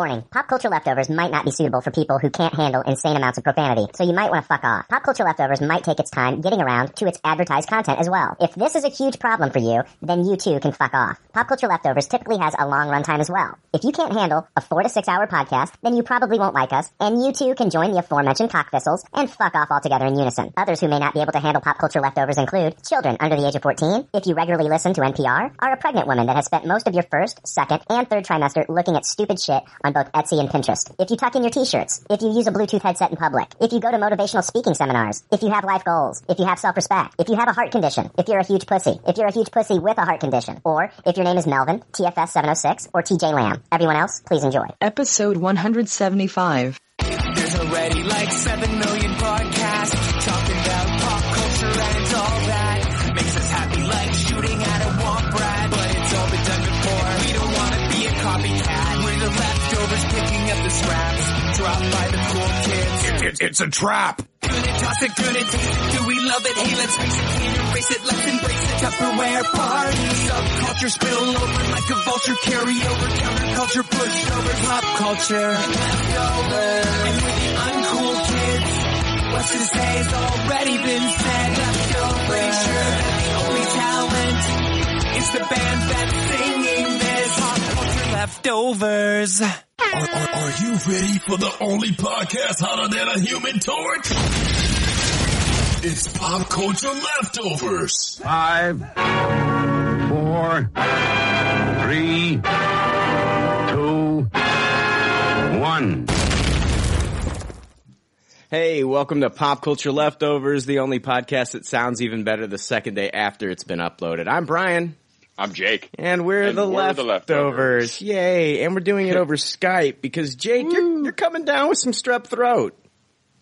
Warning, pop culture leftovers might not be suitable for people who can't handle insane amounts of profanity, so you might want to fuck off. Pop culture leftovers might take its time getting around to its advertised content as well. If this is a huge problem for you, then you too can fuck off. Pop culture leftovers typically has a long runtime as well. If you can't handle a four to six hour podcast, then you probably won't like us, and you too can join the aforementioned cockthistles and fuck off altogether in unison. Others who may not be able to handle pop culture leftovers include children under the age of 14, if you regularly listen to NPR, are a pregnant woman that has spent most of your first, second, and third trimester looking at stupid shit on both Etsy and Pinterest. If you tuck in your t-shirts, if you use a Bluetooth headset in public, if you go to motivational speaking seminars, if you have life goals, if you have self-respect, if you have a heart condition, if you're a huge pussy, if you're a huge pussy with a heart condition, or if your name is Melvin, TFS 706, or TJ Lamb. Everyone else, please enjoy. Episode 175. There's already like 7 million dropped by the cool kids. It's, it's a trap. Gonna toss it, gonna taste it. Do we love it? Hey, let's face it, can't erase it. Let's embrace it. Tupperware party. Subculture spill over like a vulture. Carry over counterculture, pushovers, pop culture. Leftovers. And we're the uncool kids. What's to say has already been said. Leftovers. Pretty sure that the only talent is the band that's singing this. Pop culture leftovers. Are, are, are you ready for the only podcast hotter than a human torch? It's Pop Culture Leftovers. Five, four, three, two, one. Hey, welcome to Pop Culture Leftovers, the only podcast that sounds even better the second day after it's been uploaded. I'm Brian. I'm Jake. And we're, And the, we're leftovers. the leftovers. Yay. And we're doing it over Skype because Jake, you're, you're coming down with some strep throat.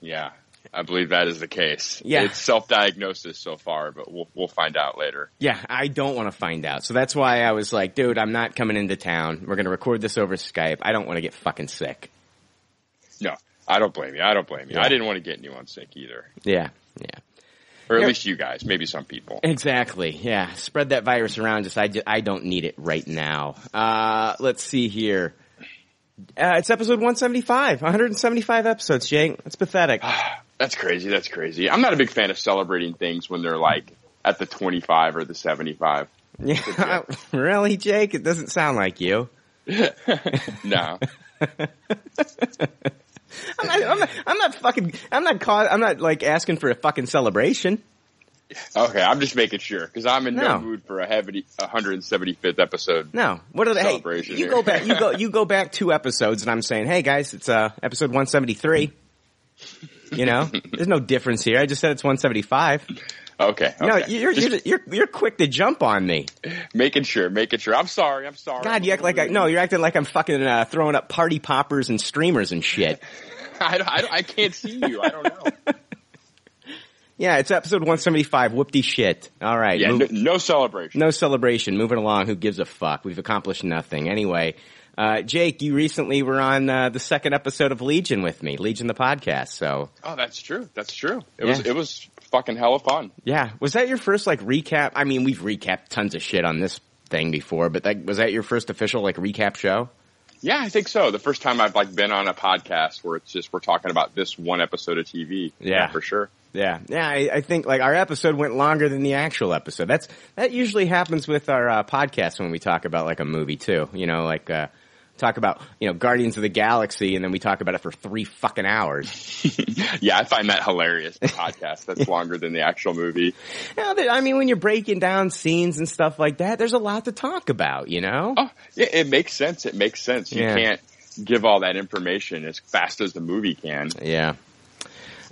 Yeah, I believe that is the case. Yeah. It's self-diagnosis so far, but we'll we'll find out later. Yeah, I don't want to find out. So that's why I was like, dude, I'm not coming into town. We're going to record this over Skype. I don't want to get fucking sick. No, I don't blame you. I don't blame you. Yeah. I didn't want to get anyone sick either, Yeah. Yeah. Or at least you guys. Maybe some people. Exactly. Yeah. Spread that virus around. Just I, I don't need it right now. Uh, let's see here. Uh, it's episode 175. 175 episodes, Jake. That's pathetic. That's crazy. That's crazy. I'm not a big fan of celebrating things when they're like at the 25 or the 75. yeah. really, Jake? It doesn't sound like you. No. I'm not, I'm not, I'm not fucking, I'm not caught, I'm not like asking for a fucking celebration. Okay, I'm just making sure because I'm in no. No. mood for a heavy 175th episode. No. What are the, hey, Celebration you here. go back, you go, you go back two episodes and I'm saying, hey guys, it's, uh, episode 173. You know, there's no difference here. I just said it's 175. Okay. No, you're, you're, you're, you're quick to jump on me. making sure, making sure. I'm sorry. I'm sorry. God, you act like I, no, you're acting like I'm fucking, uh, throwing up party poppers and streamers and shit. I, I, I can't see you. I don't know. Yeah, it's episode 175. Whoopty shit. All right. Yeah, no, no celebration. no celebration. Moving along. Who gives a fuck? We've accomplished nothing. Anyway, uh, Jake, you recently were on, uh, the second episode of Legion with me. Legion the podcast. So, Oh, that's true. That's true. It was Yeah. it was fucking hella fun. yeah. Was that your first, like, recap? I mean, we've recapped tons of shit on this thing before, but that, was that your first official, like, recap show? Yeah, I think so. The first time I've like been on a podcast where it's just we're talking about this one episode of TV. Yeah. for sure. Yeah, yeah. I, I think like our episode went longer than the actual episode. That's that usually happens with our uh, podcast when we talk about like a movie too. You know, like uh, talk about you know Guardians of the Galaxy, and then we talk about it for three fucking hours. Yeah, I find that hilarious. The podcast that's longer than the actual movie. Yeah, I mean, when you're breaking down scenes and stuff like that, there's a lot to talk about. You know? Oh, yeah, it makes sense. It makes sense. You Yeah. can't give all that information as fast as the movie can. Yeah.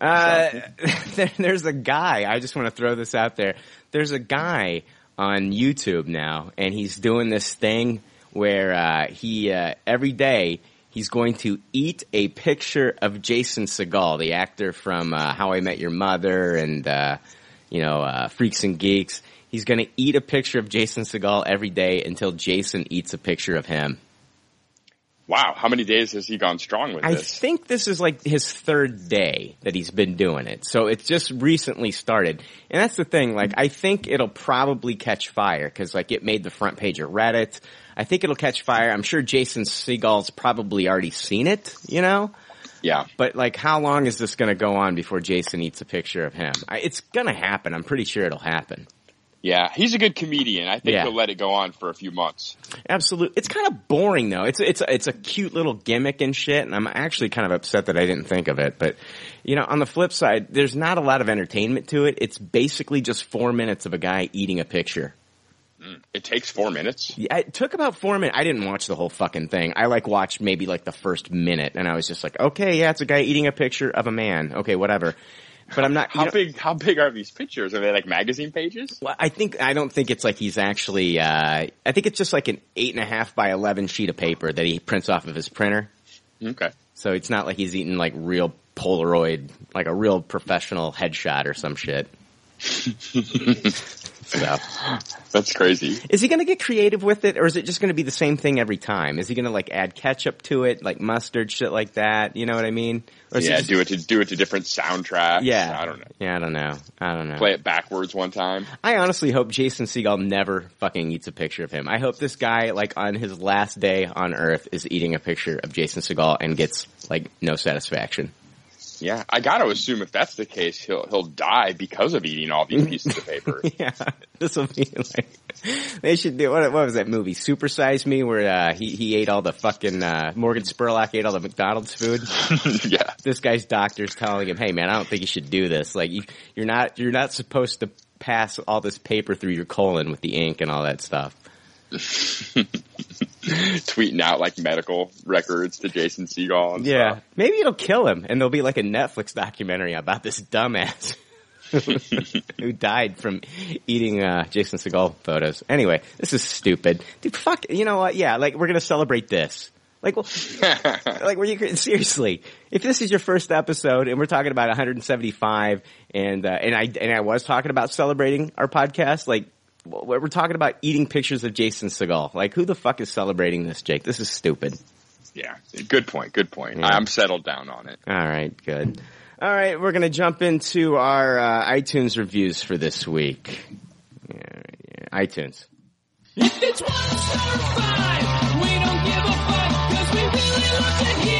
Uh, there, there's a guy. I just want to throw this out there. There's a guy on YouTube now, and he's doing this thing where uh, he uh, every day he's going to eat a picture of Jason Segel, the actor from uh, How I Met Your Mother and uh, you know uh, Freaks and Geeks. He's going to eat a picture of Jason Segel every day until Jason eats a picture of him. Wow, how many days has he gone strong with I this? I think this is like his third day that he's been doing it. So it's just recently started. And that's the thing, like, I think it'll probably catch fire because like it made the front page of Reddit. I think it'll catch fire. I'm sure Jason Segel's probably already seen it, you know? yeah. But like, how long is this going to go on before Jason eats a picture of him? I, it's going to happen. I'm pretty sure it'll happen. Yeah, he's a good comedian. I think Yeah. he'll let it go on for a few months. Absolutely. It's kind of boring though. It's it's it's a cute little gimmick and shit, and I'm actually kind of upset that I didn't think of it. But you know, on the flip side, there's not a lot of entertainment to it. It's basically just four minutes of a guy eating a picture. It takes four minutes. Yeah, it took about four minutes. I didn't watch the whole fucking thing. I like watched maybe like the first minute, and I was just like, okay, yeah, it's a guy eating a picture of a man. Okay, whatever. But I'm not. How know- big? How big are these pictures? Are they like magazine pages? Well, I think I don't think it's like he's actually. Uh, I think it's just like an eight and a half by eleven sheet of paper that he prints off of his printer. Okay. So it's not like he's eating like real Polaroid, like a real professional headshot or some shit. so, That's crazy. is he going to get creative with it, or is it just going to be the same thing every time? Is he going to like add ketchup to it, like mustard, shit like that? You know what I mean? Or is Yeah, just- do it to do it to different soundtracks. Yeah, I don't know. Yeah, I don't know. I don't know. Play it backwards one time. I honestly hope Jason Segel never fucking eats a picture of him. I hope this guy, like on his last day on Earth, is eating a picture of Jason Segel and gets like no satisfaction. Yeah, I got to assume if that's the case, he'll he'll die because of eating all these pieces of paper. Yeah, this will be like they should do. What, what was that movie? Super Size Me, where uh, he he ate all the fucking uh, Morgan Spurlock ate all the McDonald's food. yeah, this guy's doctor's telling him, "Hey man, I don't think you should do this. Like you, you're not you're not supposed to pass all this paper through your colon with the ink and all that stuff." tweeting out like medical records to Jason Segel. And Yeah, stuff. maybe it'll kill him, and there'll be like a Netflix documentary about this dumbass who died from eating uh, Jason Segel photos. Anyway, this is stupid, dude. Fuck, you know what? Yeah, like we're gonna celebrate this. Like, well, like, were you seriously? If this is your first episode and we're talking about 175, and uh, and I and I was talking about celebrating our podcast, like we're we're talking about eating pictures of Jason Segel. Like, who the fuck is celebrating this, Jake? This is stupid. Yeah, good point. Good point. Yeah. I'm settled down on it. All right, good. All right, we're going to jump into our uh, iTunes reviews for this week. Yeah, yeah, iTunes. It's one star five. We don't give a fuck because we really love to hear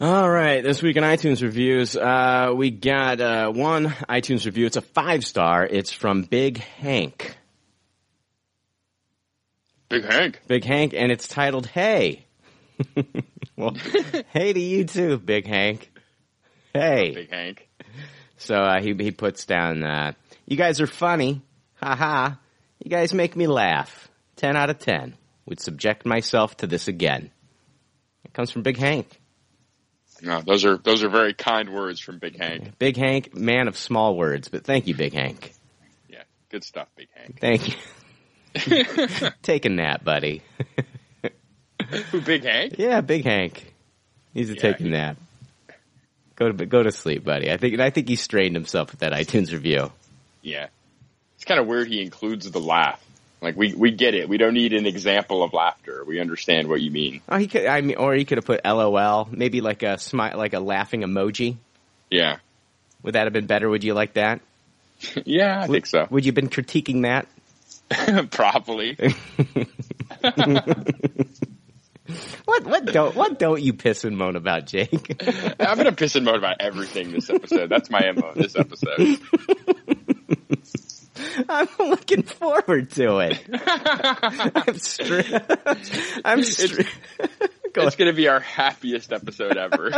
All right, this week in iTunes reviews, uh, we got uh, one iTunes review. It's a five star. It's from Big Hank. Big Hank. Big Hank, and it's titled "Hey." well, hey to you too, Big Hank. Hey. Big Hank. So uh, he he puts down, uh, "You guys are funny, ha ha. You guys make me laugh. Ten out of ten. Would subject myself to this again." It comes from Big Hank. No, those are those are very kind words from Big Hank. Big Hank, man of small words, but thank you, Big Hank. Yeah, good stuff, Big Hank. Thank you. Take a nap, buddy. Who, Big Hank? yeah, Big Hank needs to Yeah, take a nap. Go to go to sleep, buddy. I think I think he strained himself with that iTunes review. Yeah, it's kind of weird. He includes the laugh. Like we we get it. We don't need an example of laughter. We understand what you mean. Oh, he could. I mean, or he could have put LOL, maybe like a smile, like a laughing emoji. Yeah, Would that have been better? Would you like that? yeah, I think so. Would you have been critiquing that? Probably. What what don't what don't you piss and moan about, Jake? I'm gonna piss and moan about everything this episode. That's my mo this episode. I'm looking forward to it. I'm str- I'm str- Go It's gonna be our happiest episode ever.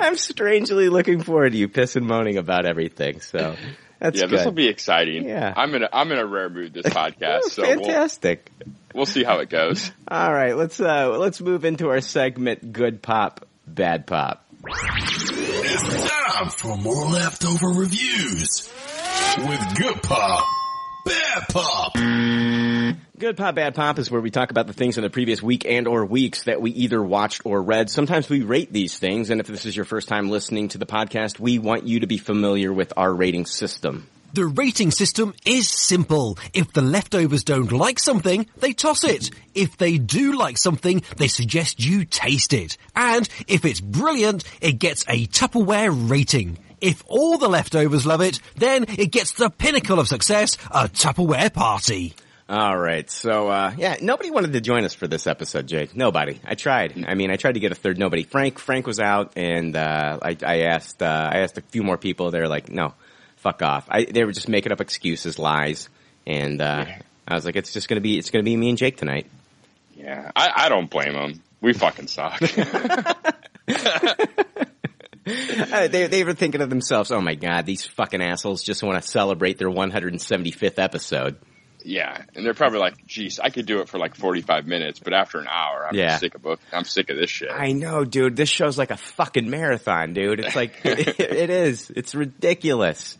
I'm strangely looking forward to you piss and moaning about everything. So that's yeah, this will be exciting. Yeah. I'm in a, I'm in a rare mood this podcast, so we'll, Fantastic. we'll see how it goes. All right, let's uh let's move into our segment good pop, bad pop. It's time for more leftover reviews with good pop, bad pop. Good Pop Bad Pop is where we talk about the things in the previous week and or weeks that we either watched or read. Sometimes we rate these things, and if this is your first time listening to the podcast, we want you to be familiar with our rating system. The rating system is simple. If the leftovers don't like something, they toss it. If they do like something, they suggest you taste it. And if it's brilliant, it gets a Tupperware rating. If all the leftovers love it, then it gets the pinnacle of success, a Tupperware party. All right. So, uh, yeah, nobody wanted to join us for this episode, Jake. Nobody. I tried. I mean, I tried to get a third nobody. Frank, Frank was out and, uh, I, I asked, uh, I asked a few more people. They're like, no, fuck off. I, they were just making up excuses, lies. And, uh, I was like, it's just gonna be, it's gonna be me and Jake tonight. Yeah, I, I don't blame them. We fucking suck. Uh, they, they were thinking of themselves, oh my god, these fucking assholes just want to celebrate their 175th episode. yeah, and they're probably like, "Geez, I could do it for like forty-five minutes, but after an hour, I'm Yeah. sick of book. I'm sick of this shit." I know, dude. This show's like a fucking marathon, dude. It's like it, it is. It's ridiculous.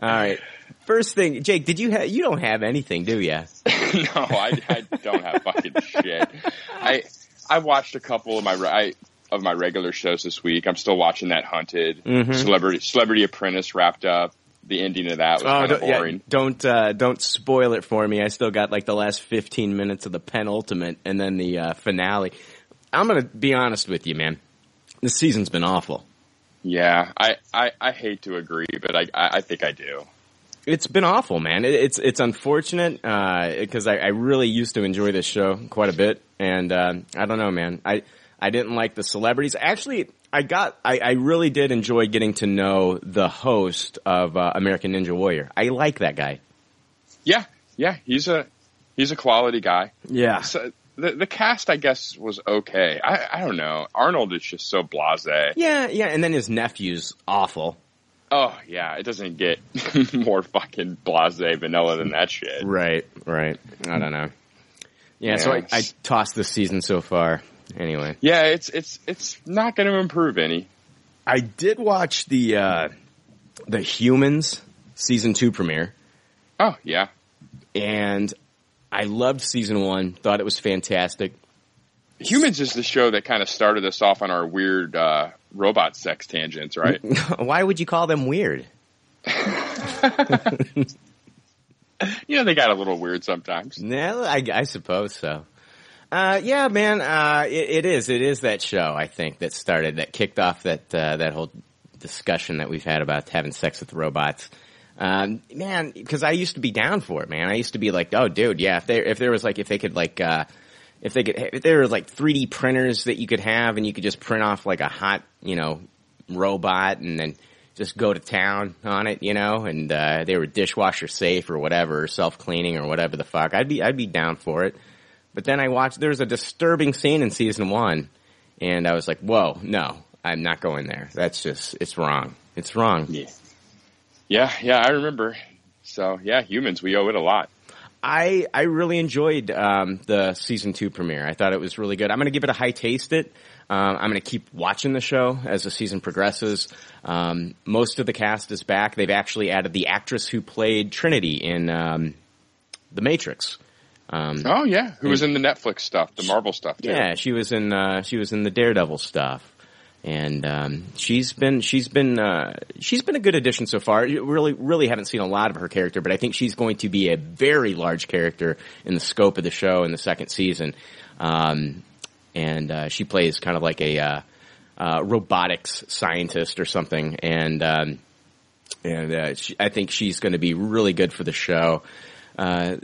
All right. First thing, Jake, did you have? You don't have anything, do you? no, I, I don't have fucking shit. I I watched a couple of my I, of my regular shows this week. I'm still watching that Hunted Mhm. Celebrity Celebrity Apprentice wrapped up. The ending of that was kind of don't, yeah, boring. don't uh, don't spoil it for me. I still got like the last 15 minutes of the penultimate and then the uh, finale. I'm gonna be honest with you, man. This season's been awful. Yeah, I, I, I hate to agree, but I, I, I think I do. It's been awful, man. It, it's it's unfortunate because I, I really used to enjoy this show quite a bit, and uh, I don't know, man. I I didn't like the celebrities. Actually, I got I, I really did enjoy getting to know the host of uh, American Ninja Warrior. I like that guy. Yeah, yeah, he's a he's a quality guy. Yeah. So the the cast, I guess, was okay. I I don't know. Arnold is just so blasé. Yeah, yeah, and then his nephew's awful. Oh yeah, it doesn't get more fucking blasé vanilla than that shit. Right, right. I don't know. Yeah, so I, I tossed this season so far. Anyway, Yeah, it's it's it's not going to improve any. I did watch the uh, the Humans season two premiere. Oh yeah, and I loved season one. Thought it was fantastic. Humans is the show that kind of started us off on our weird uh, robot sex tangents, right? Why would you call them weird? you know, they got a little weird sometimes. No, I, I suppose so. Uh, yeah, man, uh, it, it is. It is that show, I think, that started, that kicked off that, uh, that whole discussion that we've had about having sex with robots. Um, man, because I used to be down for it, man. I used to be like, oh, dude, yeah, if there, if there was like, if they could like, uh, if they could, if there were like 3D printers that you could have and you could just print off like a hot, you know, robot and then just go to town on it, you know, and, uh, they were dishwasher safe or whatever, self cleaning or whatever the fuck. I'd be, I'd be down for it. But then I watched, there was a disturbing scene in season one and I was like, whoa, no, I'm not going there. That's just, it's wrong. It's wrong. Yeah. Yeah, yeah, I remember. So yeah, humans, we owe it a lot. I I really enjoyed um, the season two premiere. I thought it was really good. I'm going to give it a high taste. It. Um, I'm going to keep watching the show as the season progresses. Um, most of the cast is back. They've actually added the actress who played Trinity in um, The Matrix. Um, Oh yeah, who was in the Netflix stuff, the Marvel stuff too. yeah, she was in uh, she was in the Daredevil stuff, and um, she's been she's been uh, she's been a good addition so far. You Really, really haven't seen a lot of her character, but I think she's going to be a very large character in the scope of the show in the second season. Um, and uh, she plays kind of like a uh, uh, robotics scientist or something, and um, and uh, she, I think she's going to be really good for the show. Uh,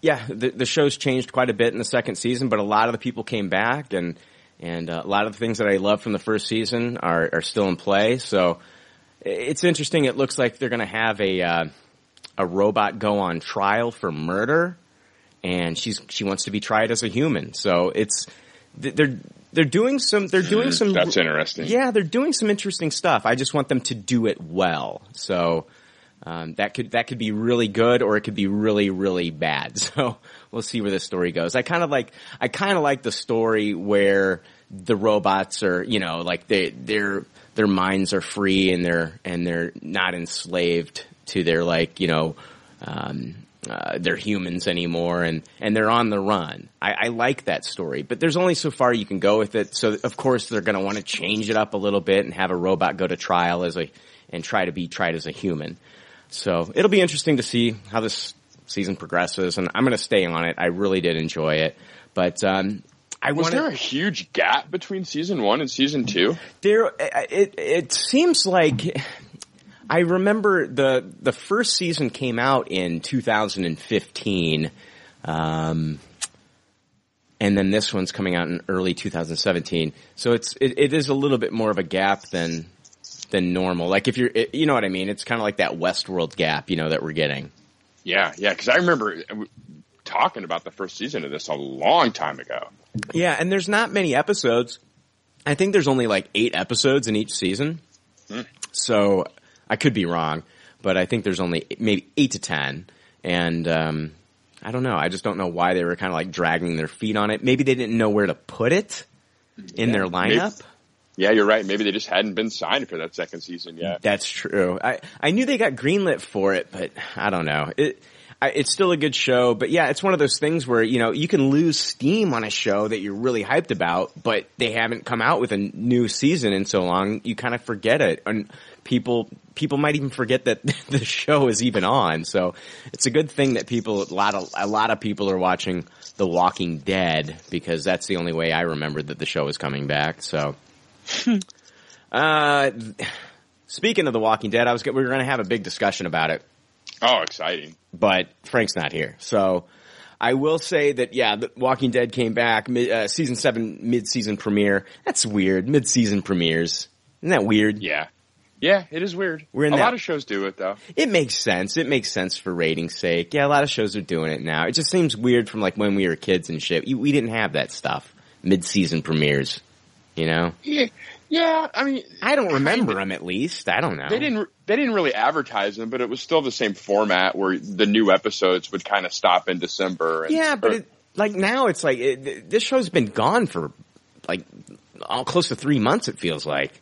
yeah, the, the show's changed quite a bit in the second season, but a lot of the people came back, and and uh, a lot of the things that I love from the first season are are still in play. So it's interesting. It looks like they're going to have a uh, a robot go on trial for murder, and she's she wants to be tried as a human. So it's they're they're doing some they're doing some That's interesting. yeah they're doing some interesting stuff. I just want them to do it well. So. Um, that could that could be really good, or it could be really really bad. So we'll see where this story goes. I kind of like I kind of like the story where the robots are, you know, like they their their minds are free and they're and they're not enslaved to their like you know um, uh, they're humans anymore and, and they're on the run. I, I like that story, but there's only so far you can go with it. So of course they're going to want to change it up a little bit and have a robot go to trial as a, and try to be tried as a human. So it'll be interesting to see how this season progresses and I'm going to stay on it. I really did enjoy it, but, um, I Was wanted, there a huge gap between season one and season two? there, it, it seems like I remember the the first season came out in 2015, um, and then this one's coming out in early 2017. So it's it, it is a little bit more of a gap than than normal. Like if you're, it, you know what I mean? It's kind of like that Westworld gap, you know, that we're getting. Yeah, yeah. Because I remember talking about the first season of this a long time ago. Yeah, and there's not many episodes. I think there's only like eight episodes in each season. So I could be wrong, but I think there's only maybe eight to ten. And um, I don't know. I just don't know why they were kind of like dragging their feet on it. Maybe they didn't know where to put it in their lineup. Yeah, you're right. Maybe they just hadn't been signed for that second season yet. That's true. I I knew they got greenlit for it, but I don't know. It I, it's still a good show, but yeah, it's one of those things where you know you can lose steam on a show that you're really hyped about, but they haven't come out with a new season in so long, you kind of forget it, and people people might even forget that the show is even on. So it's a good thing that people a lot of a lot of people are watching The Walking Dead because that's the only way I remember that the show is coming back. So. Uh, speaking of The Walking Dead, I was we were going to have a big discussion about it, Oh, exciting. but Frank's not here. So I will say that yeah, The Walking Dead came back mid, uh, season 7 mid-season premiere. That's weird. Mid-season premieres. Isn't that weird? Yeah. Yeah, it is weird. We're in a that- lot of shows do it though. It makes sense. It makes sense for ratings sake. Yeah, a lot of shows are doing it now. It just seems weird from like when we were kids and shit. We didn't have that stuff. Mid-season premieres. You know? Yeah, yeah. I mean, I don't remember them at least. I don't know. they didn't they didn't really advertise them, but it was still the same format where the new episodes would kind of stop in December. And, Yeah, but or- it, like now it's like it, this show's been gone for like all close to three months. It feels like.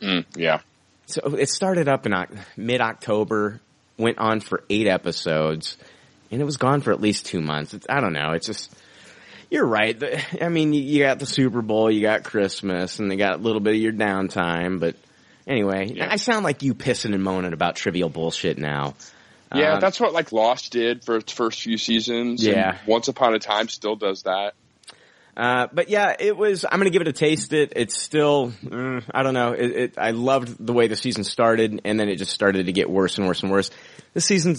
Mm, yeah, So it started up in mid October, went on for eight episodes, and it was gone for at least two months. It's, I don't know. It's just you're right. The- I mean, you, you got the Super Bowl, you got Christmas, and they got a little bit of your downtime. But anyway, Yeah. I sound like you pissing and moaning about trivial bullshit now. yeah. Um, that's what like Lost did for its first few seasons. and Yeah. Once Upon a Time still does that. Uh, but yeah, it was. I'm gonna give it a taste. It. It's still. mm, I don't know. It, it. I loved the way the season started, and then it just started to get worse and worse and worse. The season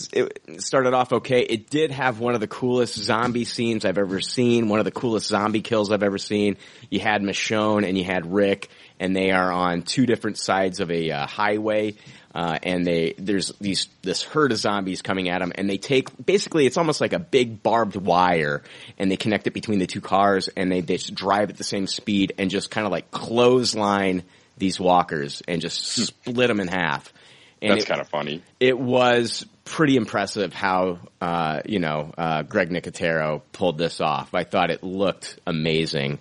started off okay. It did have one of the coolest zombie scenes I've ever seen. One of the coolest zombie kills I've ever seen. You had Michonne and you had Rick, and they are on two different sides of a uh, highway. Uh, and they there's these this herd of zombies coming at them, and they take basically it's almost like a big barbed wire, and they connect it between the two cars, and they they just drive at the same speed and just kind of like clothesline these walkers and just split them in half. And That's kind of funny. it was pretty impressive how uh, you know uh, Greg Nicotero pulled this off. I thought it looked amazing.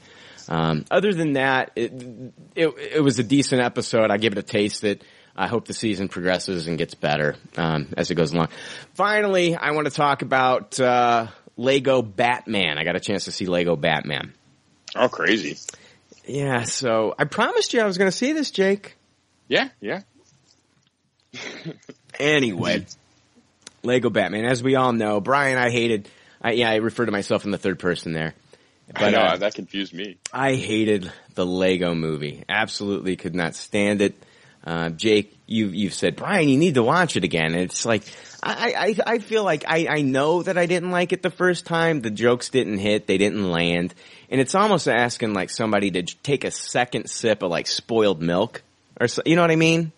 Um, other than that, it, it it was a decent episode. I give it a taste. It. I hope the season progresses and gets better um, as it goes along. Finally, I want to talk about uh, Lego Batman. I got a chance to see Lego Batman. Oh, crazy. Yeah, so I promised you I was going to see this, Jake. Yeah, yeah. Anyway, Lego Batman. As we all know, Brian, I hated. I, yeah, I refer to myself in the third person there. I know uh, that confused me. I hated the Lego movie. Absolutely could not stand it. Uh, Jake, you've you've said, Brian, you need to watch it again. And it's like I, I I feel like I I know that I didn't like it the first time. The jokes didn't hit. They didn't land. And it's almost asking like somebody to take a second sip of like spoiled milk or so, you know what I mean?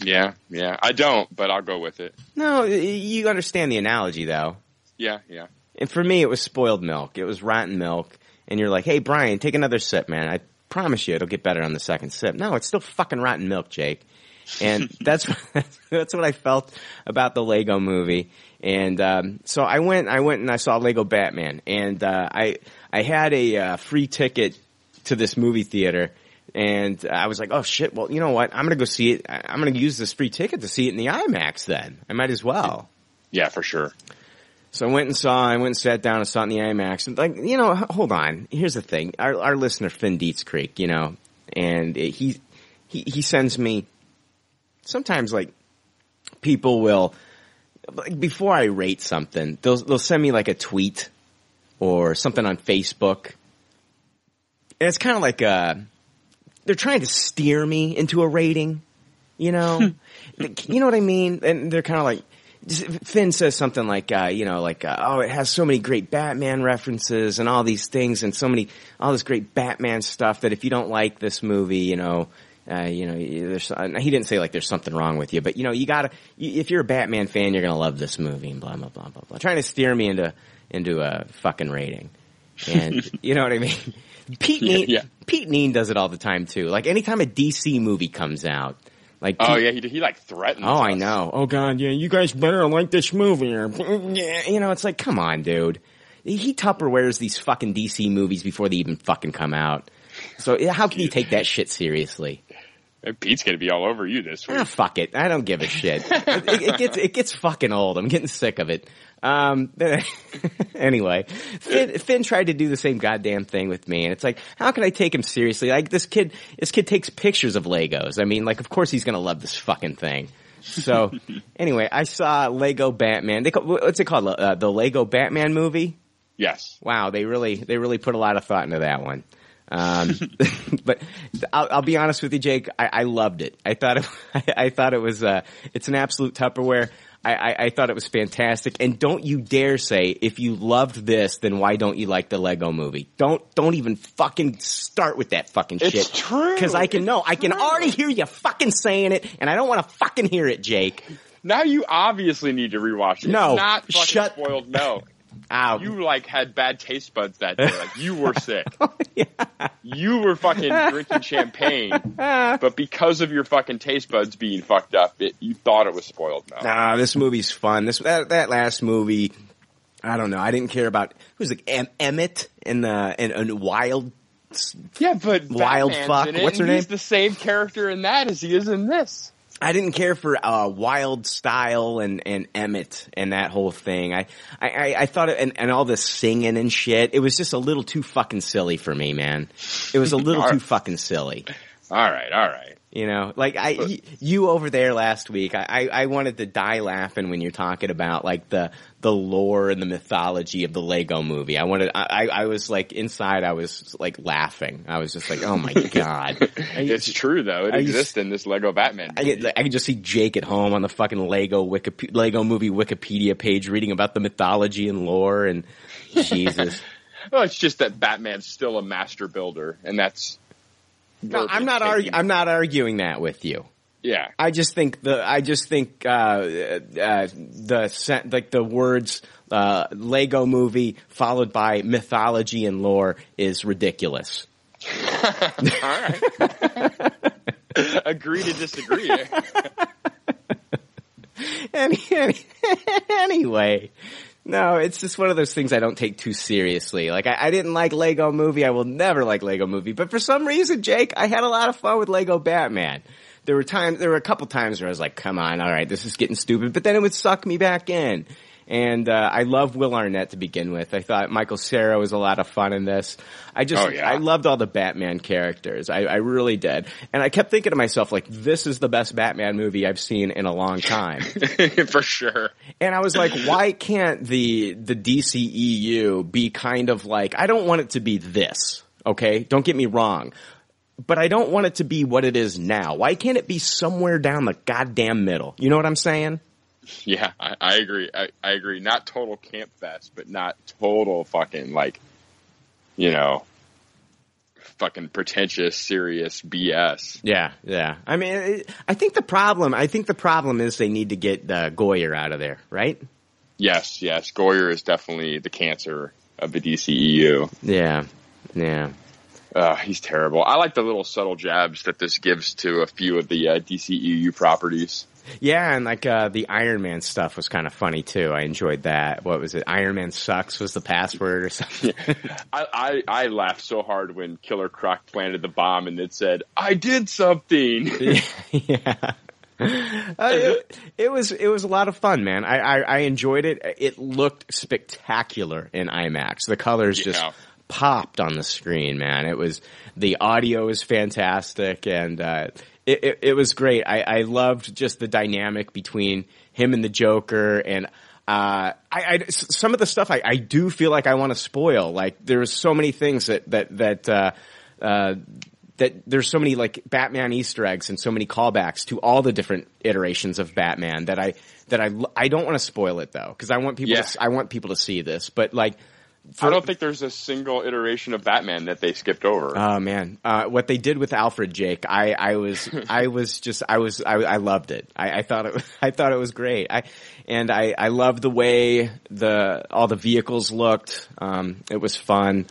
Yeah, yeah. I don't, but I'll go with it. No, you understand the analogy though. Yeah, yeah. And for me, it was spoiled milk. It was rotten milk. And you're like, hey, Brian, take another sip, man. I promise you it'll get better on the second sip. No, it's still fucking rotten milk, Jake. And that's, that's what I felt about the Lego movie. And, um, so I went, I went and I saw Lego Batman. And, uh, I, I had a, uh, free ticket to this movie theater. And I was like, oh shit, well, you know what? I'm gonna go see it. I'm gonna use this free ticket to see it in the IMAX then. I might as well. Yeah, for sure. So I went and saw, I went and sat down and saw it in the IMAX. And like, you know, hold on. Here's the thing. Our, our listener, Finn Dietz Creek, you know, and it- he, he, he sends me, sometimes like, people will, like before I rate something, they'll, they'll send me like a tweet or something on Facebook. And it's kind of like, uh, they're trying to steer me into a rating, you know? You know what I mean? And they're kind of like, Finn says something like, uh, you know, like, uh, oh, it has so many great Batman references and all these things and so many, all this great Batman stuff that if you don't like this movie, you know, uh, you know, there's, uh, he didn't say like there's something wrong with you, but you know, you gotta, you, if you're a Batman fan, you're gonna love this movie and blah, blah, blah, blah, blah. Trying to steer me into, into a fucking rating. And, you know what I mean? Pete Yeah, Neen, yeah. Pete Neen does it all the time too. Like anytime a DC movie comes out, like Oh yeah, he he like threatened. Oh, I know. Oh God, yeah, you guys better like this movie. Or, yeah, you know, it's like, come on, dude. He Tupperwares these fucking DC movies before they even fucking come out. So how can you take that shit seriously? Pete's gonna be all over you this week. Ah, fuck it. I don't give a shit. it, it, it gets it gets fucking old. I'm getting sick of it. Um, anyway, Finn, Finn tried to do the same goddamn thing with me, and it's like, how can I take him seriously? Like this kid, this kid takes pictures of Legos. I mean, like, of course he's gonna love this fucking thing. So, anyway, I saw Lego Batman. They call, what's it called? Uh, the Lego Batman movie. Yes. Wow, they really they really put a lot of thought into that one. Um, but I'll, I'll be honest with you, Jake. I, I loved it. I thought it, I, I thought it was uh, it's an absolute Tupperware. I, I, I thought it was fantastic. And don't you dare say if you loved this, then why don't you like the Lego Movie? Don't don't even fucking start with that fucking shit. It's true. Because I can It's know I can already hear you fucking saying it, and I don't want to fucking hear it, Jake. Now you obviously need to rewatch it. No, It's not fucking shut- spoiled milk. Ow. You like had bad taste buds that day. Like you were sick. Oh, You were fucking drinking champagne, but because of your fucking taste buds being fucked up, it, you thought it was spoiled milk. Nah, this movie's fun. This that that last movie, I don't know. I didn't care about who's like em, Emmett and the and, and Wild. Yeah, but Wild Batman's fuck. What's her He's name? the same character in that as he is in this. I didn't care for uh, Wyldstyle and and Emmett and that whole thing. I I, I, I thought it, and and all this singing and shit. It was just a little too fucking silly for me, man. It was a little too fucking silly. All right, all right. You know, like I, y- you over there last week, I, I, I wanted to die laughing when you're talking about like the, the lore and the mythology of the Lego movie. I wanted, I, I I was like inside, I was like laughing. I was just like, oh my god. I, It's true though. It Are you- exists in this Lego Batman. I, movie. get- I can just see Jake at home on the fucking Lego Wiki, Lego movie Wikipedia page reading about the mythology and lore and Jesus. Well, it's just that Batman's still a master builder, and that's. No, I'm not argu- I'm not arguing that with you. Yeah, I just think the I just think uh, uh, the like the words uh, Lego movie followed by mythology and lore is ridiculous. all right. Agree to disagree. Any, any, anyway, no, it's just one of those things I don't take too seriously. Like I, I didn't like Lego movie. I will never like Lego movie. But for some reason, Jake, I had a lot of fun with Lego Batman. There were times, there were a couple times where I was like, come on, all right, this is getting stupid. But then it would suck me back in. And, uh, I love Will Arnett to begin with. I thought Michael Cera was a lot of fun in this. I just, Oh, yeah. I loved all the Batman characters. I, I really did. And I kept thinking to myself, like, this is the best Batman movie I've seen in a long time. For sure. And I was like, why can't the the DCEU be kind of like I don't want it to be this, okay? Don't get me wrong. But I don't want it to be what it is now. Why can't it be somewhere down the goddamn middle? You know what I'm saying? Yeah, I, I agree. I, I agree. Not total camp fest, but not total fucking like, you know, fucking pretentious, serious BS. Yeah, yeah. I mean, it, I think the problem, I think the problem is they need to get uh, Goyer out of there, right? Yes, yes. Goyer is definitely the cancer of the DCEU. Yeah, yeah. Uh, he's terrible. I like the little subtle jabs that this gives to a few of the uh, DCEU properties. Yeah, and like uh the Iron Man stuff was kind of funny too. I enjoyed that. What was it? Iron Man sucks was the password or something. I, I, I laughed so hard when Killer Croc planted the bomb and it said, I did something. yeah. Uh, it, it was it was a lot of fun, man. I, I, I enjoyed it. It looked spectacular in IMAX. The colors just popped on the screen, man. It was the audio is fantastic, and uh, it, it it was great. I, I loved just the dynamic between him and the Joker, and uh, I, I some of the stuff I, I do feel like I want to spoil. Like there's so many things that that that. Uh, uh, that there's so many like Batman Easter eggs and so many callbacks to all the different iterations of Batman that I that I I don't want to spoil it though because I want people Yeah. to, I want people to see this but like I don't think there's a single iteration of Batman that they skipped over. oh man. Uh, what they did with Alfred Jake I I was I was just I was I, I loved it. I, I thought it I thought it was great. I and I I loved the way the all the vehicles looked. Um, it was fun.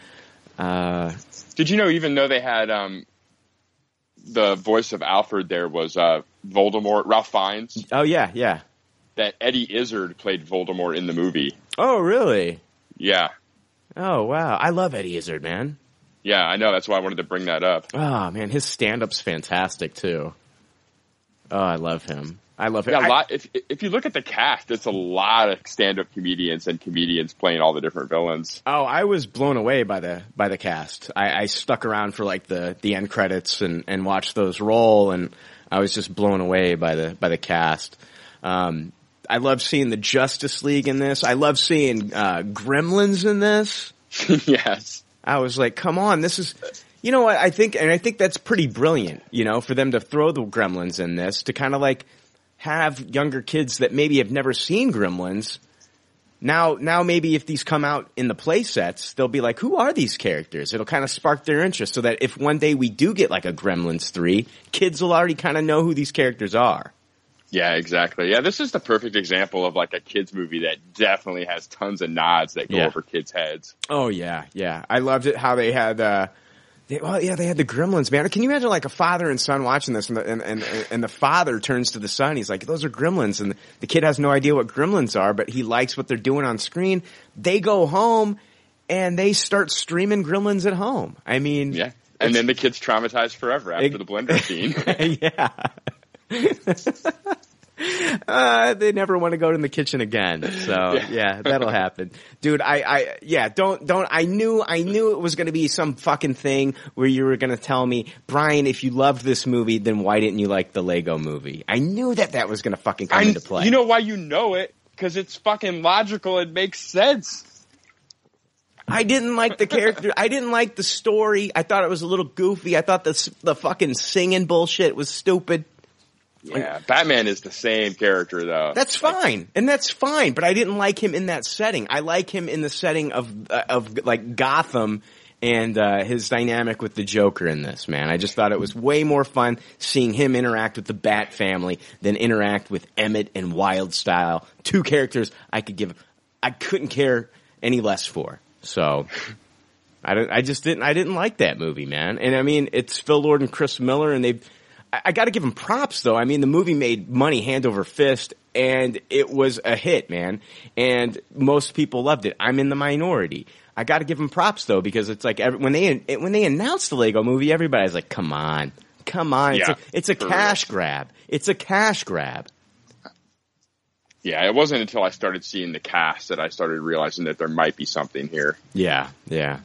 Uh, Did you know even though they had um, the voice of Alfred there was uh, Voldemort, Ralph Fiennes, oh yeah yeah. That Eddie Izzard played Voldemort in the movie. oh really? Yeah. Oh wow I love Eddie Izzard man. Yeah, I know. That's why I wanted to bring that up. Oh man, his stand up's fantastic too. Oh, I love him. I love him. Yeah, a lot. If if you look at the cast, it's a lot of stand-up comedians and comedians playing all the different villains. oh, I was blown away by the by the cast. I, I stuck around for like the the end credits and and watched those roll, and I was just blown away by the by the cast. Um, I love seeing the Justice League in this. I love seeing uh, Gremlins in this. yes. I was like, come on, this is, you know what, I think, and I think that's pretty brilliant, you know, for them to throw the gremlins in this, to kind of like have younger kids that maybe have never seen gremlins. Now, now maybe if these come out in the play sets, they'll be like, who are these characters? It'll kind of spark their interest so that if one day we do get like a Gremlins 3, kids will already kind of know who these characters are. Yeah, exactly. Yeah, this is the perfect example of like a kids movie that definitely has tons of nods that go Yeah. over kids' heads. Oh yeah, yeah. I loved it how they had uh they, well, yeah, they had the gremlins, man. Can you imagine like a father and son watching this and the, and, and, and the father turns to the son, he's like, those are gremlins. And the kid has no idea what gremlins are, but he likes what they're doing on screen. They go home and they start streaming gremlins at home. I mean, Yeah. And then the kid's traumatized forever after Ex- the blender scene. yeah. uh, they never want to go to the kitchen again. So yeah, that'll happen, dude. I, I, yeah, don't, don't. I knew, I knew it was going to be some fucking thing where you were going to tell me, Brian, if you loved this movie, then why didn't you like the Lego movie? I knew that that was going to fucking come I, into play. you know why you know it? Because it's fucking logical. It makes sense. I didn't like the character. I didn't like the story. I thought it was a little goofy. I thought the the fucking singing bullshit was stupid. Yeah, Batman is the same character though. That's fine, and that's fine. But I didn't like him in that setting. I like him in the setting of uh, of like Gotham and uh, his dynamic with the Joker in this. Man, I just thought it was way more fun seeing him interact with the Bat family than interact with Emmett and Wyldstyle, two characters I could give, I couldn't care any less for. So. I don't, I just didn't, I didn't like that movie, man. And I mean, it's Phil Lord and Chris Miller and they've, I, I gotta give him props though. I mean, the movie made money hand over fist and it was a hit, man. And most people loved it. I'm in the minority. I gotta give him props though because it's like every, when they, when they announced the Lego movie, everybody's like, come on, come on. It's Yeah, a, it's a cash grab. It's a cash grab. yeah, it wasn't until I started seeing the cast that I started realizing that there might be something here. Yeah, yeah.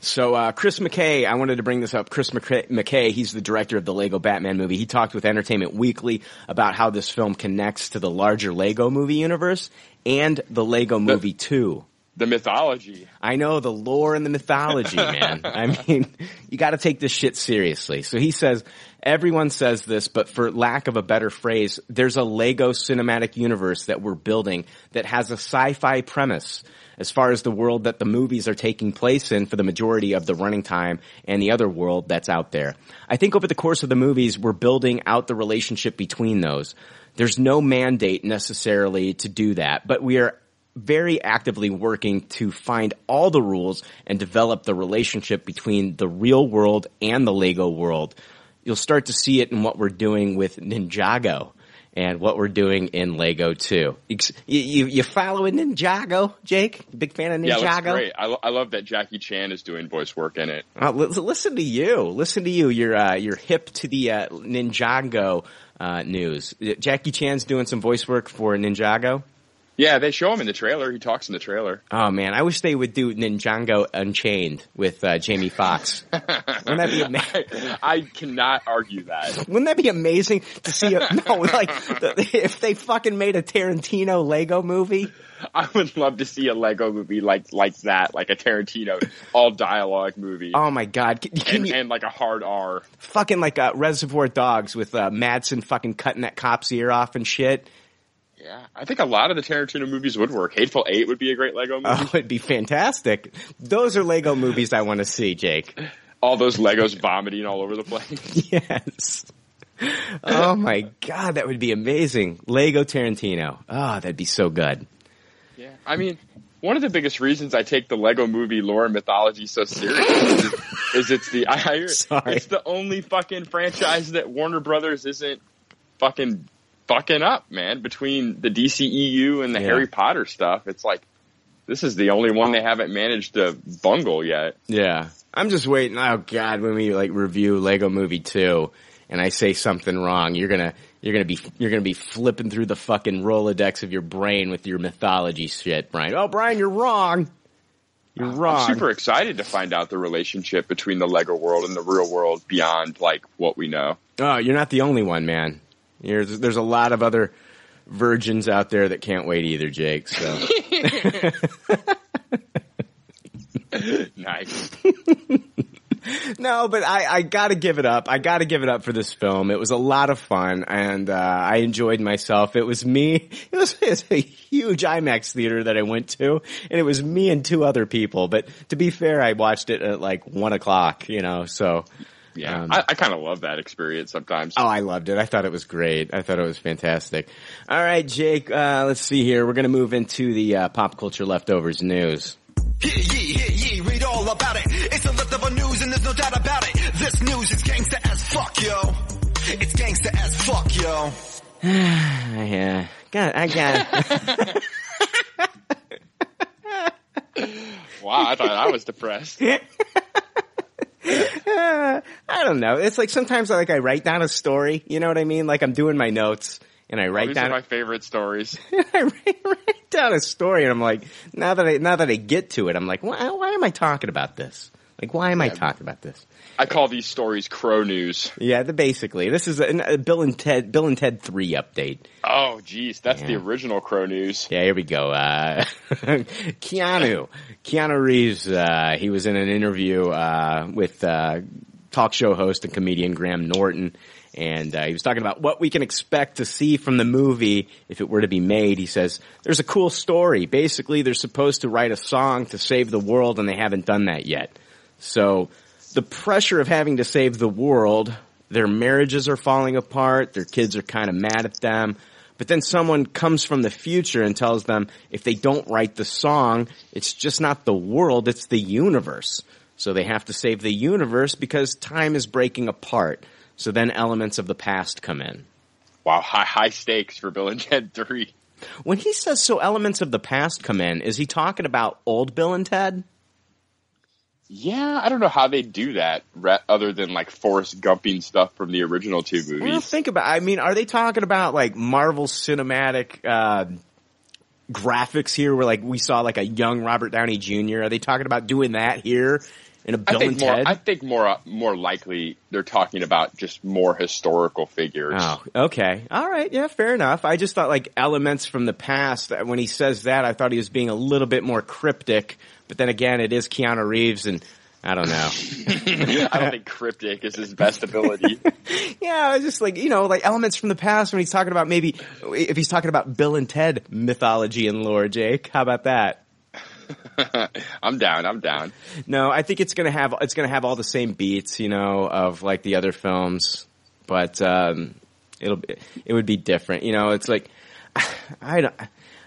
So uh, Chris McKay, I wanted to bring this up. Chris McKay, he's the director of the Lego Batman movie. He talked with Entertainment Weekly about how this film connects to the larger Lego movie universe and the Lego Movie 2. The mythology. I know the lore and the mythology, man. I mean, you got to take this shit seriously. So he says, everyone says this, but for lack of a better phrase, there's a Lego cinematic universe that we're building that has a sci-fi premise as far as the world that the movies are taking place in for the majority of the running time and the other world that's out there. I think over the course of the movies, we're building out the relationship between those. There's no mandate necessarily to do that, but we are very actively working to find all the rules and develop the relationship between the real world and the Lego world. You'll start to see it in what we're doing with Ninjago and what we're doing in Lego 2. You, you, you following Ninjago, Jake? Big fan of Ninjago? Yeah, great. I, lo- I love that Jackie Chan is doing voice work in it. Uh, li- listen to you. Listen to you. You're uh, you're hip to the uh, Ninjago uh, news. Jackie Chan's doing some voice work for Ninjago. Yeah, they show him in the trailer. He talks in the trailer. Oh man, I wish they would do Ninjago Unchained with uh, Jamie Foxx. Wouldn't that be amazing? I, cannot argue that. Wouldn't that be amazing to see? A, no, like the, if they fucking made a Tarantino Lego movie. I would love to see a Lego movie like like that, like a Tarantino all dialogue movie. Oh my god! Can, can and, you, and like a hard R. fucking like uh, Reservoir Dogs with uh, Madsen fucking cutting that cop's ear off and shit. Yeah, I think a lot of the Tarantino movies would work. Hateful Eight would be a great Lego movie. Oh, it'd be fantastic. Those are Lego movies I want to see, Jake. all those Legos vomiting all over the place. Yes. Oh my god, that would be amazing. Lego Tarantino. Oh, that'd be so good. Yeah, I mean, one of the biggest reasons I take the Lego movie lore and mythology so serious is, is it's the I Sorry. it's the only fucking franchise that Warner Brothers isn't fucking fucking up, man. Between the DCEU and the Yeah. Harry Potter stuff, it's like this is the only one they haven't managed to bungle yet. Yeah. I'm just waiting. Oh god, when we like review Lego Movie 2 and I say something wrong, you're going to you're going to be you're going to be flipping through the fucking Rolodex of your brain with your mythology shit, Brian. Oh, Brian, you're wrong. You're wrong. I'm super excited to find out the relationship between the Lego world and the real world beyond like what we know. Oh, you're not the only one, man. You're, there's a lot of other virgins out there that can't wait either, Jake. So Nice. no, but I, I gotta give it up. I gotta give it up for this film. It was a lot of fun and, uh, I enjoyed myself. It was me. It was, it was a huge IMAX theater that I went to and it was me and two other people. But to be fair, I watched it at like one o'clock, you know, so. Yeah, Um, I, I kind of love that experience sometimes. Oh, I loved it. I thought it was great. I thought it was fantastic. All right, Jake, uh, let's see here. We're going to move into the uh, pop culture leftovers news. Yeah, ye, hear ye, read all about it. It's a leftover news and there's no doubt about it. This news is gangsta as fuck, yo. It's gangsta as fuck, yo. yeah. God, I got It. Wow, I thought I was depressed. I don't know. It's like sometimes like I write down a story, you know what I mean? Like I'm doing my notes and I write These are down my favorite stories. I write, write down a story and I'm like, now that I now that I get to it, I'm like, why, why am I talking about this? Like, why am I talking about this? I call these stories crow news. Yeah, the, basically, this is a, a Bill and Ted Bill and Ted three update. Oh, geez, that's the original crow news. Yeah, here we go. Uh, Keanu, Keanu Reeves. Uh, he was in an interview uh, with uh, talk show host and comedian Graham Norton, and uh, he was talking about what we can expect to see from the movie if it were to be made. He says there's a cool story. Basically, they're supposed to write a song to save the world, and they haven't done that yet. So the pressure of having to save the world, their marriages are falling apart, their kids are kind of mad at them. But then someone comes from the future and tells them if they don't write the song, it's just not the world, it's the universe. So they have to save the universe because time is breaking apart. So then elements of the past come in. Wow, high, high stakes for Bill and Ted 3. When he says so elements of the past come in, is he talking about old Bill and Ted? Yeah, I don't know how they do that other than like Forrest Gumping stuff from the original two Well, movies. think about. I mean, are they talking about like Marvel Cinematic uh, graphics here, where like we saw like a young Robert Downey Jr.? Are they talking about doing that here in a I Bill think and more. Ted? I think more. More likely, they're talking about just more historical figures. Oh, okay. All right. Yeah, fair enough. I just thought like elements from the past. uh, When he says that, I thought he was being a little bit more cryptic. But then again, it is Keanu Reeves, and I don't know. I don't think cryptic is his best ability. yeah, I was just like you know, like elements from the past when he's talking about maybe if he's talking about Bill and Ted mythology and lore. Jake, how about that? I'm down. I'm down. No, I think it's gonna have it's gonna have all the same beats, you know, of like the other films, but um, it'll be, it would be different. You know, it's like I don't.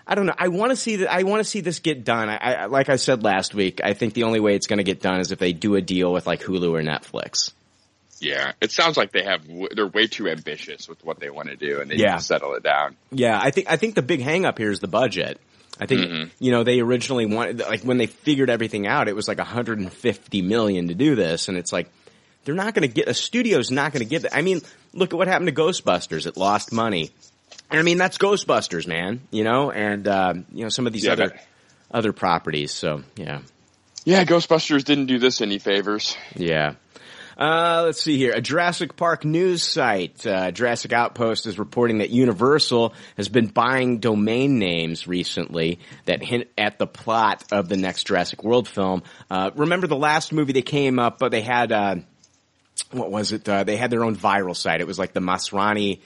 I don't know. I want to see that. I want to see this get done. I, I like I said last week. I think the only way it's going to get done is if they do a deal with like Hulu or Netflix. Yeah, it sounds like they have. They're way too ambitious with what they want to do, and they Yeah. need to settle it down. Yeah, I think I think the big hang up here is the budget. I think Mhm. you know they originally wanted like when they figured everything out, it was like 150 million to do this, and it's like they're not going to get a studio's not going to give it. I mean, look at what happened to Ghostbusters. It lost money. And I mean, that's Ghostbusters, man. You know, and um, you know some of these Yeah, other that- other properties. So yeah, Yeah, Ghostbusters didn't do this any favors. yeah. Uh, let's see here. A Jurassic Park news site, uh, Jurassic Outpost, is reporting that Universal has been buying domain names recently that hint at the plot of the next Jurassic World film. Uh, remember the last movie they came up, but they had, uh, what was it? Uh, they had their own viral site. It was like the Masrani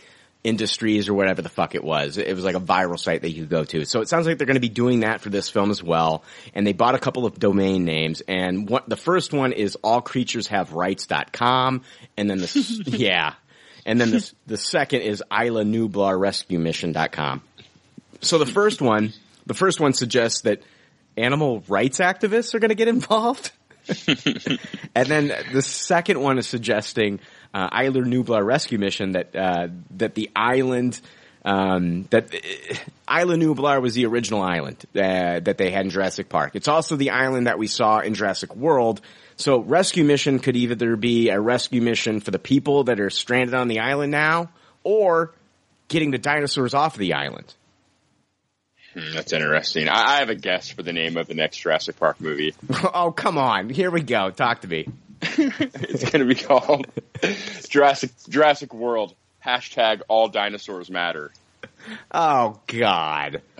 Industries or whatever the fuck it was. It was like a viral site that you could go to. So it sounds like they're going to be doing that for this film as well. And they bought a couple of domain names. And what, the first one is allcreatureshaverights.com. And then the, yeah. And then the, the second is Isla Nublar Rescue Mission.com. So the first one, the first one suggests that animal rights activists are going to get involved. and then the second one is suggesting uh, Isla Nublar rescue mission that uh, that the island um, that uh, Isla Nublar was the original island uh, that they had in Jurassic Park. It's also the island that we saw in Jurassic World. So rescue mission could either be a rescue mission for the people that are stranded on the island now, or getting the dinosaurs off the island. Hmm, that's interesting. I, I have a guess for the name of the next Jurassic Park movie. oh come on, here we go. Talk to me. It's going to be called Jurassic Jurassic World. Hashtag All Dinosaurs Matter. Oh God.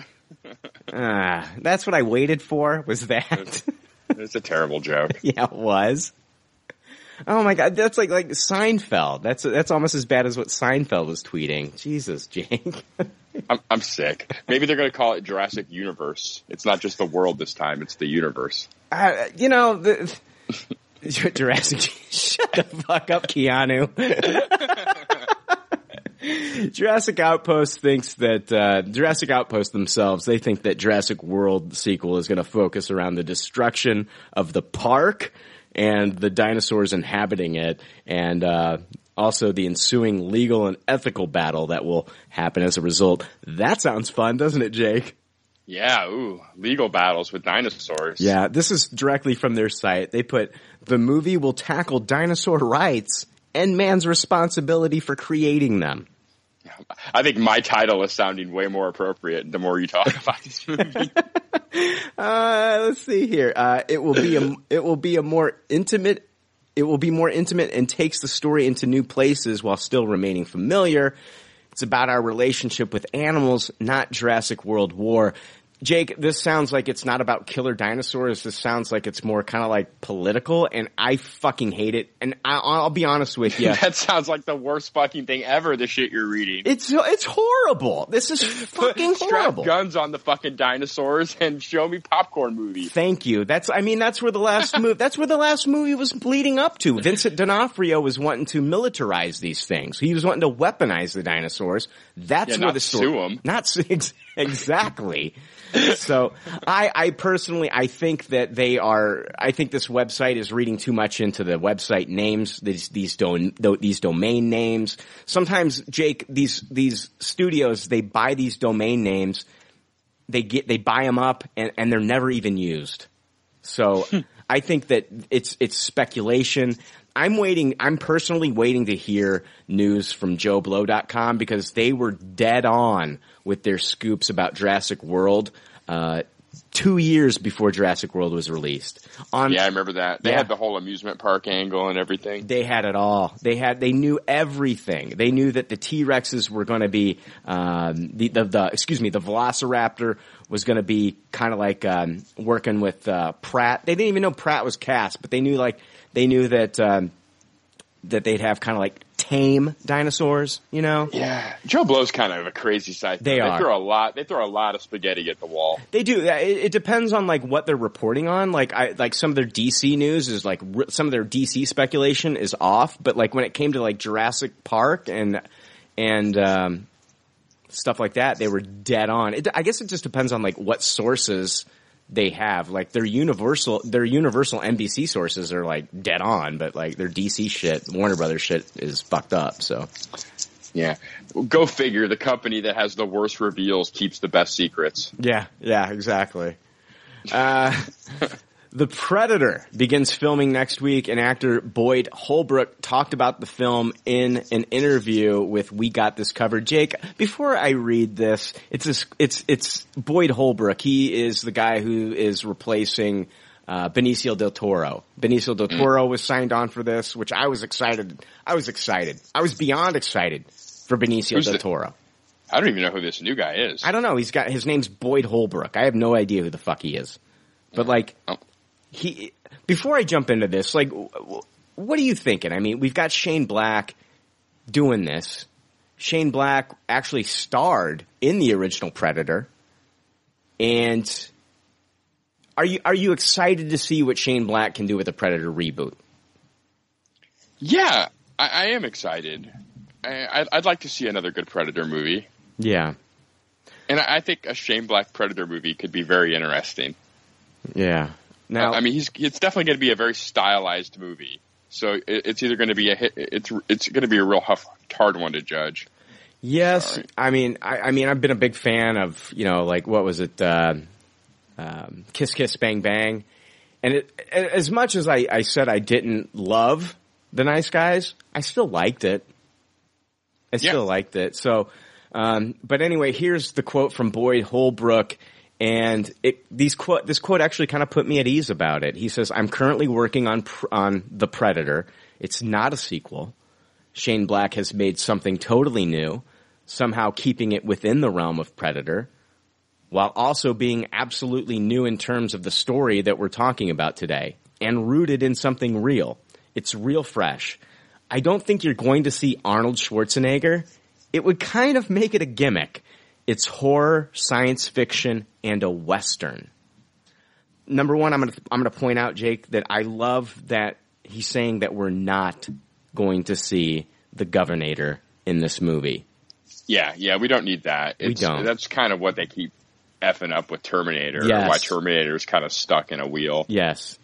Ah, that's what I waited for. Was that? It's a terrible joke. yeah, it was. Oh my God, that's like like Seinfeld. That's that's almost as bad as what Seinfeld was tweeting. Jesus, Jake. I'm, I'm sick. Maybe they're going to call it Jurassic Universe. It's not just the world this time; it's the universe. Uh, you know the. Jurassic. Shut the fuck up, Keanu. Jurassic Outpost thinks that uh, Jurassic Outpost themselves they think that Jurassic World sequel is going to focus around the destruction of the park and the dinosaurs inhabiting it, and uh, also the ensuing legal and ethical battle that will happen as a result. That sounds fun, doesn't it, Jake? Yeah, ooh, legal battles with dinosaurs. Yeah, this is directly from their site. They put the movie will tackle dinosaur rights and man's responsibility for creating them. I think my title is sounding way more appropriate the more you talk about this movie. Uh, let's see here. Uh, it will be a it will be a more intimate. It will be more intimate and takes the story into new places while still remaining familiar. It's about our relationship with animals, not Jurassic World War. Jake, this sounds like it's not about killer dinosaurs. This sounds like it's more kind of like political, and I fucking hate it. And I, I'll be honest with you, that sounds like the worst fucking thing ever. The shit you're reading. it's it's horrible. This is fucking Strap horrible. guns on the fucking dinosaurs and show me popcorn movie. Thank you. That's, I mean, that's where the last movie, that's where the last movie was leading up to. Vincent D'Onofrio was wanting to militarize these things. He was wanting to weaponize the dinosaurs. That's Yeah, where the story, sue 'em. not sue- ex- exactly. so I, I personally, I think that they are, I think this website is reading too much into the website names, these, these tho- these domain names. Sometimes, Jake, these, these studios, they buy these domain names they get they buy them up and, and they're never even used. So hmm. I think that it's it's speculation. I'm waiting. I'm personally waiting to hear news from JoBlo.com because they were dead on with their scoops about Jurassic World. Uh, two years before Jurassic World was released. On Yeah, I remember that. They Yeah. had the whole amusement park angle and everything. they had it all. They had, they knew everything. They knew that the T-Rexes were going to be, um, the, the, the, excuse me, the Velociraptor was going to be kind of like, um, working with, uh, Pratt. They didn't even know Pratt was cast, but they knew like, they knew that, um, that they'd have kind of like tame dinosaurs, you know? Yeah, JoBlo's kind of a crazy side. They are. They throw a lot. They throw a lot of spaghetti at the wall. They do. It, it depends on like what they're reporting on. Like I like some of their DC news is like some of their DC speculation is off, but like when it came to like Jurassic Park and and um, stuff like that, they were dead on. It, I guess it just depends on like what sources they have. Like their Universal, their Universal NBC sources are like dead on, but like their DC shit, Warner Brothers shit is fucked up. So Yeah, go figure. The company that has the worst reveals keeps the best secrets. Yeah, yeah, exactly. Uh, The Predator begins filming next week, and actor Boyd Holbrook talked about the film in an interview with We Got This Covered. Jake, before I read this, it's this, it's it's Boyd Holbrook. He is the guy who is replacing uh, Benicio del Toro. Benicio del Toro was signed on for this, which I was excited. I was excited. I was beyond excited for Benicio Who's del the- Toro. I don't even know who this new guy is. I don't know. He's got his name's Boyd Holbrook. I have no idea who the fuck he is. But like, Oh. He. Before I jump into this, like, what are you thinking? I mean, we've got Shane Black doing this. Shane Black actually starred in the original Predator, and are you are you excited to see what Shane Black can do with the Predator reboot? Yeah, I, I am excited. I, I'd, I'd like to see another good Predator movie, Yeah, and I, I think a Shane Black Predator movie could be very interesting. yeah. Now, I mean, he's it's definitely going to be a very stylized movie. So it, it's either going to be a hit, it's it's going to be a real huff, hard one to judge. Yes, Sorry. I mean, I, I mean, I've been a big fan of you know, like what was it, uh, um, Kiss Kiss Bang Bang, and it, as much as I, I said I didn't love the Nice Guys, I still liked it. I Yeah. still liked it. So, um, but anyway, here's the quote from Boyd Holbrook. And it, these quote, this quote actually kind of put me at ease about it. He says, "I'm currently working on on the Predator. It's not a sequel. Shane Black has made something totally new, somehow keeping it within the realm of Predator, while also being absolutely new in terms of the story that we're talking about today, and rooted in something real. It's real fresh. I don't think you're going to see Arnold Schwarzenegger. It would kind of make it a gimmick. It's horror, science fiction, and a western. Number one, I'm gonna I'm gonna point out, Jake, that I love that he's saying that we're not going to see the Governator in this movie. Yeah, yeah, we don't need that. We don't. That's kind of what they keep effing up with Terminator. Yes. Why Terminator is kind of stuck in a wheel. Yes.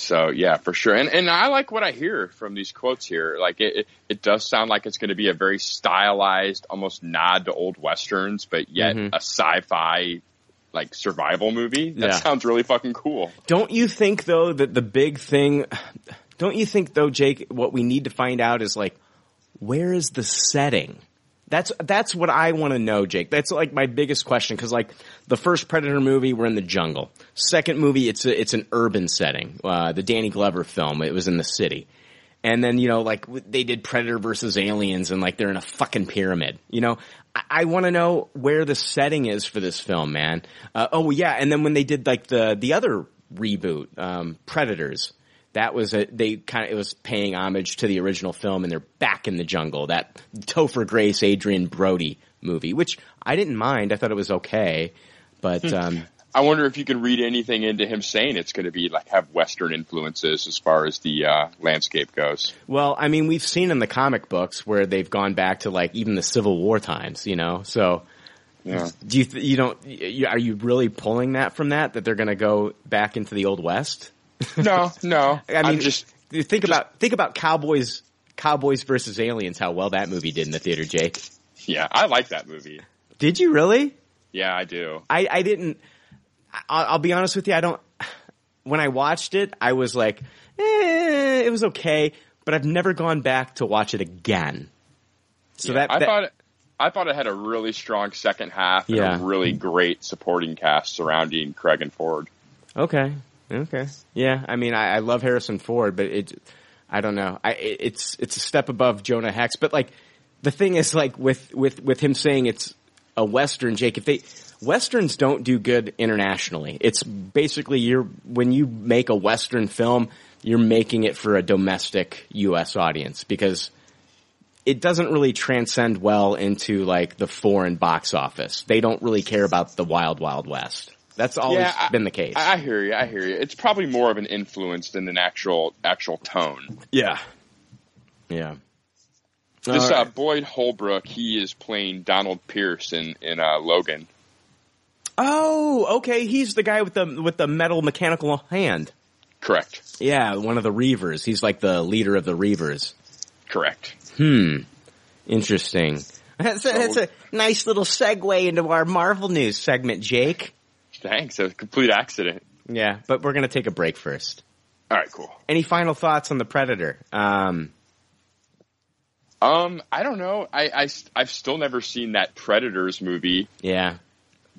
So yeah, for sure. And and I like what I hear from these quotes here. Like it, it, it does sound like it's going to be a very stylized, almost nod to old westerns, but yet Mhm. a sci-fi like survival movie. That Yeah. sounds really fucking cool. Don't you think though that the big thing, don't you think though, Jake, what we need to find out is like, where is the setting? That's, that's what I want to know, Jake. That's like my biggest question. Cause like the first Predator movie, we're in the jungle. Second movie, it's a, it's an urban setting. Uh, the Danny Glover film, it was in the city. And then, you know, like they did Predator versus Aliens and like they're in a fucking pyramid. You know, I, I want to know where the setting is for this film, man. Uh, oh yeah. And then when they did like the, the other reboot, um, Predators, that was a, they kind of, it was paying homage to the original film and they're back in the jungle. That Topher Grace, Adrien Brody movie, which I didn't mind. I thought it was okay. But, um, I wonder if you can read anything into him saying it's going to be like have Western influences as far as the uh, landscape goes. Well, I mean, we've seen in the comic books where they've gone back to like even the Civil War times, you know. So, Yeah. do you th- you don't you, are you really pulling that from that that they're going to go back into the old west? No, no. I mean, I'm just you think about think about Cowboys Cowboys versus Aliens. How well that movie did in the theater, Jake. yeah. I like that movie. Did you really? Yeah, I do. I I didn't. I'll, I'll be honest with you. I don't. When I watched it, I was like, eh, it was okay, but I've never gone back to watch it again. So Yeah, that, I thought it, I thought it had a really strong second half and Yeah. a really great supporting cast surrounding Craig and Ford. Okay. Okay. Yeah. I mean, I, I love Harrison Ford, but it, I don't know. I, it- it's, it's a step above Jonah Hex, but like, the thing is like with, with, with him saying it's a Western, Jake, if they, Westerns don't do good internationally. It's basically you're, when you make a Western film, you're making it for a domestic U.S. audience because it doesn't really transcend well into like the foreign box office. They don't really care about the wild, wild west. That's always I- been the case. I, hear you. I hear you. It's probably more of an influence than an actual actual tone. Yeah. Yeah. This All uh. Boyd Holbrook, he is playing Donald Pierce in in uh, Logan. oh, okay. He's the guy with the with the metal mechanical hand. Correct. Yeah, one of the Reavers. He's like the leader of the Reavers. Correct. Hmm. Interesting. That's a, that's a nice little segue into our Marvel news segment, Jake. Thanks. A complete accident. Yeah, but we're gonna take a break first. All right, cool. Any final thoughts on the Predator? Um, Um, I don't know. I, I have still never seen that Predators movie, yeah,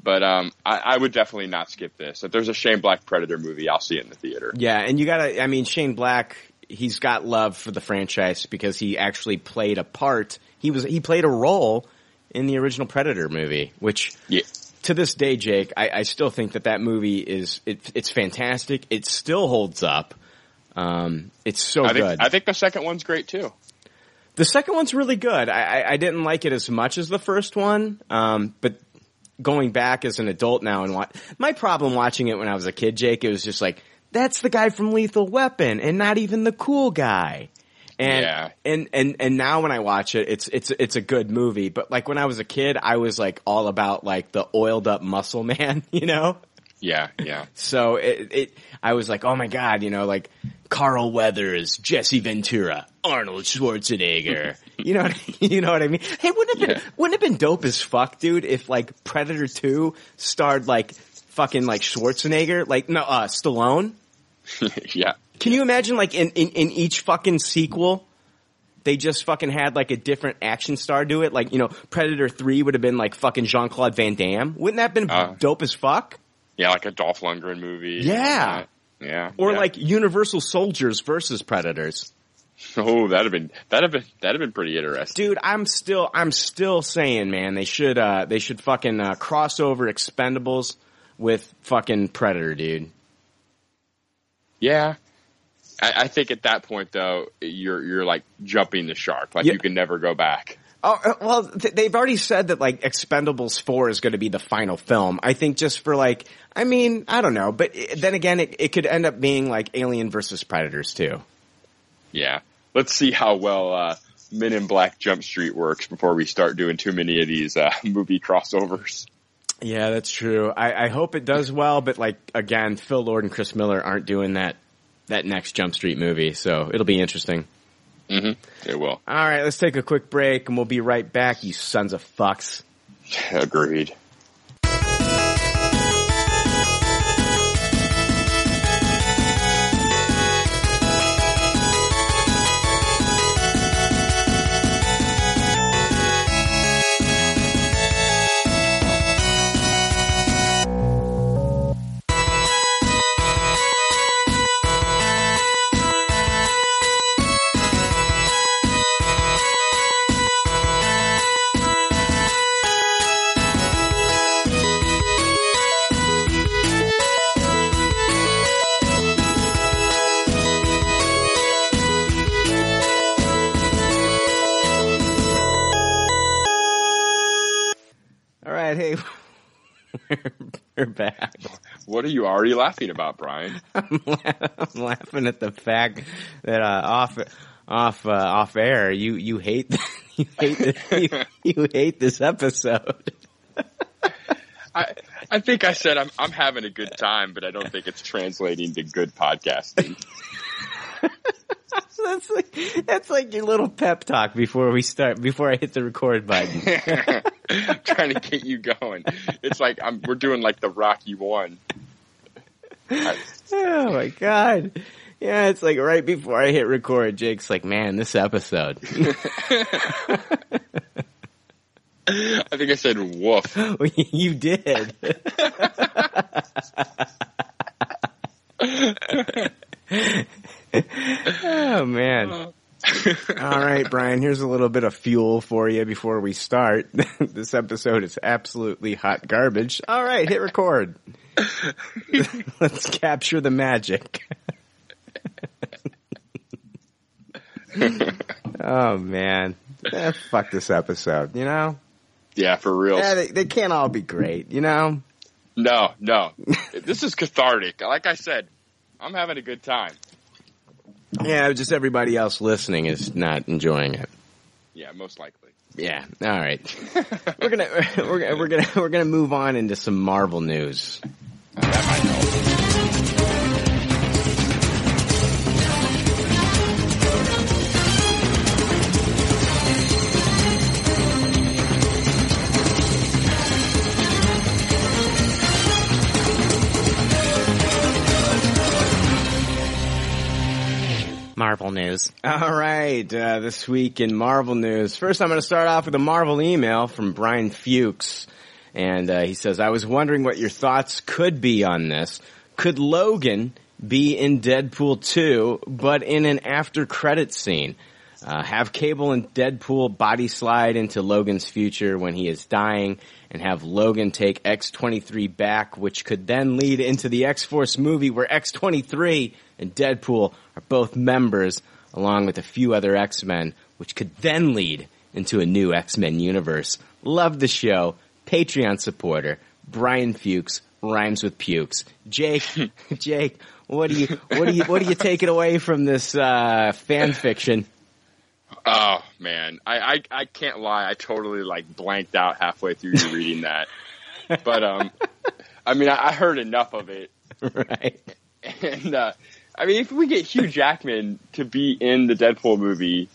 but um, I, I would definitely not skip this. If there's a Shane Black Predator movie, I'll see it in the theater. yeah, and you gotta. I mean, Shane Black, he's got love for the franchise because he actually played a part. He was he played a role in the original Predator movie, which Yeah, to this day, Jake, I, I still think that that movie is it, it's fantastic. It still holds up. Um, it's so I think good. I think the second one's great too. The second one's really good. I, I, I didn't like it as much as the first one, um, but going back as an adult now and watch, my problem watching it when I was a kid, Jake, it was just like, that's the guy from Lethal Weapon and not even the cool guy. And, Yeah. and, and, and now when I watch it, it's, it's, it's a good movie. But like when I was a kid, I was like all about like the oiled up muscle man, you know? Yeah, yeah. So it, it, I was like, oh my god, you know, like Carl Weathers, Jesse Ventura, Arnold Schwarzenegger. you know, what, you know what I mean? Hey, wouldn't it been, Yeah. wouldn't it been dope as fuck, dude, if like Predator Two starred like fucking like Schwarzenegger, like no, uh, Stallone. yeah. Can you imagine like in, in, in each fucking sequel? They just fucking had like a different action star do it. Like, you know, Predator 3 would have been like fucking Jean-Claude Van Damme. Wouldn't that have been Uh. dope as fuck? Yeah, like a Dolph Lundgren movie. Yeah. Yeah. Or yeah. like Universal Soldiers versus Predators. Oh, that'd have been that'd have been that'd have been pretty interesting. Dude, I'm still I'm still saying, man, they should uh they should fucking uh, cross over Expendables with fucking Predator, dude. Yeah. I, I think at that point though, you're you're like jumping the shark. Like Yeah. you can never go back. Oh uh, well, th- they've already said that like Expendables four is going to be the final film. I think just for like, I mean, I don't know, but i- then again, it, it could end up being like Alien versus Predators too. Yeah. Let's see how well uh, Men in Black Jump Street works before we start doing too many of these uh, movie crossovers. Yeah, that's true. I, I hope it does well, but like again, Phil Lord and Chris Miller aren't doing that that next Jump Street movie, so it'll be interesting. Mm-hmm. It will. All right, let's take a quick break and we'll be right back, you sons of fucks. Agreed. Back. What are you already laughing about, Brian? I'm, la- I'm laughing at the fact that uh, off off uh, off air, you you hate you hate this, you, you hate this episode. I I think I said I'm I'm having a good time, but I don't think it's translating to good podcasting. That's like that's like your little pep talk before we start before I hit the record button. trying to get you going. It's like I'm we're doing like the Rocky one. I- Oh my god. Yeah, it's like right before I hit record, Jake's like, man, this episode. I think I said woof. you did. Oh man. All right, Brian, here's a little bit of fuel for you before we start. this episode is absolutely hot garbage. All right, hit record. Let's capture the magic. oh man. Eh, fuck this episode, you know? Yeah, for real. Yeah, they, they can't all be great, you know? No, no. this is cathartic. Like I said, I'm having a good time. Yeah, just everybody else listening is not enjoying it. Yeah, most likely. Yeah. All right. we're gonna we're gonna we're gonna we're gonna move on into some Marvel news. That Marvel news. All right, uh, this week in Marvel news. First, I'm going to start off with a Marvel email from Brian Fuchs, and uh, he says, "I was wondering what your thoughts could be on this. Could Logan be in Deadpool 2, but in an after credit scene?" Uh, have Cable and Deadpool body slide into Logan's future when he is dying, and have Logan take X-23 back, which could then lead into the X-Force movie where X-23 and Deadpool are both members, along with a few other X-Men, which could then lead into a new X-Men universe. Love the show. Patreon supporter, Brian Fuchs, rhymes with pukes. Jake, Jake, what do you, what do you, what do you take it away from this, uh, fan fiction? Oh man, I, I I can't lie. I totally like blanked out halfway through you reading that. But um, I mean, I, I heard enough of it, Right. and uh, I mean, if we get Hugh Jackman to be in the Deadpool movie,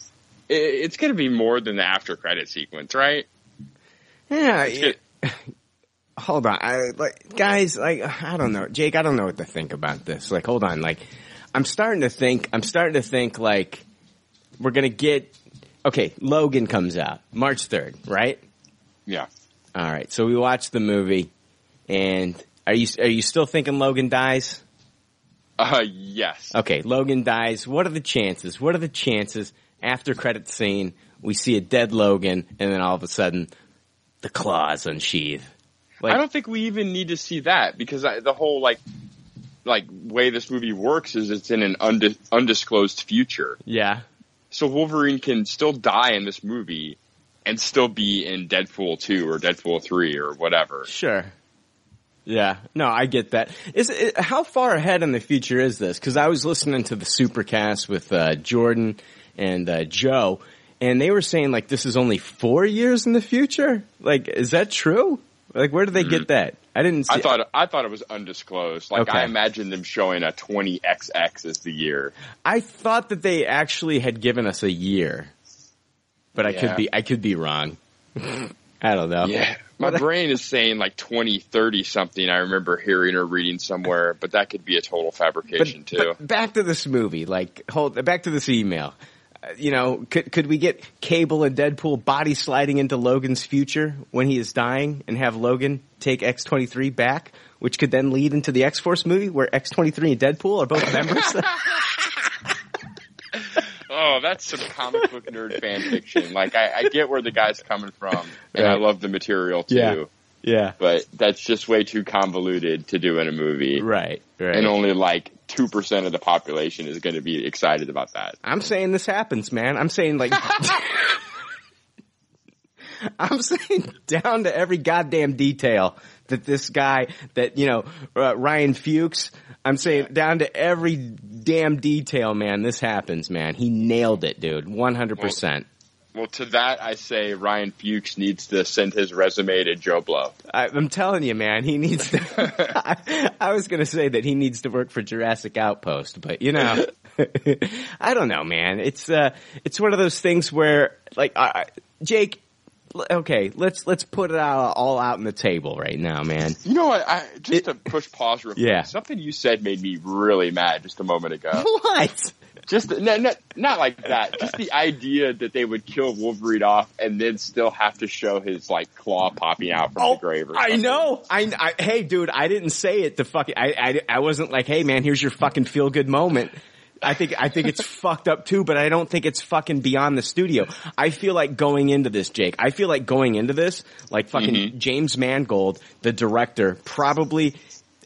it, it's going to be more than the after credit sequence, right? Yeah. It- hold on. I, like, guys, like, I don't know. Jake, I don't know what to think about this. Like, hold on. Like, I'm starting to think, I'm starting to think like, we're gonna get, okay, Logan comes out March 3rd, right? Yeah. Alright, so we watch the movie, and are you, are you still thinking Logan dies? Uh, yes. Okay, Logan dies. What are the chances? What are the chances after credit scene we see a dead Logan and then all of a sudden the claws unsheathe? Like, I don't think we even need to see that because I, the whole like like way this movie works is it's in an undi- undisclosed future. yeah. So Wolverine can still die in this movie and still be in Deadpool 2 or Deadpool 3 or whatever. Sure. Yeah. No, I get that. Is it, how far ahead in the future is this? Cause I was listening to the Supercast with, uh, Jordan and, uh, Joe, and they were saying like this is only four years in the future? Like, is that true? Like, where did they get that? I didn't see. I thought I thought it was undisclosed. Like Okay. I imagined them showing a 20XX as the year. I thought that they actually had given us a year, but I could be I could be wrong. I don't know. Yeah. My brain is saying like 2030 something. I remember hearing or reading somewhere, but that could be a total fabrication but, too. but back to this movie. Like, hold back to this email. Uh, you know, could could we get Cable and Deadpool body sliding into Logan's future when he is dying, and have Logan take X twenty three back, which could then lead into the X Force movie where X twenty three and Deadpool are both members? Oh, that's some comic book nerd fan fiction. Like I, I get where the guy's coming from, and I love the material too. Yeah. yeah. But that's just way too convoluted to do in a movie. Right. Right. And only like two percent of the population is going to be excited about that. I'm saying this happens, man. I'm saying like, I'm saying down to every goddamn detail that this guy, that, you know, uh, Ryan Fuchs, I'm saying down to every damn detail, man, this happens, man. He nailed it, dude. 100%. Well, to that I say Ryan Fuchs needs to send his resume to JoBlo. I, I'm telling you, man, he needs to, I, I was gonna say that he needs to work for Jurassic Outpost, but you know, I don't know, man. It's, uh, it's one of those things where, like, I, Jake, okay, let's, let's put it out, all out on the table right now, man. You know what? I, just to push pause real quick. Yeah. Something you said made me really mad just a moment ago. What? just no, no, not like that. Just the idea that they would kill Wolverine off and then still have to show his like claw popping out from the oh, grave. Oh, I know. I, I, hey, dude, I didn't say it to fucking, I, I, I wasn't like, hey man, here's your fucking feel good moment. I think, I think it's fucked up too, but I don't think it's fucking beyond the studio. I feel like going into this, Jake, I feel like going into this, like fucking Mm-hmm. James Mangold, the director, probably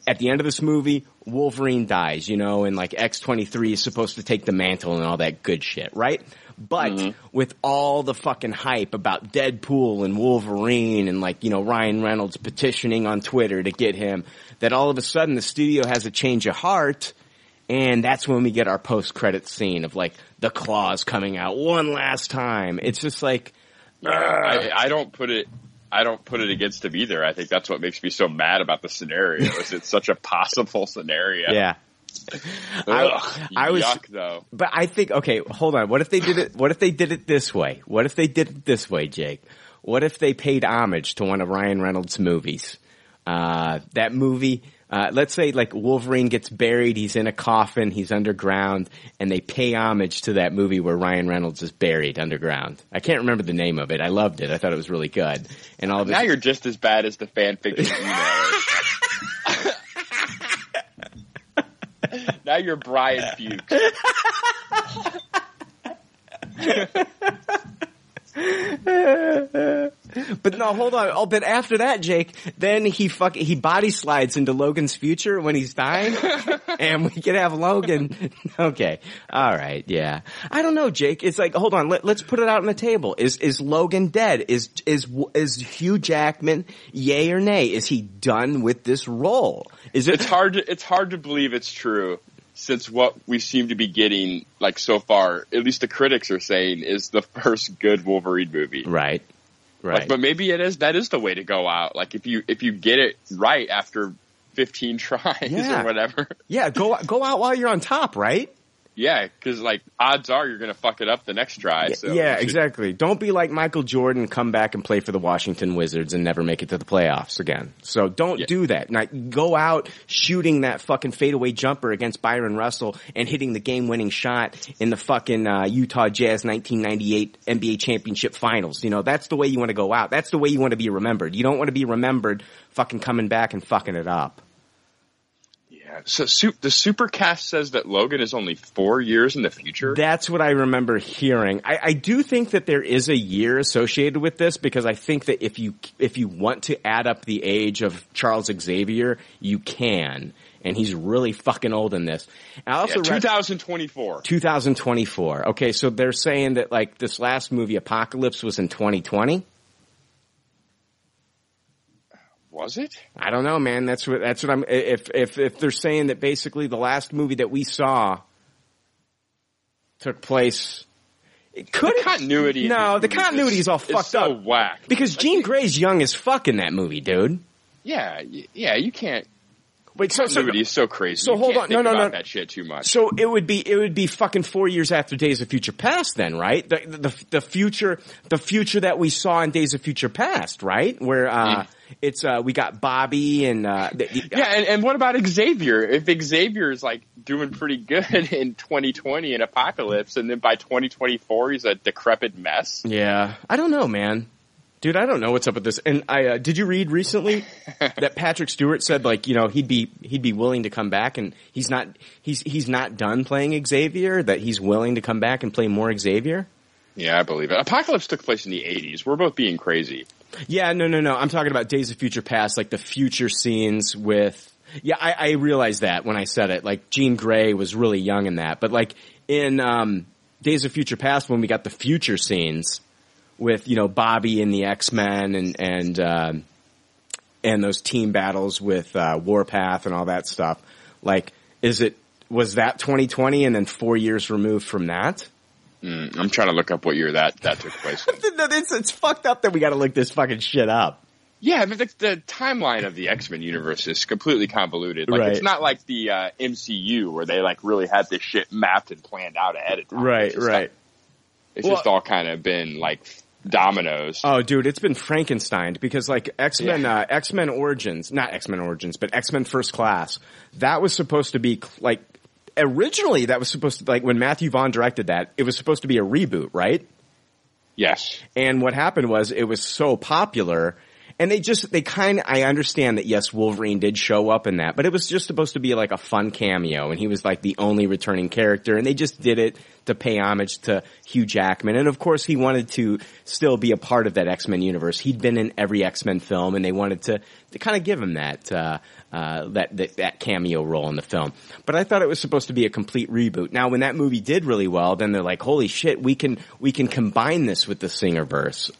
at the end of this movie, Wolverine dies, you know, and like X23 is supposed to take the mantle and all that good shit, right? But Mm-hmm. with all the fucking hype about Deadpool and Wolverine and like, you know, Ryan Reynolds petitioning on Twitter to get him, that all of a sudden the studio has a change of heart and that's when we get our post credit scene of like the claws coming out one last time. It's just like, I, I don't put it. I don't put it against him either. I think that's what makes me so mad about the scenario. is it's such a possible scenario. yeah. Ugh, I was- yuck though. But I think okay, hold on. What if they did it? What if they did it this way? What if they did it this way, Jake? What if they paid homage to one of Ryan Reynolds' movies? Uh, that movie, uh, let's say like Wolverine gets buried, he's in a coffin, he's underground, and they pay homage to that movie where Ryan Reynolds is buried underground. I can't remember the name of it. I loved it. I thought it was really good. And all this, Now you're just as bad as the fan fiction now you're Brian Fuchs. But no, hold on. Oh, but after that, Jake, then he fuck he body slides into Logan's future when he's dying, and we can have Logan. Okay, all right, yeah. I don't know, Jake. It's like, hold on. Let, let's put it out on the table. Is is Logan dead? Is is is Hugh Jackman? Yay or nay? Is he done with this role? Is it? It's hard. To, it's hard to believe it's true, since what we seem to be getting, like so far, at least the critics are saying, is the first good Wolverine movie. Right, Like, right. but maybe it is. That is the way to go out. Like if you if you get it right after fifteen tries Yeah. or whatever. yeah, go go out while you're on top, right? Yeah, because like odds are you're gonna fuck it up the next try. So yeah, should- exactly. Don't be like Michael Jordan, come back and play for the Washington Wizards and never make it to the playoffs again. So don't Yeah. do that. Now, go out shooting that fucking fadeaway jumper against Bryon Russell and hitting the game-winning shot in the fucking uh, Utah Jazz 1998 NBA championship finals. You know, that's the way you want to go out. That's the way you want to be remembered. You don't want to be remembered fucking coming back and fucking it up. So su- the supercast says that Logan is only four years in the future. That's what I remember hearing. I, I do think that there is a year associated with this because I think that if you if you want to add up the age of Charles Xavier, you can, and he's really fucking old in this. I yeah, also read 2024. 2024. Okay, so they're saying that like this last movie, Apocalypse, was in 2020. Was it? I don't know, man. That's what that's what I'm. If if if they're saying that basically the last movie that we saw took place, it could The continuity. No, the continuity is all fucked so up. whack. Because Jean Grey's young as fuck in that movie, dude. Yeah, yeah. You can't. Wait, so so, Continuity is so crazy. so You hold on. No, no, no. That shit too much. so it would be it would be fucking four years after Days of Future Past, then, right? The the the future the future that we saw in Days of Future Past, right? Where uh, Yeah. It's uh, we got Bobby and uh, the, the- Yeah, and, and what about Xavier? If Xavier is like doing pretty good in 2020 in Apocalypse, and then by 2024 he's a decrepit mess. Yeah, I don't know, man. Dude, I don't know what's up with this. And I uh, did you read recently that Patrick Stewart said like you know he'd be he'd be willing to come back and he's not he's he's not done playing Xavier that he's willing to come back and play more Xavier. Yeah, I believe it. Apocalypse took place in the 80s. We're both being crazy. Yeah, no, no, no. I'm talking about Days of Future Past, like the future scenes with. Yeah, I, I realized that when I said it. Like Jean Grey was really young in that, but like in um, Days of Future Past, when we got the future scenes with you know Bobby and the X Men and and um, and those team battles with uh, Warpath and all that stuff. Like, is it was that 2020 and then four years removed from that? Mm, I'm trying to look up what year that that took place. in. It's, it's fucked up that we got to look this fucking shit up. yeah, the, the timeline of the X Men universe is completely convoluted. Like Right. it's not like the uh, MCU where they like really had this shit mapped and planned out ahead of time. Right, It's right. like- it's Well- just all kind of been like dominoes. Oh, dude, it's been Frankenstein because like X Men, uh, X Men Origins, not X Men Origins, but X Men First Class. That was supposed to be like originally that was supposed to like when Matthew Vaughn directed that it was supposed to be a reboot, right? yes. And what happened was it was so popular. And they just, they kind of, I understand that yes, Wolverine did show up in that, but it was just supposed to be like a fun cameo and he was like the only returning character and they just did it to pay homage to Hugh Jackman. And of course he wanted to still be a part of that X-Men universe. He'd been in every X-Men film and they wanted to, to kind of give him that, uh, uh, that, that, that cameo role in the film. But I thought it was supposed to be a complete reboot. Now when that movie did really well, then they're like, holy shit, we can, we can combine this with the Singerverse.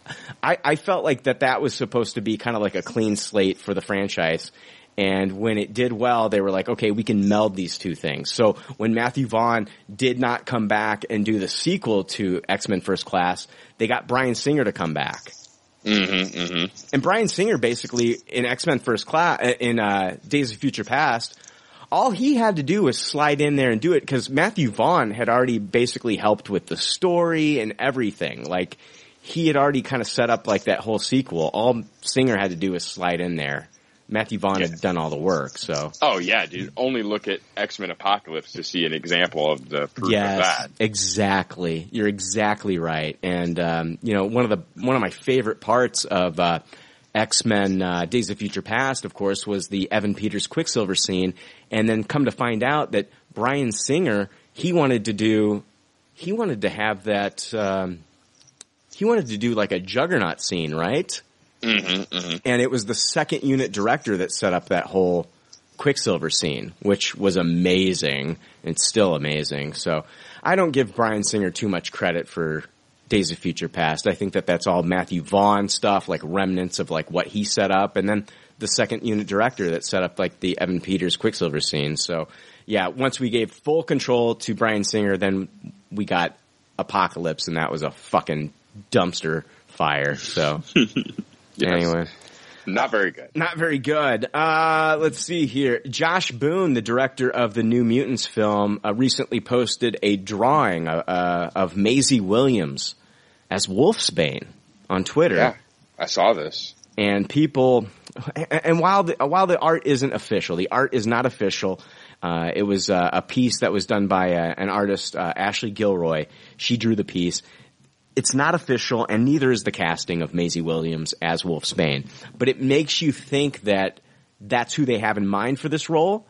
I, I felt like that that was supposed to be kind of like a clean slate for the franchise. And when it did well, they were like, okay, we can meld these two things. So when Matthew Vaughn did not come back and do the sequel to X-Men First Class, they got Bryan Singer to come back. Mm-hmm, mm-hmm. And Bryan Singer basically in X-Men First Class, in, uh, Days of Future Past, all he had to do was slide in there and do it because Matthew Vaughn had already basically helped with the story and everything. Like, he had already kind of set up like that whole sequel. All Singer had to do was slide in there. Matthew Vaughn Yeah. had done all the work. So Oh yeah, dude. Only look at X Men Apocalypse to see an example of the proof of that. exactly. You're exactly right. And um, you know, one of the one of my favorite parts of uh, X Men uh, Days of Future Past, of course, was the Evan Peters Quicksilver scene. And then come to find out that Bryan Singer he wanted to do he wanted to have that um, he wanted to do like a Juggernaut scene, right? Mm-hmm, and it was the second unit director that set up that whole Quicksilver scene, which was amazing. It's still amazing. So I don't give Bryan Singer too much credit for Days of Future Past. I think that that's all Matthew Vaughn stuff, like remnants of like what he set up, and then the second unit director that set up like the Evan Peters Quicksilver scene. So yeah, once we gave full control to Bryan Singer, then we got Apocalypse, and that was a fucking dumpster fire. So anyway. Not very good. Not very good. Uh, let's see here. Josh Boone, the director of the New Mutants film, uh, recently posted a drawing uh, uh, of Maisie Williams as Wolfsbane on Twitter. Yeah, I saw this. And people, and and while the, while the art isn't official, the art is not official. Uh, it was uh, a piece that was done by uh, an artist, uh, Ashley Gilroy. She drew the piece. It's not official, and neither is the casting of Maisie Williams as Wolfsbane. But it makes you think that that's who they have in mind for this role,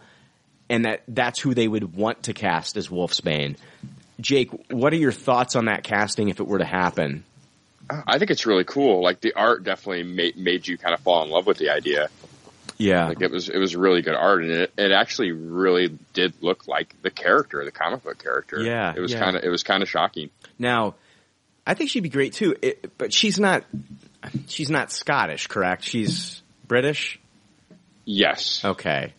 and that that's who they would want to cast as Wolfsbane. Jake, what are your thoughts on that casting if it were to happen? I think it's really cool. Like the art definitely made, made you kind of fall in love with the idea. Yeah. Like it was it was really good art, and it, it actually really did look like the character, the comic book character. Yeah, it was yeah. kind of it was kind of shocking. Now, I think she'd be great too, it, but she's not. She's not Scottish, correct? She's British. Yes. Okay.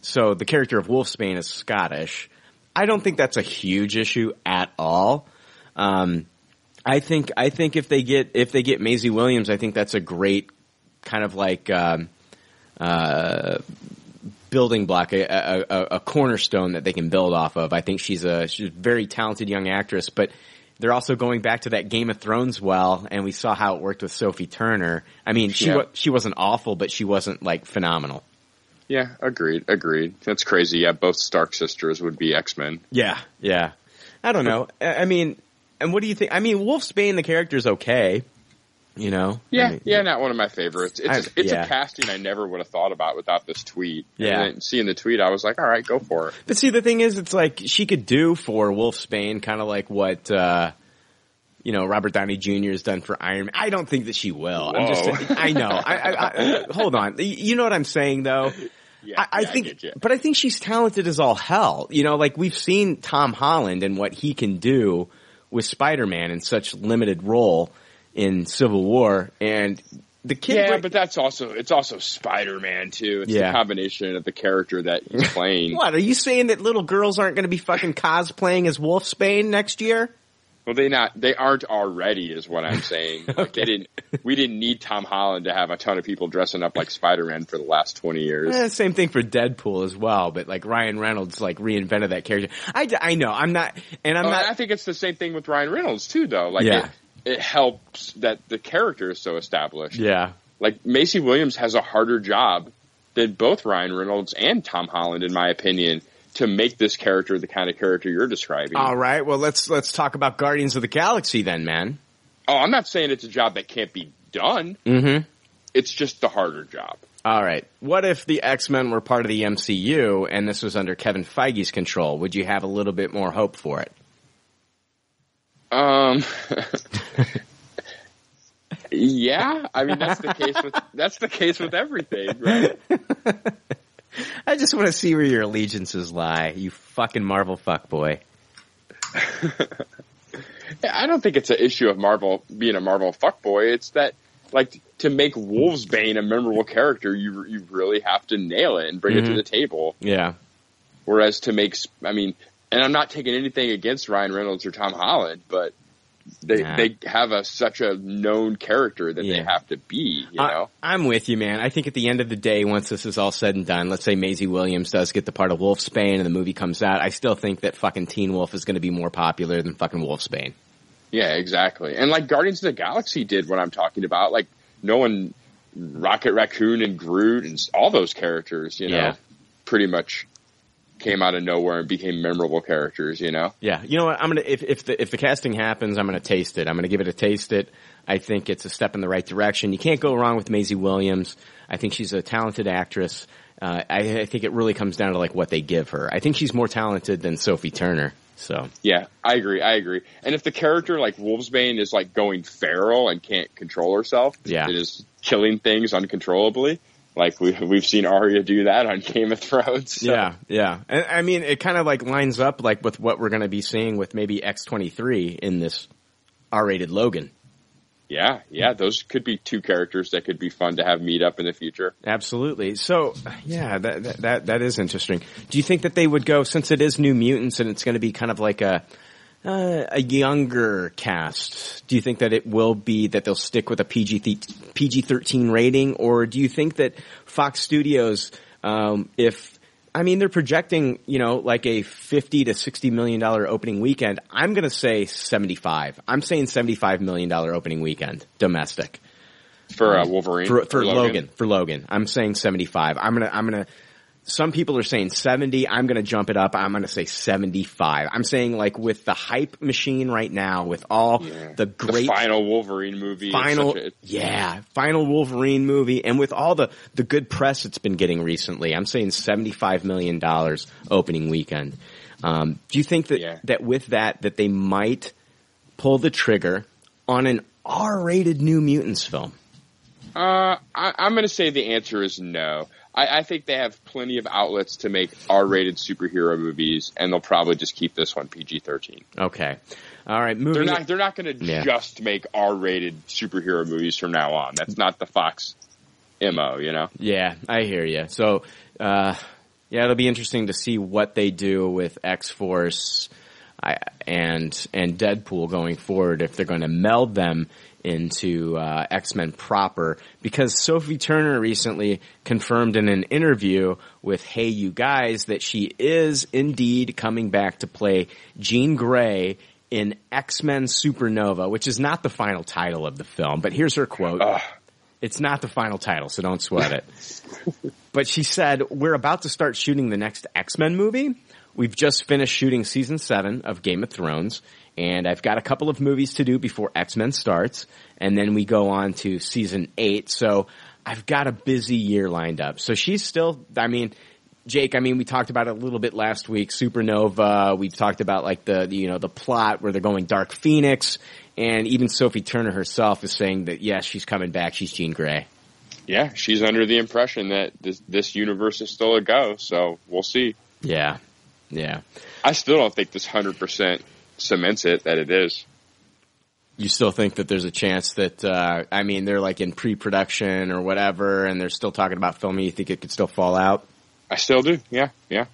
So the character of Wolfsbane is Scottish. I don't think that's a huge issue at all. Um, I think I think if they get if they get Maisie Williams, I think that's a great kind of like um, uh, building block, a, a, a, cornerstone that they can build off of. I think she's a she's a very talented young actress, but they're also going back to that Game of Thrones well, and we saw how it worked with Sophie Turner. I mean, she Yeah. she wasn't awful, but she wasn't like phenomenal. Yeah, agreed, agreed. That's crazy. Yeah, both Stark sisters would be X Men. Yeah, yeah. I don't know. I mean, and what do you think? I mean, Wolfsbane, the character is okay. You know? Yeah, I mean, yeah, not one of my favorites. It's I- it's yeah. a casting I never would have thought about without this tweet. Yeah. seeing the tweet, I was like, all right, go for it. But see, the thing is, it's like she could do for Wolfsbane, kind of like what, uh, you know, Robert Downey Jr. has done for Iron Man. I don't think that she will. I'm just, I know. I, I, hold on. You know what I'm saying though? Yeah, I, I yeah, think, but I think she's talented as all hell. You know, like we've seen Tom Holland and what he can do with Spider-Man in such limited role in Civil War, and the kid. Yeah, but that's also it's also Spider Man too. It's Yeah. the combination of the character that he's playing. what are you saying that little girls aren't going to be fucking cosplaying as Wolfsbane next year? Well, they not they aren't already, is what I'm saying. Like they didn't. We didn't need Tom Holland to have a ton of people dressing up like Spider Man for the last twenty years. Eh, same thing for Deadpool as well, but like Ryan Reynolds like reinvented that character. I, I know I'm not, and I'm Oh, not. and I think it's the same thing with Ryan Reynolds too, though. Like Yeah. it, it helps that the character is so established. yeah, Like Maisie Williams has a harder job than both Ryan Reynolds and Tom Holland, in my opinion, to make this character the kind of character you're describing. all right. Well, let's let's talk about Guardians of the Galaxy then, man. oh, I'm not saying it's a job that can't be done. Mm-hmm. It's just the harder job. All right. What if the X Men were part of the MCU and this was under Kevin Feige's control? Would you have a little bit more hope for it? Um. yeah, I mean that's the case with that's the case with everything, right? I just want to see where your allegiances lie, you fucking Marvel fuckboy. I don't think it's an issue of Marvel being a Marvel fuckboy. It's that like to make Wolfsbane a memorable character, you you really have to nail it and bring it to Mhm. the table. Yeah. Whereas to make, I mean, and I'm not taking anything against Ryan Reynolds or Tom Holland, but they Nah. they have a such a known character that they have to be. You I- know, I'm with you, man. I think at the end of the day, once this is all said and done, let's say Maisie Williams does get the part of Wolfsbane and the movie comes out, I still think that fucking Teen Wolf is going to be more popular than fucking Wolfsbane. yeah, exactly. And like Guardians of the Galaxy did what I'm talking about. Like no one Rocket Raccoon and Groot and all those characters, you know, Yeah. pretty much came out of nowhere and became memorable characters, you know? Yeah, you know what? I'm gonna if if the if the casting happens, I'm gonna taste it. I'm gonna give it a taste. It. I think it's a step in the right direction. You can't go wrong with Maisie Williams. I think she's a talented actress. Uh, I, I think it really comes down to like what they give her. I think she's more talented than Sophie Turner. So Yeah, I agree. I agree. And if the character like Wolfsbane is like going feral and can't control herself, Yeah. it is killing things uncontrollably. Like we we've seen Arya do that on Game of Thrones. so- yeah, yeah. And I mean, it kind of like lines up like with what we're gonna be seeing with maybe X23 in this R-rated Logan. yeah, yeah. Those could be two characters that could be fun to have meet up in the future. Absolutely. So, yeah, that, that that that is interesting. Do you think that they would go since it is New Mutants and it's going to be kind of like a uh, a younger cast? Do you think that it will be that they'll stick with a PG PG thirteen rating, or do you think that Fox Studios, um, if I mean they're projecting, you know, like a fifty to sixty million dollar opening weekend, I'm going to say seventy five. I'm saying seventy five million dollar opening weekend domestic For uh, Wolverine, for, for or Logan. For Logan, I'm saying 75. I'm gonna, I'm gonna. Some people are saying 70. I'm gonna jump it up. I'm gonna say 75. I'm saying like with the hype machine right now, with all Yeah. the great the final Wolverine movie. final, a- yeah, final Wolverine movie, and with all the the good press it's been getting recently, I'm saying 75 million dollars opening weekend. Um, do you think that Yeah. that with that that they might pull the trigger on an R-rated New Mutants film? Uh, I, I'm going to say the answer is no. I, I think they have plenty of outlets to make R-rated superhero movies, and they'll probably just keep this one PG-13. Okay. All right. Moving. They're not. They're not going to Yeah. just make R-rated superhero movies from now on. That's not the Fox mo. You know. yeah, I hear you. So, uh, yeah, it'll be interesting to see what they do with X Force and and Deadpool going forward if they're going to meld them into uh, X Men proper. Because Sophie Turner recently confirmed in an interview with HeyUGuys that she is indeed coming back to play Jean Grey in X Men Supernova, which is not the final title of the film. But here's her quote. It's not the final title, so don't sweat it. but she said, we're about to start shooting the next X-Men movie. We've just finished shooting season seven of Game of Thrones, and I've got a couple of movies to do before X-Men starts, and then we go on to season eight, so I've got a busy year lined up. So she's still, I mean, Jake, I mean, we talked about it a little bit last week. Supernova. We've talked about like the, you know, the plot where they're going Dark Phoenix. And even Sophie Turner herself is saying that yes, she's coming back. She's Jean Grey. Yeah, she's under the impression that this this universe is still a go. So we'll see. Yeah. Yeah. I still don't think this hundred percent cements it that it is. You still think that there's a chance that, uh, I mean, they're like in pre-production or whatever and they're still talking about filming. You think it could still fall out? I still do. Yeah, yeah.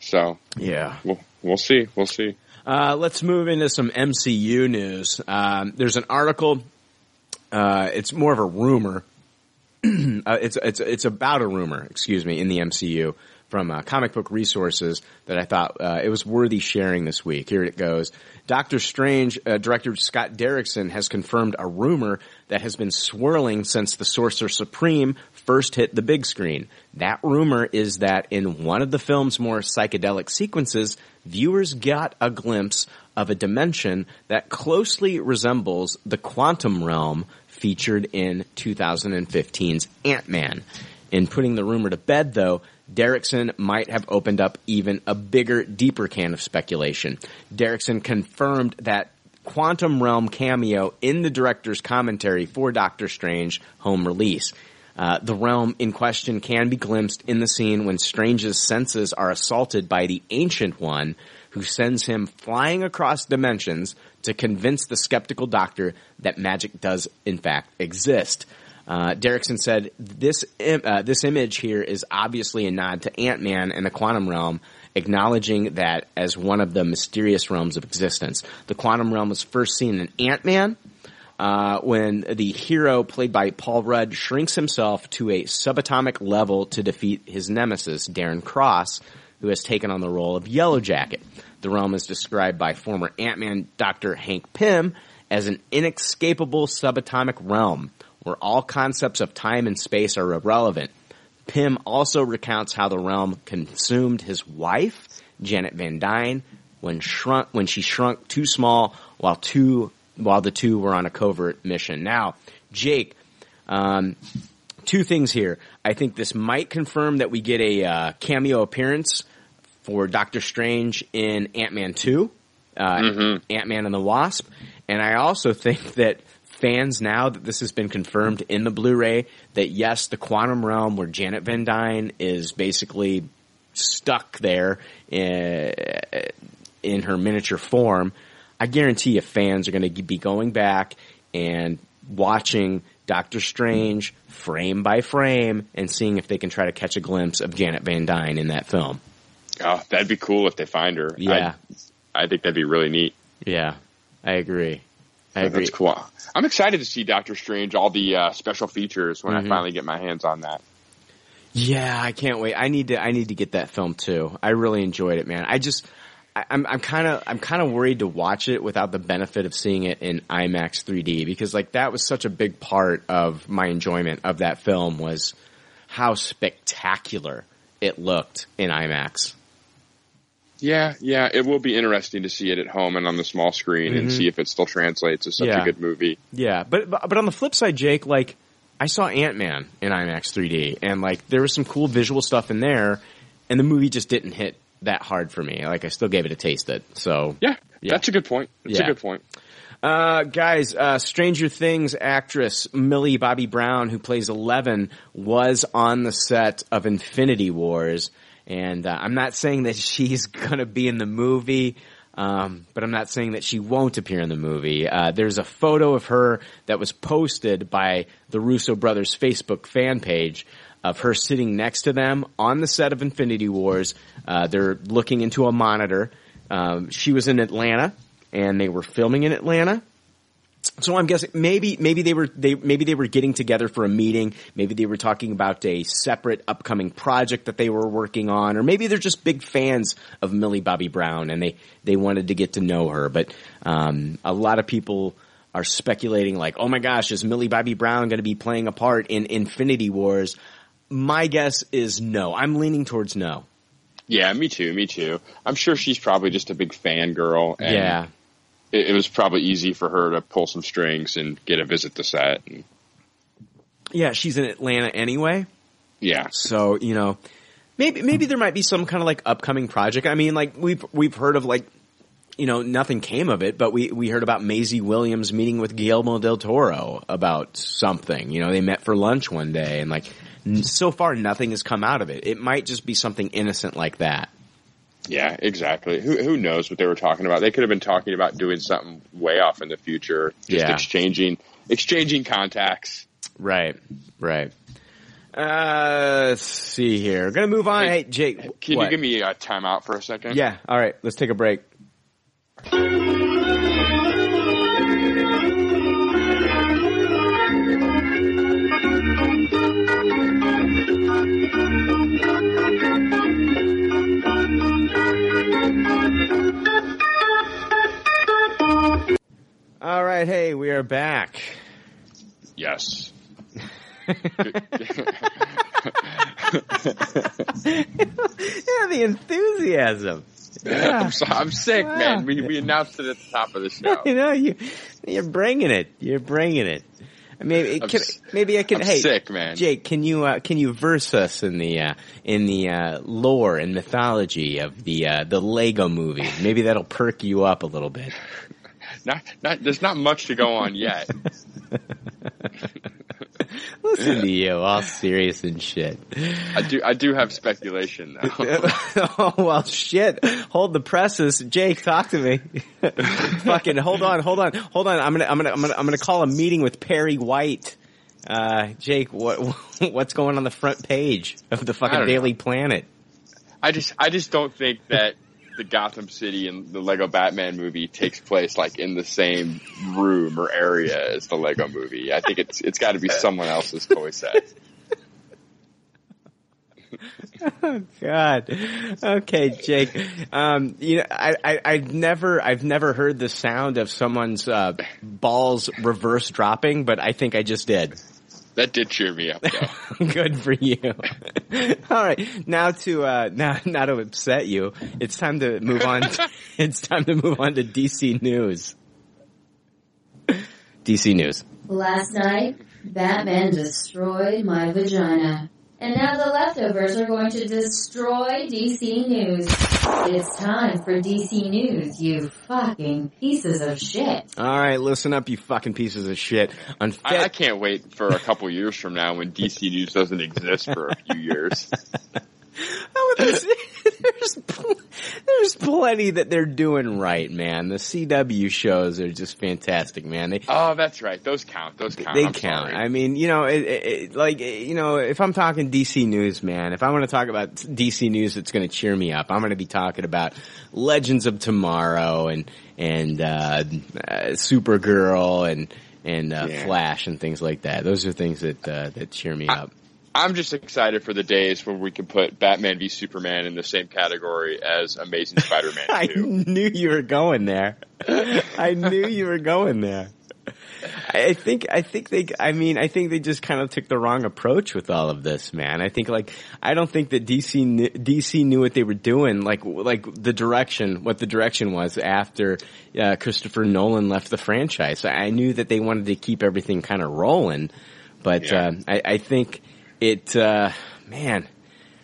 So Yeah. we'll we'll see. We'll see. Uh, let's move into some MCU news. Um, there's an article. Uh, it's more of a rumor. uh, it's it's it's about a rumor. Excuse me, in the MCU from uh, Comic Book Resources that I thought uh, it was worthy sharing this week. Here it goes. Doctor Strange uh, director Scott Derrickson has confirmed a rumor that has been swirling since the Sorcerer Supreme first hit the big screen. That rumor is that in one of the film's more psychedelic sequences, viewers got a glimpse of a dimension that closely resembles the quantum realm featured in 2015's Ant-Man. In putting the rumor to bed, though, Derrickson might have opened up even a bigger, deeper can of speculation. Derrickson confirmed that quantum realm cameo in the director's commentary for Doctor Strange home release. Uh, the realm in question can be glimpsed in the scene when Strange's senses are assaulted by the Ancient One, who sends him flying across dimensions to convince the skeptical doctor that magic does in fact exist. Uh, Derrickson said this im- uh, this image here is obviously a nod to Ant Man and the quantum realm, acknowledging that as one of the mysterious realms of existence. The quantum realm was first seen in Ant Man, uh, when the hero played by Paul Rudd shrinks himself to a subatomic level to defeat his nemesis, Darren Cross, who has taken on the role of Yellow Jacket. The realm is described by former Ant-Man Dr. Hank Pym as an inescapable subatomic realm where all concepts of time and space are irrelevant. Pym also recounts how the realm consumed his wife, Janet Van Dyne, when shrunk when she shrunk too small while two while the two were on a covert mission. Now, Jake, um, two things here. I think this might confirm that we get a uh, cameo appearance for Doctor Strange in Ant Man two, uh, Ant Man and the Wasp, and I also think that fans now that this has been confirmed in the Blu-ray that yes, the quantum realm where Janet Van Dyne is basically stuck there in, in her miniature form. I guarantee you fans are going to be going back and watching Doctor Strange frame by frame and seeing if they can try to catch a glimpse of Janet Van Dyne in that film. Oh, that'd be cool if they find her. Yeah. I, I think that'd be really neat. Yeah, I agree. I agree. That's cool. I'm excited to see Doctor Strange, all the uh, special features when Mhm. I finally get my hands on that. Yeah, I can't wait. I need to. I need to get that film too. I really enjoyed it, man. I just, I, I'm, I'm kind of, I'm kind of worried to watch it without the benefit of seeing it in IMAX 3D because, like, that was such a big part of my enjoyment of that film was how spectacular it looked in IMAX. Yeah, yeah, it will be interesting to see it at home and on the small screen and Mhm. see if it still translates as such Yeah. a good movie. Yeah, but but but on the flip side, Jake, like I saw Ant Man in IMAX 3D, and like there was some cool visual stuff in there, and the movie just didn't hit that hard for me. Like I still gave it a taste it. So Yeah, Yeah. that's a good point. That's Yeah. a good point. Uh, guys, uh, Stranger Things actress Millie Bobby Brown, who plays Eleven, was on the set of Infinity Wars. And uh, I'm not saying that she's gonna be in the movie, um, but I'm not saying that she won't appear in the movie. Uh, there's a photo of her that was posted by the Russo brothers Facebook fan page of her sitting next to them on the set of Infinity Wars. Uh, they're looking into a monitor. Um, she was in Atlanta, and they were filming in Atlanta. So I'm guessing maybe maybe they were they maybe they were getting together for a meeting. Maybe they were talking about a separate upcoming project that they were working on, or maybe they're just big fans of Millie Bobby Brown and they they wanted to get to know her. But um, a lot of people are speculating like, oh my gosh, is Millie Bobby Brown going to be playing a part in Infinity Wars? My guess is no. I'm leaning towards no. Yeah, me too. Me too. I'm sure she's probably just a big fangirl. And yeah. It, it was probably easy for her to pull some strings and get a visit to set. And, Yeah, she's in Atlanta anyway. yeah. So, you know, maybe maybe there might be some kind of like upcoming project. I mean, like we've we've heard of like you know, nothing came of it, but we we heard about Maisie Williams meeting with Guillermo del Toro about something. You know, they met for lunch one day and like n- so far nothing has come out of it. It might just be something innocent like that. Yeah, exactly. Who who knows what they were talking about? They could have been talking about doing something way off in the future, just Yeah. exchanging exchanging contacts. Right. Right. Uh, let's see here. We're gonna move on. Hey, Jake, Can what? you give me a timeout for a second? Yeah. All right. Let's take a break. All right. Hey, we are back. Yes. yeah, the enthusiasm. I'm, so, I'm sick, man. We, we announced it at the top of the show. you know, you you're bringing it. You're bringing it. Maybe can, maybe I can. I'm hey, sick, man. Jake, can you uh, can you verse us in the uh, in the uh, lore and mythology of the uh, the Lego Movie? Maybe that'll perk you up a little bit. Not, not, there's not much to go on yet. Listen to you, all serious and shit. I do I do have speculation though. oh well, shit. Hold the presses, Jake. Talk to me. Fucking hold on, hold on, hold on. I'm gonna, I'm gonna, I'm gonna, I'm gonna call a meeting with Perry White. Uh, Jake, what, what's going on the front page of the fucking don't know. Daily Planet? I just I just don't think that the Gotham City and the Lego Batman movie takes place like in the same room or area as the Lego movie. I think it's it's got to be someone else's toy set. Oh God. Okay, Jake. Um, you know, I, I, I've never, I've never heard the sound of someone's uh, balls reverse dropping, but I think I just did. That did cheer me up though. Good for you. All right, now to uh, now now to upset you, it's time to move on. To, it's time to move on to DC news. DC news. Last night, Batman destroyed my vagina. And now the leftovers are going to destroy DC News. It's time for DC News, you fucking pieces of shit. All right, listen up, you fucking pieces of shit. On Fe- I, I can't wait for a couple years from now when DC News doesn't exist for a few years. Oh, there's, there's, there's plenty that they're doing right, man. The CW shows are just fantastic, man. They Oh, that's right. Those count. Those count. they I'm count. sorry. I mean, you know, it, it, like you know, if I'm talking DC news, man, if I want to talk about DC news that's going to cheer me up, I'm going to be talking about Legends of Tomorrow and and uh, uh, Supergirl and and uh, Yeah. Flash and things like that. Those are things that uh, that cheer me up. I'm just excited for the days when we can put Batman v Superman in the same category as Amazing Spider-Man I knew you were going there. I knew you were going there. I think, I think they, I mean, I think they just kind of took the wrong approach with all of this, man. I think like, I don't think that DC, kn- DC knew what they were doing, like, like the direction, what the direction was after, uh, Christopher Nolan left the franchise. I knew that they wanted to keep everything kind of rolling, but, Yeah. uh, I, I think it, uh, man,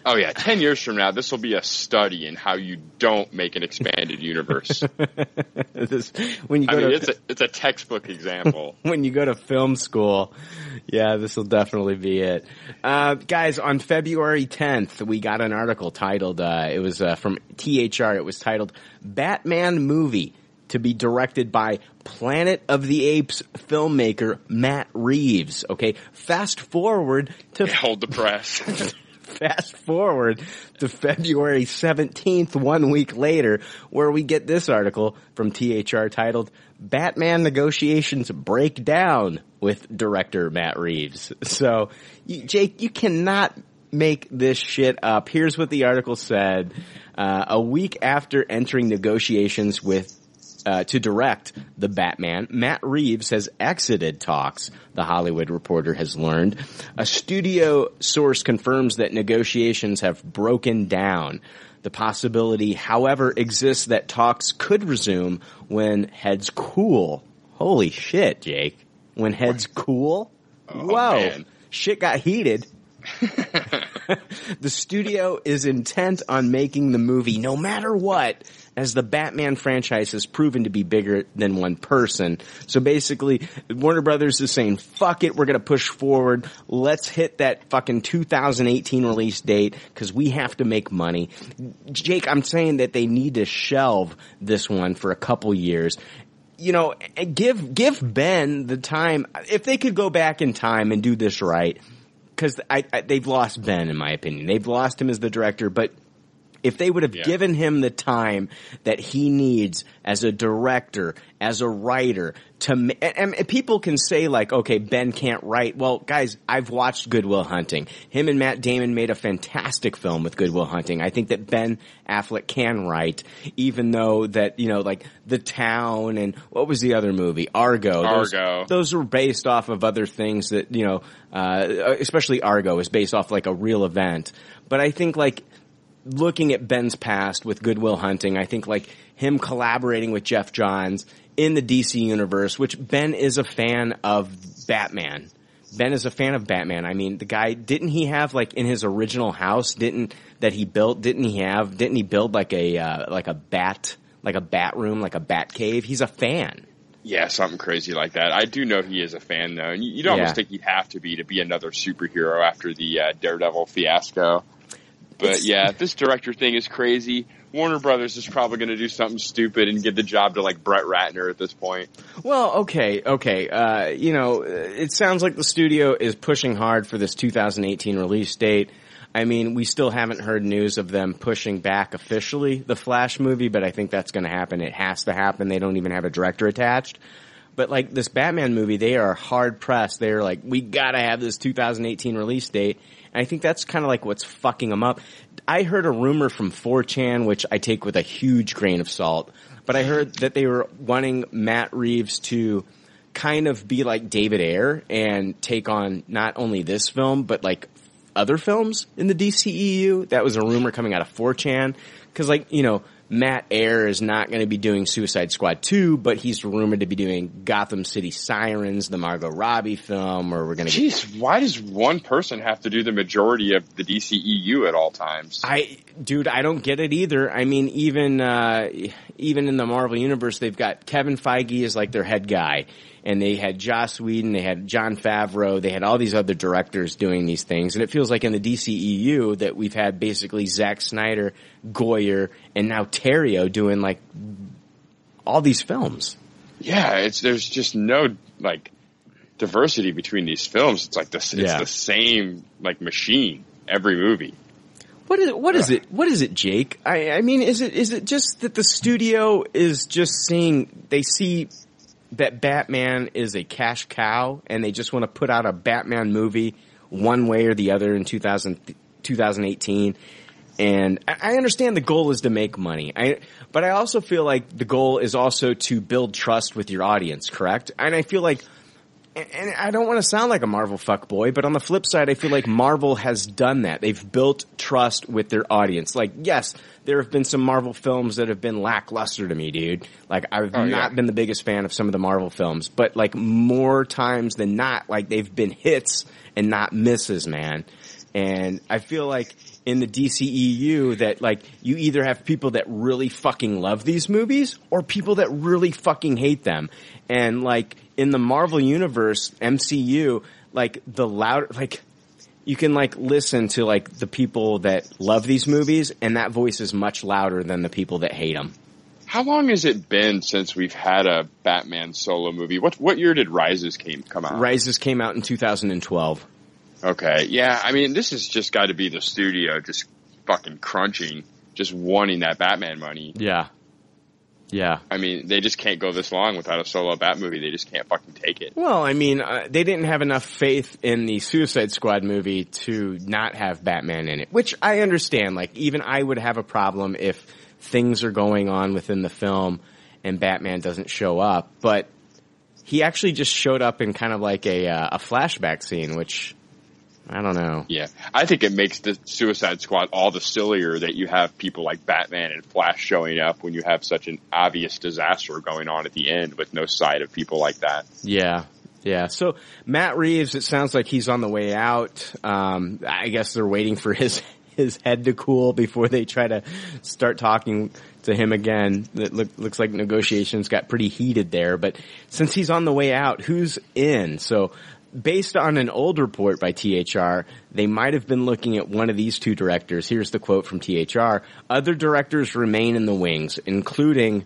Oh yeah, 10 years from now, this will be a study in how you don't make an expanded universe. this, when you I go mean, to, it's a, it's a textbook example. when you go to film school. Yeah, this will definitely be it. Uh, guys, on February 10th, we got an article titled, uh, it was uh, from THR, it was titled Batman Movie to be directed by Planet of the Apes filmmaker Matt Reeves. Okay, fast forward to Hold the press. fast forward to February 17th, one week later, where we get this article from THR titled Batman Negotiations Break Down with director Matt Reeves. So, you, Jake, you cannot make this shit up. Here's what the article said. Uh, a week after entering negotiations with uh, to direct the Batman, Matt Reeves has exited talks, the Hollywood Reporter has learned. A studio source confirms that negotiations have broken down. The possibility, however, exists that talks could resume when heads cool. Holy shit, Jake. When heads cool? Whoa. man. Shit got heated. the studio is intent on making the movie no matter what, as the Batman franchise has proven to be bigger than one person. So basically, Warner Brothers is saying, fuck it, we're gonna push forward. Let's hit that fucking 2018 release date, cause we have to make money. Jake, I'm saying that they need to shelve this one for a couple years you know, give give Ben the time. If they could go back in time and do this right, because they've lost Ben, in my opinion. They've lost him as the director, but if they would have Yeah. given him the time that he needs as a director, as a writer, to and, and people can say like, okay, Ben can't write. Well, guys, I've watched Good Will Hunting. Him and Matt Damon made a fantastic film with Good Will Hunting. I think that Ben Affleck can write, even though that you know, like The Town and what was the other movie, Argo. Those- Argo. those were based off of other things that you know, uh, especially Argo is based off like a real event. But I think like looking at Ben's past with Good Will Hunting, I think like him collaborating with Geoff Johns in the DC universe, which Ben is a fan of Batman. Ben is a fan of Batman. I mean, the guy didn't he have like in his original house didn't that he built? Didn't he have? Didn't he build like a uh, like a bat like a bat room like a bat cave? He's a fan. Yeah, something crazy like that. I do know he is a fan though, and you- you'd almost Yeah. think he'd have to be to be another superhero after the uh, Daredevil fiasco. But It's- yeah, this director thing is crazy. Warner Brothers is probably going to do something stupid and give the job to like Brett Ratner at this point. Well, okay, okay. Uh, you know, it sounds like the studio is pushing hard for this 2018 release date. I mean, we still haven't heard news of them pushing back officially the Flash movie, but I think that's going to happen. It has to happen. They don't even have a director attached. But like this Batman movie, they are hard pressed. They're like, we gotta have this 2018 release date. And I think that's kind of like what's fucking them up. I heard a rumor from 4chan, which I take with a huge grain of salt, but I heard that they were wanting Matt Reeves to kind of be like David Ayer and take on not only this film, but like other films in the DCEU. That was a rumor coming out of 4chan. Cause like, you know, Matt Ayer is not going to be doing Suicide Squad 2, but he's rumored to be doing Gotham City Sirens, the Margot Robbie film, or we're going to get Jeez, why does one person have to do the majority of the DCEU at all times? I, dude, I don't get it either. I mean, even uh, even in the Marvel universe, they've got Kevin Feige as like their head guy, and they had Joss Whedon, they had Jon Favreau, they had all these other directors doing these things, and it feels like in the DCEU that we've had basically Zack Snyder, Goyer, and now Terrio doing like all these films. Yeah, it's there's just no like diversity between these films. It's like this. It's Yeah. the same like machine every movie. What is what is it? What is it, Jake? I, I mean, is it is it just that the studio is just seeing they see that Batman is a cash cow and they just want to put out a Batman movie one way or the other in 2000, 2018. And I understand the goal is to make money. I, but I also feel like the goal is also to build trust with your audience, correct? And I feel like and- I don't want to sound like a Marvel fuckboy, but on the flip side, I feel like Marvel has done that. They've built trust with their audience. Like, yes, there have been some Marvel films that have been lackluster to me, dude. Like, I've Oh, not yeah. been the biggest fan of some of the Marvel films, but like more times than not, like they've been hits and not misses, man. And I feel like in the DCEU that like you either have people that really fucking love these movies or people that really fucking hate them. And like in the Marvel universe, MCU, like the loud, like you can like listen to like the people that love these movies and that voice is much louder than the people that hate them. How long has it been since we've had a Batman solo movie? What what year did Rises came come out? Rises came out in 2012. Okay, yeah. I mean, this has just got to be the studio just fucking crunching, just wanting that Batman money. Yeah. Yeah. I mean, they just can't go this long without a solo Bat movie. They just can't fucking take it. Well, I mean, uh, they didn't have enough faith in the Suicide Squad movie to not have Batman in it, which I understand. Like, even I would have a problem if things are going on within the film and Batman doesn't show up, but he actually just showed up in kind of like a, uh, a flashback scene, which I don't know. Yeah, I think it makes the Suicide Squad all the sillier that you have people like Batman and Flash showing up when you have such an obvious disaster going on at the end with no sight of people like that. Yeah. Yeah. So Matt Reeves, it sounds like he's on the way out. Um, I guess they're waiting for his, his head to cool before they try to start talking to him again. It look, looks like negotiations got pretty heated there, but since he's on the way out, who's in? So based on an old report by THR, they might have been looking at one of these two directors. Here's the quote from THR. Other directors remain in the wings, including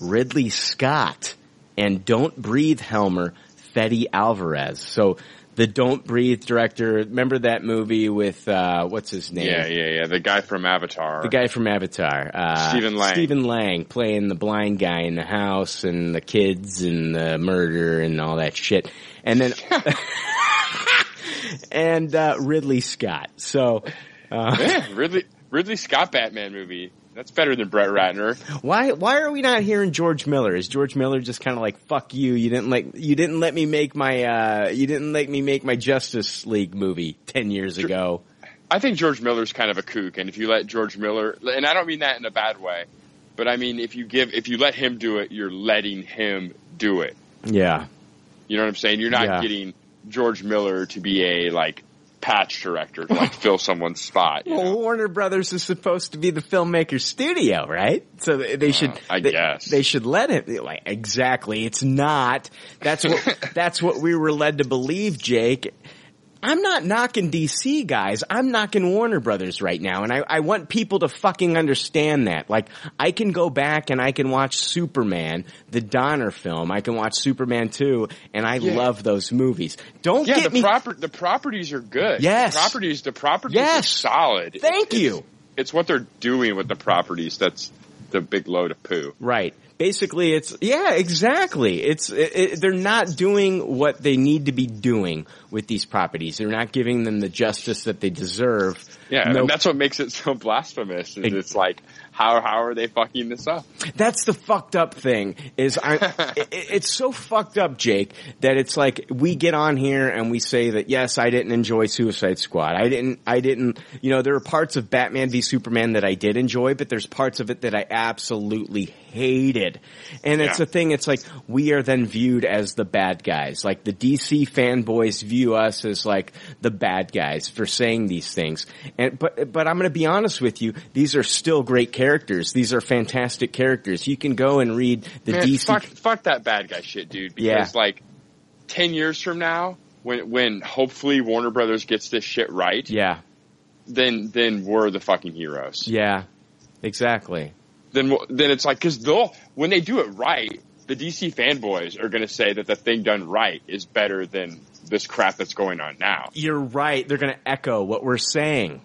Ridley Scott and Don't Breathe Helmer, Fede Alvarez. So the Don't Breathe director, remember that movie with, uh, what's his name? Yeah, yeah, yeah. The guy from Avatar. The guy from Avatar. Uh, Stephen Lang. Stephen Lang playing the blind guy in the house and the kids and the murder and all that shit. And then, and, uh, Ridley Scott. So, uh, yeah, Ridley Ridley Scott Batman movie. That's better than Brett Ratner. Why why are we not hearing George Miller? Is George Miller just kind of like fuck you? You didn't like you didn't let me make my uh you didn't let me make my Justice League movie 10 years ago. I think George Miller's kind of a kook, and if you let George Miller, and I don't mean that in a bad way, but I mean if you give, if you let him do it, you're letting him do it. Yeah. You know what I'm saying? You're not Yeah. getting George Miller to be a like patch director to like fill someone's spot. you know? Well, Warner Brothers is supposed to be the filmmaker studio, right? So they, they should, Uh, I they, guess. they should let him. Like exactly, it's not. That's what that's what we were led to believe, Jake. I'm not knocking DC guys. I'm knocking Warner Brothers right now, and I, I want people to fucking understand that. Like, I can go back and I can watch Superman, the Donner film. I can watch Superman 2, and I Yeah. love those movies. Don't Yeah, get the me. proper the properties are good. Yes. the properties the properties Yes. are solid. Thank It's- you. It's what they're doing with the properties that's the big load of poo. Right. Basically, it's yeah, exactly. It's it, it, they're not doing what they need to be doing with these properties. They're not giving them the justice that they deserve. Yeah, No- and that's what makes it so blasphemous. Is it's like, how how are they fucking this up? That's the fucked up thing. Is I, it, it's so fucked up, Jake, that it's like we get on here and we say that yes, I didn't enjoy Suicide Squad. I didn't. I didn't. You know, there are parts of Batman v Superman that I did enjoy, but there's parts of it that I absolutely hated. And it's Yeah. a thing. It's like we are then viewed as the bad guys. Like the DC fanboys view us as like the bad guys for saying these things. And but but I'm going to be honest with you. These are still great characters. These are fantastic characters. You can go and read the Man, DC. fuck, fuck that bad guy shit, dude. Because Yeah. like, ten years from now, when when hopefully Warner Brothers gets this shit right, Yeah, then then we're the fucking heroes. yeah, exactly. Then then it's like because they'll when they do it right, the DC fanboys are going to say that the thing done right is better than this crap that's going on now. You're right. They're going to echo what we're saying.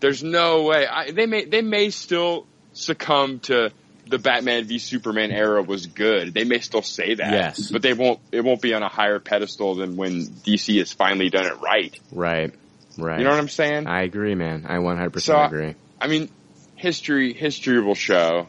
There's no way I, they may they may still succumb to the Batman v Superman era was good. They may still say that, Yes. but they won't. It won't be on a higher pedestal than when DC has finally done it right. Right. Right. You know what I'm saying? I agree, man. I 100% So, agree. I mean, history history will show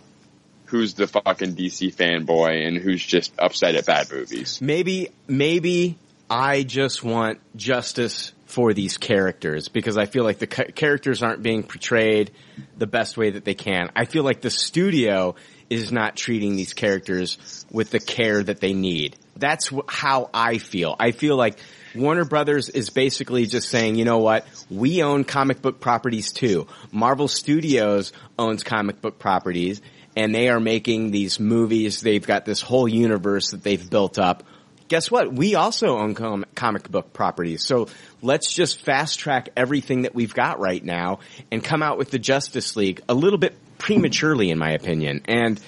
who's the fucking DC fanboy and who's just upset at bad movies. Maybe, maybe I just want justice for these characters because I feel like the characters aren't being portrayed the best way that they can. I feel like the studio is not treating these characters with the care that they need. That's how I feel. I feel like Warner Brothers is basically just saying, you know what? We own comic book properties too. Marvel Studios owns comic book properties and they are making these movies. They've got this whole universe that they've built up. Guess what? We also own com- comic book properties. So let's just fast track everything that we've got right now and come out with the Justice League a little bit prematurely, in my opinion. And,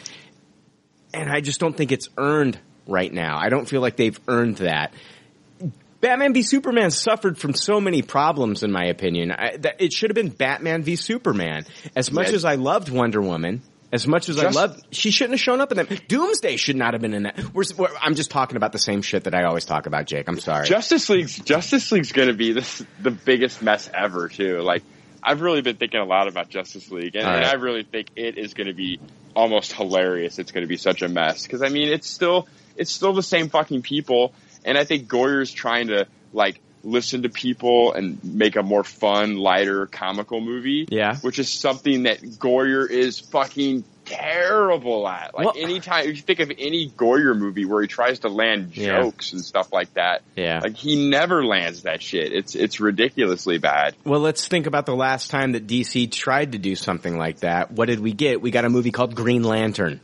and I just don't think it's earned right now. I don't feel like they've earned that. Batman v Superman suffered from so many problems, in my opinion. I, that it should have been Batman v Superman. As much Yeah. as I loved Wonder Woman, as much as I Just- loved, she shouldn't have shown up in that. Doomsday should not have been in that. We're, we're, I'm just talking about the same shit that I always talk about, Jake. I'm sorry. Justice League's Justice League's going to be this, the biggest mess ever too. Like I've really been thinking a lot about Justice League, and, All and. I really think it is going to be almost hilarious. It's going to be such a mess because I mean it's still it's still the same fucking people, and I think Goyer's trying to like listen to people and make a more fun, lighter, comical movie. Yeah. which is something that Goyer is fucking terrible at. Like Well- anytime if you think of any Goyer movie where he tries to land Yeah. jokes and stuff like that, Yeah. like he never lands that shit. It's it's ridiculously bad. Well, let's think about the last time that DC tried to do something like that. What did we get? We got a movie called Green Lantern.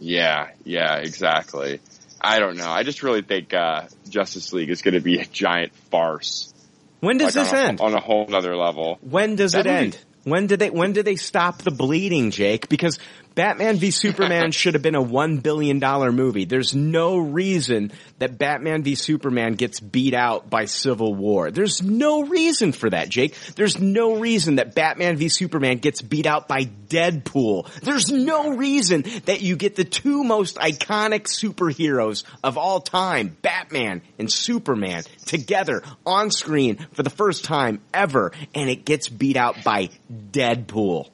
Yeah, yeah, exactly. I don't know. I just really think uh, Justice League is going to be a giant farce. When does Like, this on a, end? on a whole other level? When does That it movie- end? When did they when did they stop the bleeding, Jake? Because Batman v Superman should have been a one billion dollar movie. There's no reason that Batman v Superman gets beat out by Civil War. There's no reason for that, Jake. There's no reason that Batman v Superman gets beat out by Deadpool. There's no reason that you get the two most iconic superheroes of all time, Batman and Superman, together on screen for the first time ever, and it gets beat out by Deadpool.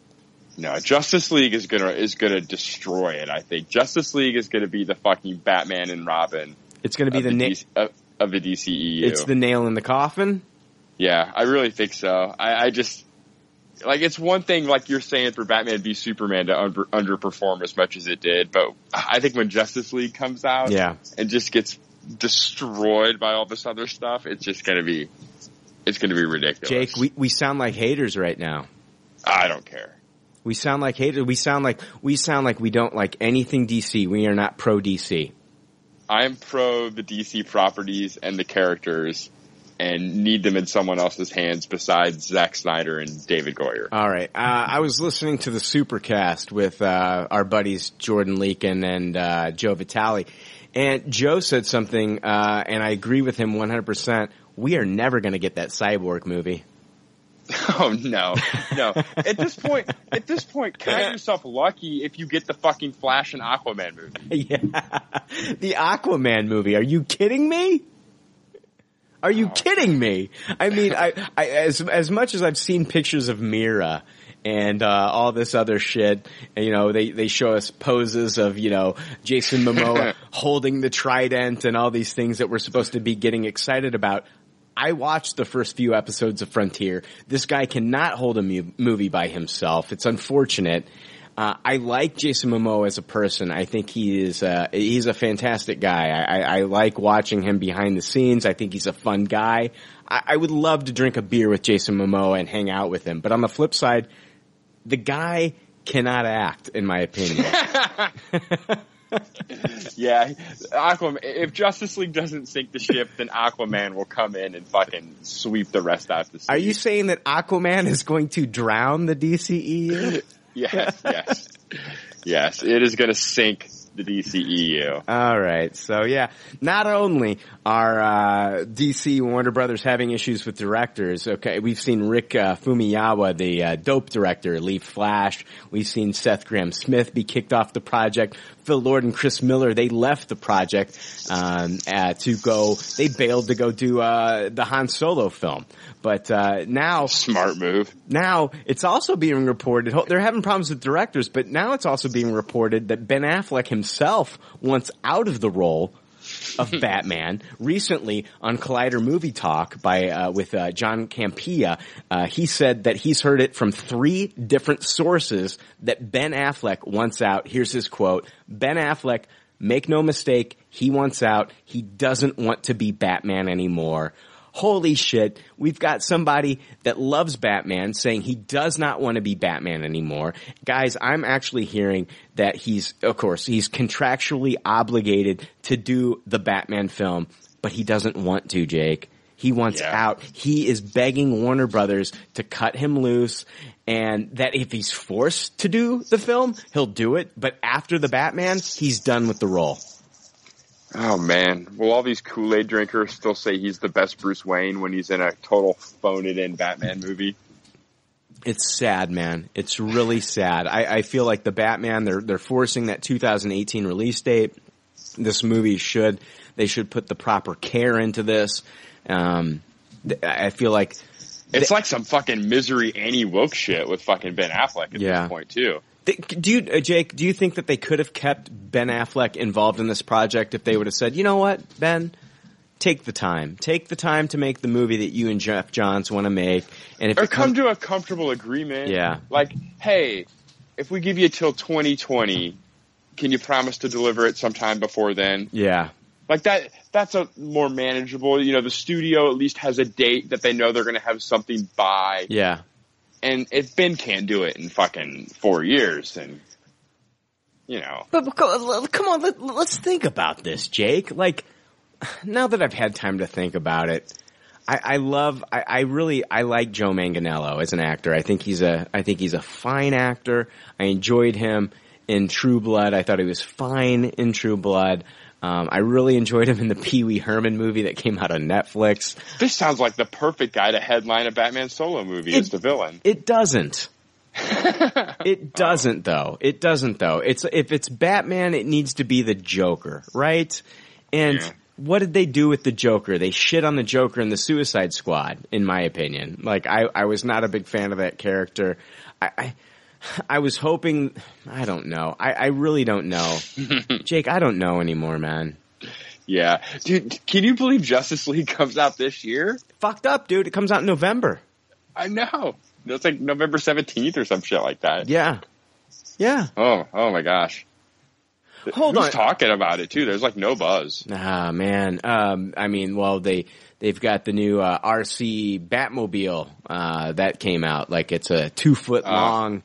No, Justice League is gonna is gonna destroy it. I think Justice League is gonna be the fucking Batman and Robin It's going to be the, the, na- DC, of, of the DCEU. it's the nail in the coffin. Yeah, I really think so. I, I just like it's one thing, like you're saying, for Batman v Superman to under, underperform as much as it did, but I think when Justice League comes out, Yeah. and just gets destroyed by all this other stuff, it's just gonna be, it's gonna be ridiculous. Jake, we, we sound like haters right now. I don't care. We sound like haters. We sound like we sound like we don't like anything DC. We are not pro DC. I'm pro the DC properties and the characters, and need them in someone else's hands besides Zack Snyder and David Goyer. All right. Uh, I was listening to the Supercast with uh, our buddies Jordan Leakin and uh, Joe Vitale, and Joe said something, uh, and I agree with him 100%. We are never going to get that Cyborg movie. Oh no, no! At this point, at this point, count yourself lucky if you get the fucking Flash and Aquaman movie. yeah. The Aquaman movie. Are you kidding me? Are you kidding me? I mean, I, I as as much as I've seen pictures of Mera and uh, all this other shit, and, you know, they they show us poses of you know Jason Momoa holding the trident and all these things that we're supposed to be getting excited about. I watched the first few episodes of Frontier. This guy cannot hold a mu- movie by himself. It's unfortunate. Uh, I like Jason Momoa as a person. I think he is uh, he's a fantastic guy. I, I, like watching him behind the scenes. I think he's a fun guy. I, I would love to drink a beer with Jason Momoa and hang out with him. But on the flip side, the guy cannot act, in my opinion. Yeah, Aquaman. If Justice League doesn't sink the ship, then Aquaman will come in and fucking sweep the rest out the sea. Are you saying that Aquaman is going to drown the DCEU? Yes, yes, yes. It is going to sink the DCEU. All right. So yeah, not only are uh, DC Warner Brothers having issues with directors. Okay, we've seen Rick uh, Famuyiwa, the uh, dope director, leave Flash. We've seen Seth Grahame-Smith be kicked off the project. Phil Lord and Chris Miller they left the project um, uh, to go. They bailed to go do uh, the Han Solo film. But uh, now, smart move. Now it's also being reported they're having problems with directors, but now it's also being reported that Ben Affleck himself wants out of the role of Batman. Recently on Collider Movie Talk by uh, with uh, John Campea, uh, he said that he's heard it from three different sources that Ben Affleck wants out. Here's his quote: Ben Affleck, make no mistake, he wants out. He doesn't want to be Batman anymore holy shit, we've got somebody that loves Batman saying he does not want to be Batman anymore. Guys, I'm actually hearing that he's, of course, he's contractually obligated to do the Batman film, but he doesn't want to, Jake. He wants Yeah. out. He is begging Warner Brothers to cut him loose and that if he's forced to do the film, he'll do it. But after the Batman, he's done with the role. Oh man, will all these Kool Aid drinkers still say he's the best Bruce Wayne when he's in a total phone it in Batman movie? It's sad, man. It's really sad. I, I feel like the Batman, they're, they're forcing that 2018 release date. This movie should, they should put the proper care into this. Um, I feel like, It's like some fucking misery Annie woke shit with fucking Ben Affleck at Yeah. this point too. Do you, uh, Jake, do you think that they could have kept Ben Affleck involved in this project if they would have said, you know what, Ben, take the time, take the time to make the movie that you and Geoff Johns want to make, and if Or it come to a comfortable agreement. Yeah. Like, hey, if we give you till 2020, can you promise to deliver it sometime before then? yeah, Like that, that's a more manageable, you know, the studio at least has a date that they know they're going to have something by. yeah, And if Ben can't do it in fucking four years, and you know. But but come on, let, let's think about this, Jake. Like, now that I've had time to think about it, I, I love, I, I really, I like Joe Manganiello as an actor. I think he's a, I think he's a fine actor. I enjoyed him in True Blood. I thought he was fine in True Blood. Um, I really enjoyed him in the Pee Wee Herman movie that came out on Netflix. This sounds like the perfect guy to headline a Batman solo movie as the villain. It doesn't. it doesn't though. It doesn't though. It's if it's Batman, it needs to be the Joker, right? And Yeah. what did they do with the Joker? They shit on the Joker in the Suicide Squad, in my opinion. Like I, I was not a big fan of that character. I, I, I was hoping. I don't know. I, I really don't know, Jake. I don't know anymore, man. Yeah. Dude, can you believe Justice League comes out this year? Fucked up, dude. It comes out in November. I know. It's like November 17th or some shit like that. Yeah, yeah. Oh, oh my gosh. Hold Who's on. talking about it too? There's like no buzz. Ah man, um, I mean, well, they they've got the new uh, RC Batmobile uh, that came out. Like it's a two foot Oh. long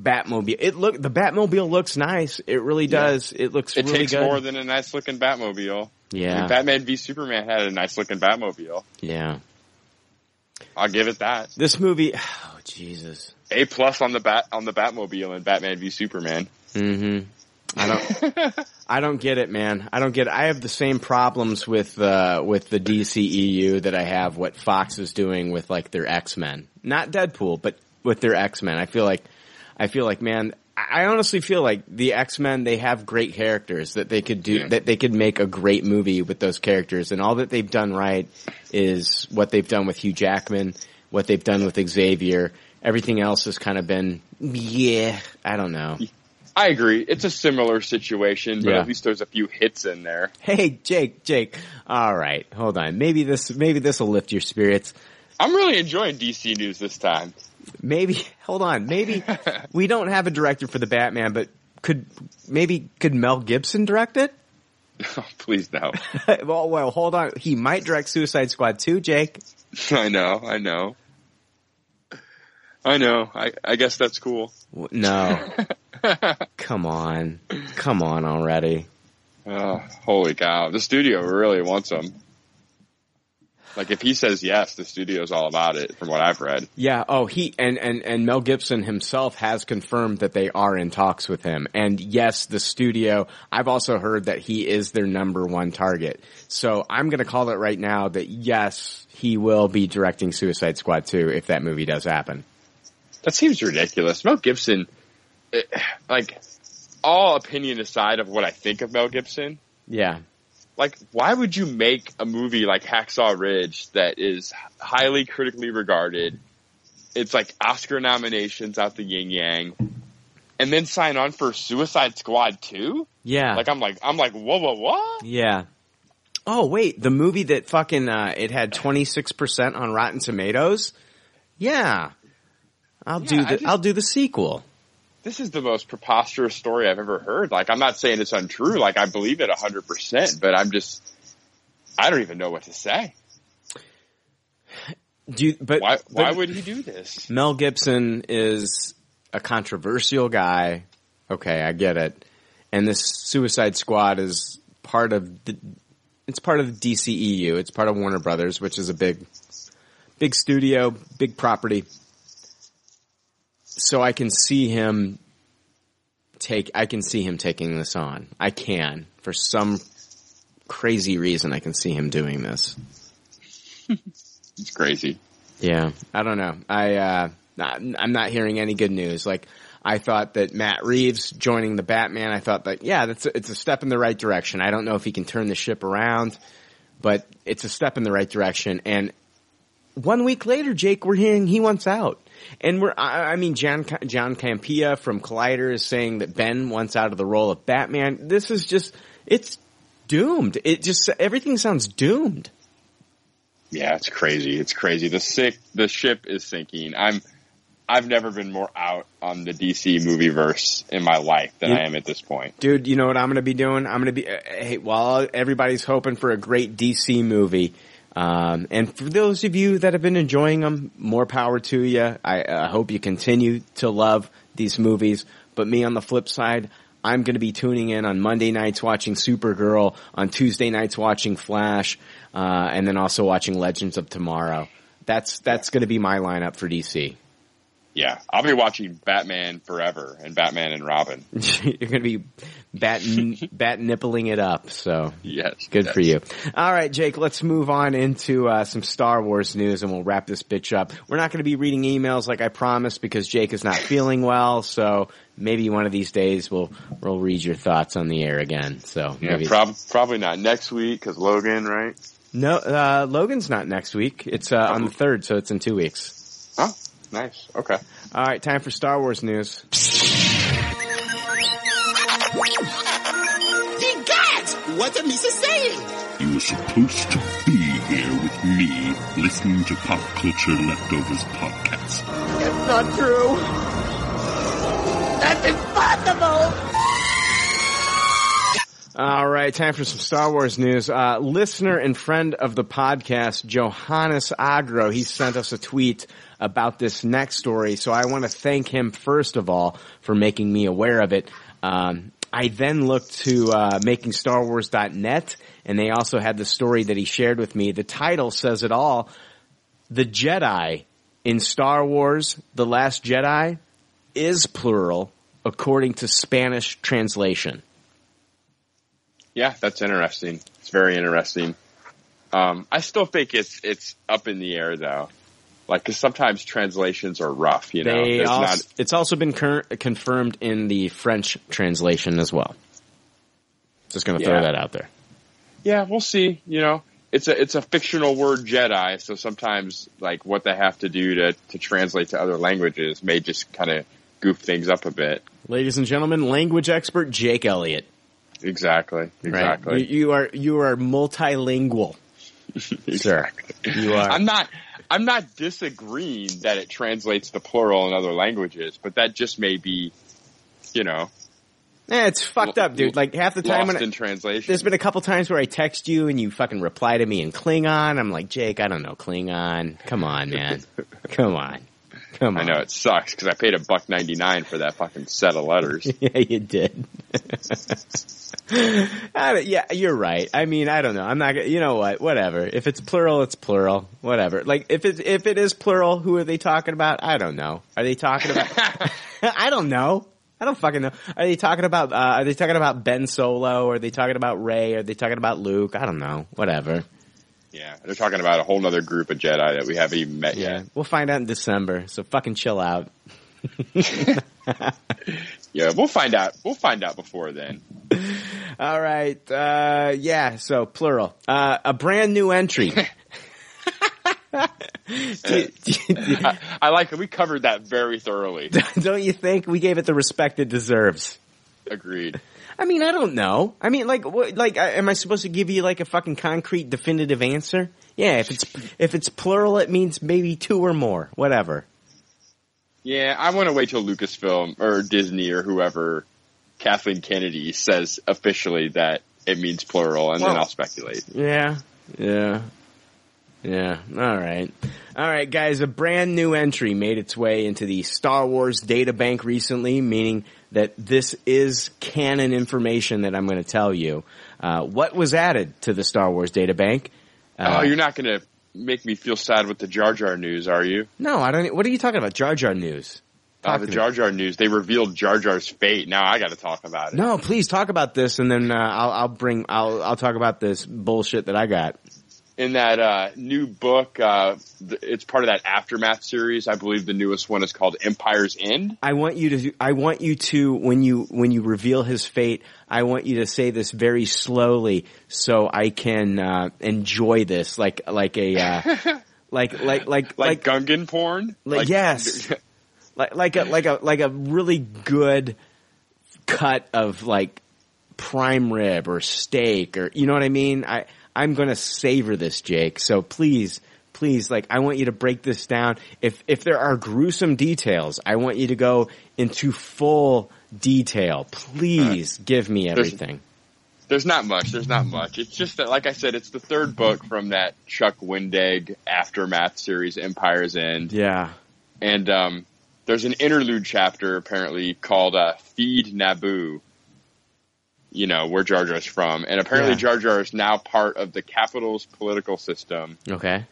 Batmobile. It look the Batmobile looks nice. It really does. It looks It really takes good. more than a nice looking Batmobile. I yeah, mean, Batman v Superman had a nice looking Batmobile. yeah. I'll give it that. This movie, oh Jesus. A plus on the bat on the Batmobile in Batman v Superman. hmm I don't. I don't get it, man. I don't get. It. I have the same problems with uh, with the DCEU that I have what Fox is doing with like their X Men. Not Deadpool, but with their X Men. I feel like I feel like, man, I honestly feel like the X Men they have great characters that they could do Yeah. that they could make a great movie with those characters, and all that they've done right is what they've done with Hugh Jackman, what they've done with Xavier. Everything else has kind of been, yeah, I don't know. I agree. It's a similar situation, but Yeah. at least there's a few hits in there. Hey, Jake, Jake. All right, hold on. Maybe this, maybe this will lift your spirits. I'm really enjoying DC news this time. Maybe, hold on. Maybe we don't have a director for the Batman, but could maybe could Mel Gibson direct it? Oh, please no. well, well, hold on. He might direct Suicide Squad 2, Jake. I know. I know. I know. I, I guess that's cool. No. Come on. Come on already. Oh, holy cow. The studio really wants him. Like if he says yes, the studio's all about it from what I've read. Yeah, oh, he, and, and, and Mel Gibson himself has confirmed that they are in talks with him. And yes, the studio, I've also heard that he is their number one target. So I'm gonna call it right now that yes, he will be directing Suicide Squad 2 if that movie does happen. That seems ridiculous. Mel Gibson, eh, like, all opinion aside of what I think of Mel Gibson, Yeah. Like, why would you make a movie like Hacksaw Ridge that is highly critically regarded? It's like Oscar nominations out the yin yang, and then sign on for Suicide Squad 2? Yeah. Like, I'm like, I'm like, whoa, whoa, whoa. Yeah. Oh wait, the movie that fucking uh, it had twenty six percent on Rotten Tomatoes. Yeah, I'll do the just- I'll do the sequel. This is the most preposterous story I've ever heard. Like, I'm not saying it's untrue. Like, I believe it 100%, but I'm just, I don't even know what to say. Do you, but Why, why but would he do this? Mel Gibson is a controversial guy. Okay, I get it. And this Suicide Squad is part of the, it's part of the DCEU. It's part of Warner Brothers, which is a big, big studio, big property. So I can see him take, I can see him taking this on. I can. For some crazy reason, I can see him doing this. It's crazy. Yeah, I don't know. I uh, I'm not hearing any good news. Like I thought that Matt Reeves joining the Batman. I thought that yeah, that's a, it's a step in the right direction. I don't know if he can turn the ship around, but it's a step in the right direction. And one week later, Jake, we're hearing he wants out. And we're, I, I mean, John, John Campea from Collider is saying that Ben wants out of the role of Batman. This is just, it's doomed. It just, everything sounds doomed. Yeah, it's crazy. It's crazy. The sick, the ship is sinking. I'm, I've never been more out on the DC movie verse in my life than I am at this point. Dude, you know what I'm going to be doing? I'm going to be, uh, hey, while everybody's hoping for a great DC movie, um, and for those of you that have been enjoying them, more power to you. I uh, hope you continue to love these movies. But me on the flip side, I'm going to be tuning in on Monday nights watching Supergirl, on Tuesday nights watching Flash, uh, and then also watching Legends of Tomorrow. That's that's going to be my lineup for DC. Yeah, I'll be watching Batman Forever and Batman and Robin. You're going to be bat bat nippling it up. So Yes, Good yes. for you. All right, Jake, let's move on into uh, some Star Wars news and we'll wrap this bitch up. We're not going to be reading emails like I promised because Jake is not feeling well, so maybe one of these days we'll we'll read your thoughts on the air again. So Yeah, maybe prob- probably not next week because Logan, right? no, uh, Logan's not next week. It's uh, on the third, so it's in two weeks. Nice. Okay. All right, time for Star Wars news. Ye gods! What are Misa saying? You were supposed to be here with me, listening to Pop Culture Leftovers podcast. That's not true. That's impossible! All right, time for some Star Wars news. Uh, listener and friend of the podcast, Johannes Agro, he sent us a tweet about this next story. So I want to thank him first of all for making me aware of it. Um, I then looked to uh, makingstarwars.net, and they also had the story that he shared with me. The title says it all: "The Jedi in Star Wars: The Last Jedi is plural, according to Spanish translation." Yeah, that's interesting. It's very interesting. Um, I still think it's it's up in the air though. Like, cause sometimes translations are rough, you know. They There's als- not, it's also been cur- confirmed in the French translation as well. Just going to throw Yeah. that out there. yeah, we'll see, you know. It's a, it's a fictional word Jedi, so sometimes, like, what they have to do to, to translate to other languages may just kind of goof things up a bit. Ladies and gentlemen, language expert Jake Elliott. Exactly. Right? Exactly. You, you are you are multilingual, sir. You are. I'm not. I'm not disagreeing that it translates the plural in other languages, but that just may be, you know, Eh, it's fucked up, dude. Like half the time lost when I, in translation. there's been a couple times where I text you and you fucking reply to me in Klingon. I'm like, Jake, I don't know Klingon. Come on, man. Come on. Come on. I know it sucks because I paid a buck ninety nine for that fucking set of letters. yeah, you did. Yeah, you're right. I mean, I don't know. I'm not. gonna You know what? Whatever. If it's plural, it's plural. Whatever. Like if it if it is plural, who are they talking about? I don't know. Are they talking about? I don't know. I don't fucking know. Are they talking about? Uh, are they talking about Ben Solo? Are they talking about Rey? Are they talking about Luke? I don't know. Whatever. Yeah, they're talking about a whole other group of Jedi that we haven't even met yet. We'll find out in December. So fucking chill out. Yeah, we'll find out. We'll find out before then. All right. Uh, yeah. So plural. Uh, a brand new entry. Do- do- I, I like it. We covered that very thoroughly. don't you think we gave it the respect it deserves? Agreed. I mean, I don't know. I mean, like, what, like, uh, am I supposed to give you like a fucking concrete, definitive answer? Yeah, if it's if it's plural, it means maybe two or more. Whatever. Yeah, I want to wait till Lucasfilm or Disney or whoever, Kathleen Kennedy says officially that it means plural, and then I'll speculate. Yeah, yeah, yeah. All right, all right, guys. A brand new entry made its way into the Star Wars data bank recently, meaning that this is canon information that I'm going to tell you. Uh, what was added to the Star Wars data bank? Uh, oh, you're not going to make me feel sad with the Jar Jar news, are you? no, I don't. What are you talking about? Jar Jar news. Uh, the. Jar Jar news. They revealed Jar Jar's fate. Now I got to talk about it. No, please talk about this, and then uh, I'll, I'll bring. I'll I'll talk about this bullshit that I got. In that uh, new book, uh, it's part of that aftermath series. I believe the newest one is called Empire's End. I want you to. I want you to when you when you reveal his fate. I want you to say this very slowly so I can uh, enjoy this, like like a uh, like like like Like, Gungan porn. like, yes, like like a like a like a really good cut of like prime rib or steak or you know what I mean. I I'm gonna savor this, Jake. So please. Please, like, I want you to break this down. If, if there are gruesome details, I want you to go into full detail. Please give me everything. There's not much. There's not much. It's just that, like I said, it's the third book from that Chuck Wendig aftermath series, Empire's End. Yeah. And um, there's an interlude chapter apparently called uh, "Theed Naboo." You know where Jar Jar's from, and apparently Yeah. Jar Jar is now part of the capital's political system. Okay.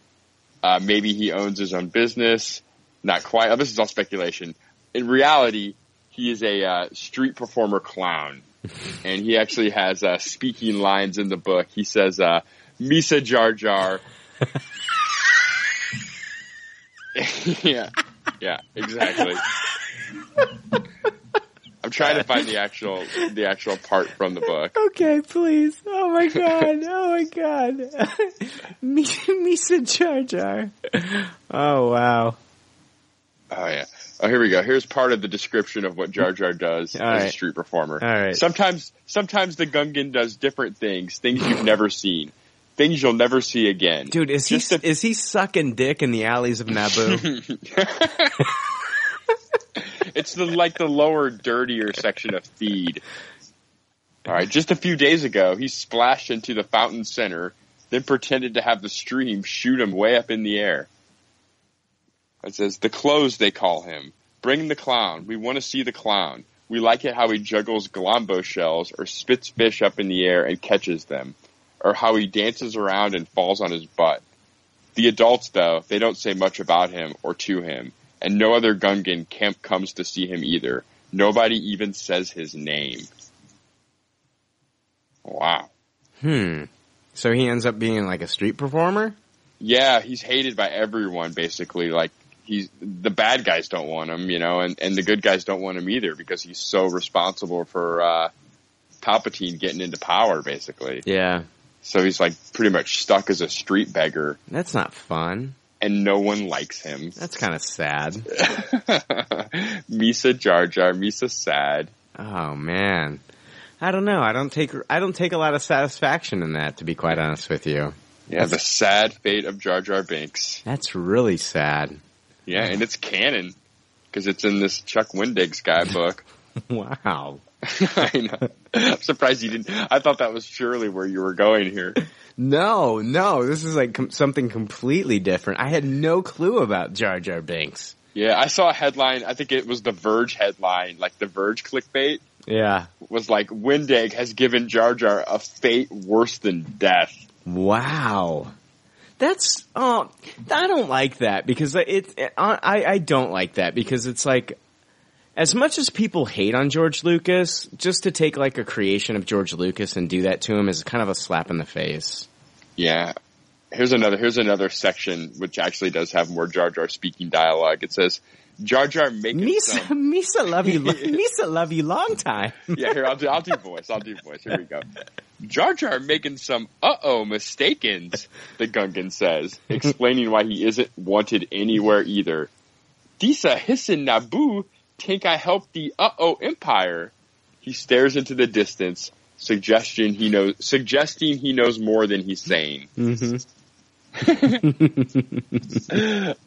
Uh, maybe he owns his own business. Not quite. Oh, this is all speculation. In reality, he is a uh, street performer clown, and he actually has uh, speaking lines in the book. He says, uh, "Misa Jar Jar." yeah, yeah, exactly. I'm trying to find the actual the actual part from the book. Okay, please. Oh my god. Oh my god. Me, Misa Jar Jar. Oh wow. Oh yeah. Oh, here we go. Here's part of the description of what Jar Jar does All as a street performer. All right. Sometimes, sometimes the Gungan does different things, things you've never seen, things you'll never see again. Dude, is he is he sucking dick in the alleys of Naboo? It's the like the lower, dirtier section of Theed. All right. Just a few days ago, he splashed into the fountain center, then pretended to have the stream shoot him way up in the air. It says the clothes they call him. Bring the clown. We want to see the clown. We like it how he juggles glombo shells or spits fish up in the air and catches them, or how he dances around and falls on his butt. The adults, though, they don't say much about him or to him, and no other Gungan camp comes to see him either. Nobody even says his name. Wow. hmm. So he ends up being like a street performer? Yeah, he's hated by everyone basically. Like he's the bad guys don't want him, you know, and and the good guys don't want him either because he's so responsible for uh, Palpatine getting into power, basically. Yeah, So he's like pretty much stuck as a street beggar, that's not fun. And no one likes him. That's kind of sad. Misa Jar Jar, Misa sad. Oh man, I don't know. I don't take I don't take a lot of satisfaction in that, to be quite honest with you. Yeah, the sad fate of Jar Jar Binks. That's really sad. Yeah, and it's canon because it's in this Chuck Wendig's guidebook. Wow. I know. I'm surprised you didn't. I thought that was surely where you were going here. No, no, this is like com- something completely different. I had no clue about Jar Jar Binks. Yeah, I saw a headline. I think it was the Verge headline, like the Verge clickbait Yeah. was like Wendig has given Jar Jar a fate worse than death. Wow. That's oh, I don't like that because it. it I I don't like that because it's like, as much as people hate on George Lucas, just to take like a creation of George Lucas and do that to him is kind of a slap in the face. Yeah. Here's another. Here's another section which actually does have more Jar Jar speaking dialogue. It says Jar Jar making Misa, some. Misa love you, lo- Misa love you long time. Yeah, here I'll do. I'll do voice. I'll do voice. Here we go. Jar Jar making some uh oh mistakens. The Gungan says, explaining why he isn't wanted anywhere either. Disa hissin Naboo think I helped the uh oh empire. He stares into the distance, suggesting he knows, suggesting he knows more than he's saying. hmm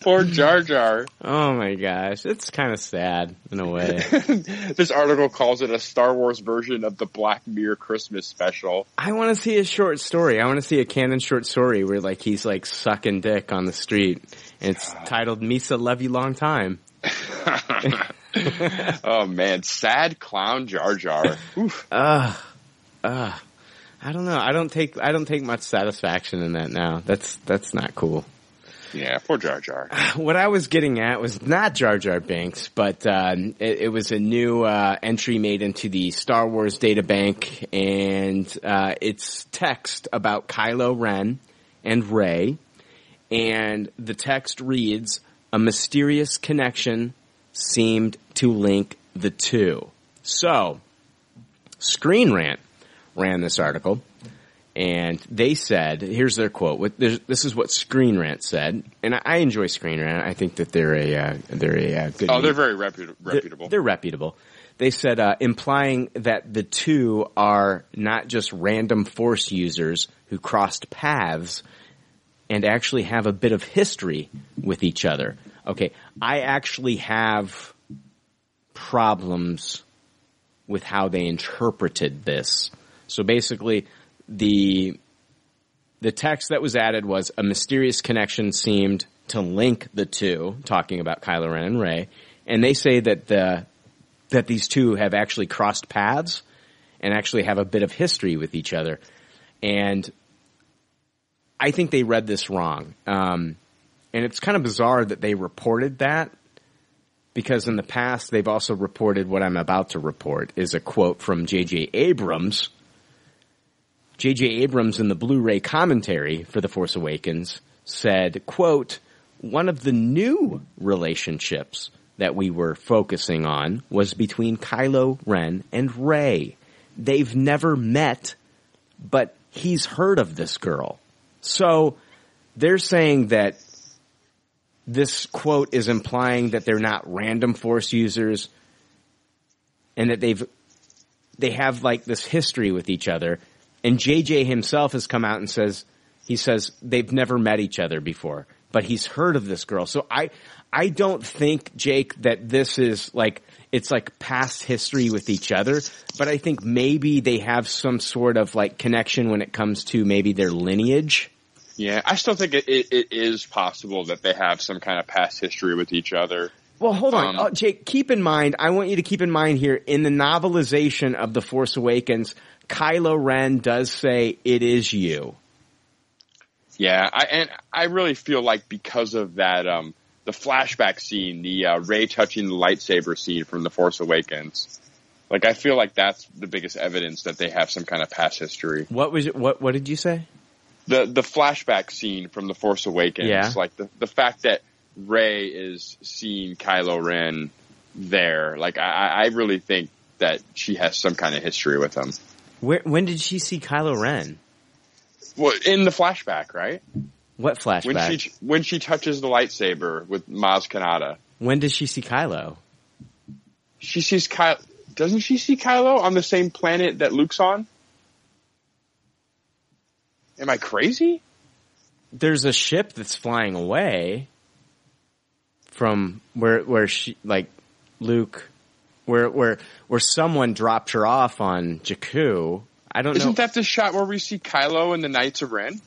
Poor Jar Jar. Oh my gosh, it's kind of sad in a way. this article calls it a Star Wars version of the Black Mirror Christmas special. I want to see a short story. I want to see a canon short story where like he's like sucking dick on the street, and it's titled "Misa Love You Long Time." oh man, sad clown Jar Jar. Oof. Ugh, ugh. I don't know. I don't take I don't take much satisfaction in that now. That's that's not cool. Yeah, poor Jar Jar. What I was getting at was not Jar Jar Binks, but uh, it, it was a new uh, entry made into the Star Wars data bank, and uh, it's text about Kylo Ren and Rey, and the text reads: "A mysterious connection seemed to link the two. So, Screen Rant ran this article, and they said, here's their quote. This is what Screen Rant said, and I, enjoy Screen Rant. I think that they're a uh, they're a uh, good. Oh, they're very reputa- they're- reputable. They're, reputable. They said, uh, implying that the two are not just random force users who crossed paths and actually have a bit of history with each other. Okay, I actually have problems with how they interpreted this. So basically, the the text that was added was a mysterious connection seemed to link the two, talking about Kylo Ren and Rey, and they say that the that these two have actually crossed paths and actually have a bit of history with each other, and I think they read this wrong. Um, and it's kind of bizarre that they reported that because in the past they've also reported what I'm about to report is a quote from J.J. Abrams. J.J. Abrams in the Blu-ray commentary for The Force Awakens said, quote, one of the new relationships that we were focusing on was between Kylo Ren and Rey. They've never met, but he's heard of this girl. So they're saying that this quote is implying that they're not random force users and that they've they have like this history with each other. And JJ himself has come out and says he says they've never met each other before but he's heard of this girl. So I I don't think Jake that this is like it's like past history with each other but I think maybe they have some sort of like connection when it comes to maybe their lineage Yeah, I still think it, it, it is possible that they have some kind of past history with each other. Well, hold on, Um, oh, Jake. Keep in mind, I want you to keep in mind here in the novelization of The Force Awakens, Kylo Ren does say, "It is you." Yeah, I and I really feel like because of that, um, the flashback scene, the uh, Rey touching the lightsaber scene from The Force Awakens, like I feel like that's the biggest evidence that they have some kind of past history. What was it? What What did you say? The the flashback scene from The Force Awakens, Yeah. like the the fact that Rey is seeing Kylo Ren there, like I, I really think that she has some kind of history with him. Where, when did she see Kylo Ren? Well, in the flashback, right? What flashback? When she when she touches the lightsaber with Maz Kanata, when does she see Kylo? she sees Kylo. Doesn't she see Kylo on the same planet that Luke's on? Am I crazy? There's a ship that's flying away from where where she like Luke where where where someone dropped her off on Jakku. I don't Isn't know. that the shot where we see Kylo and the Knights of Ren?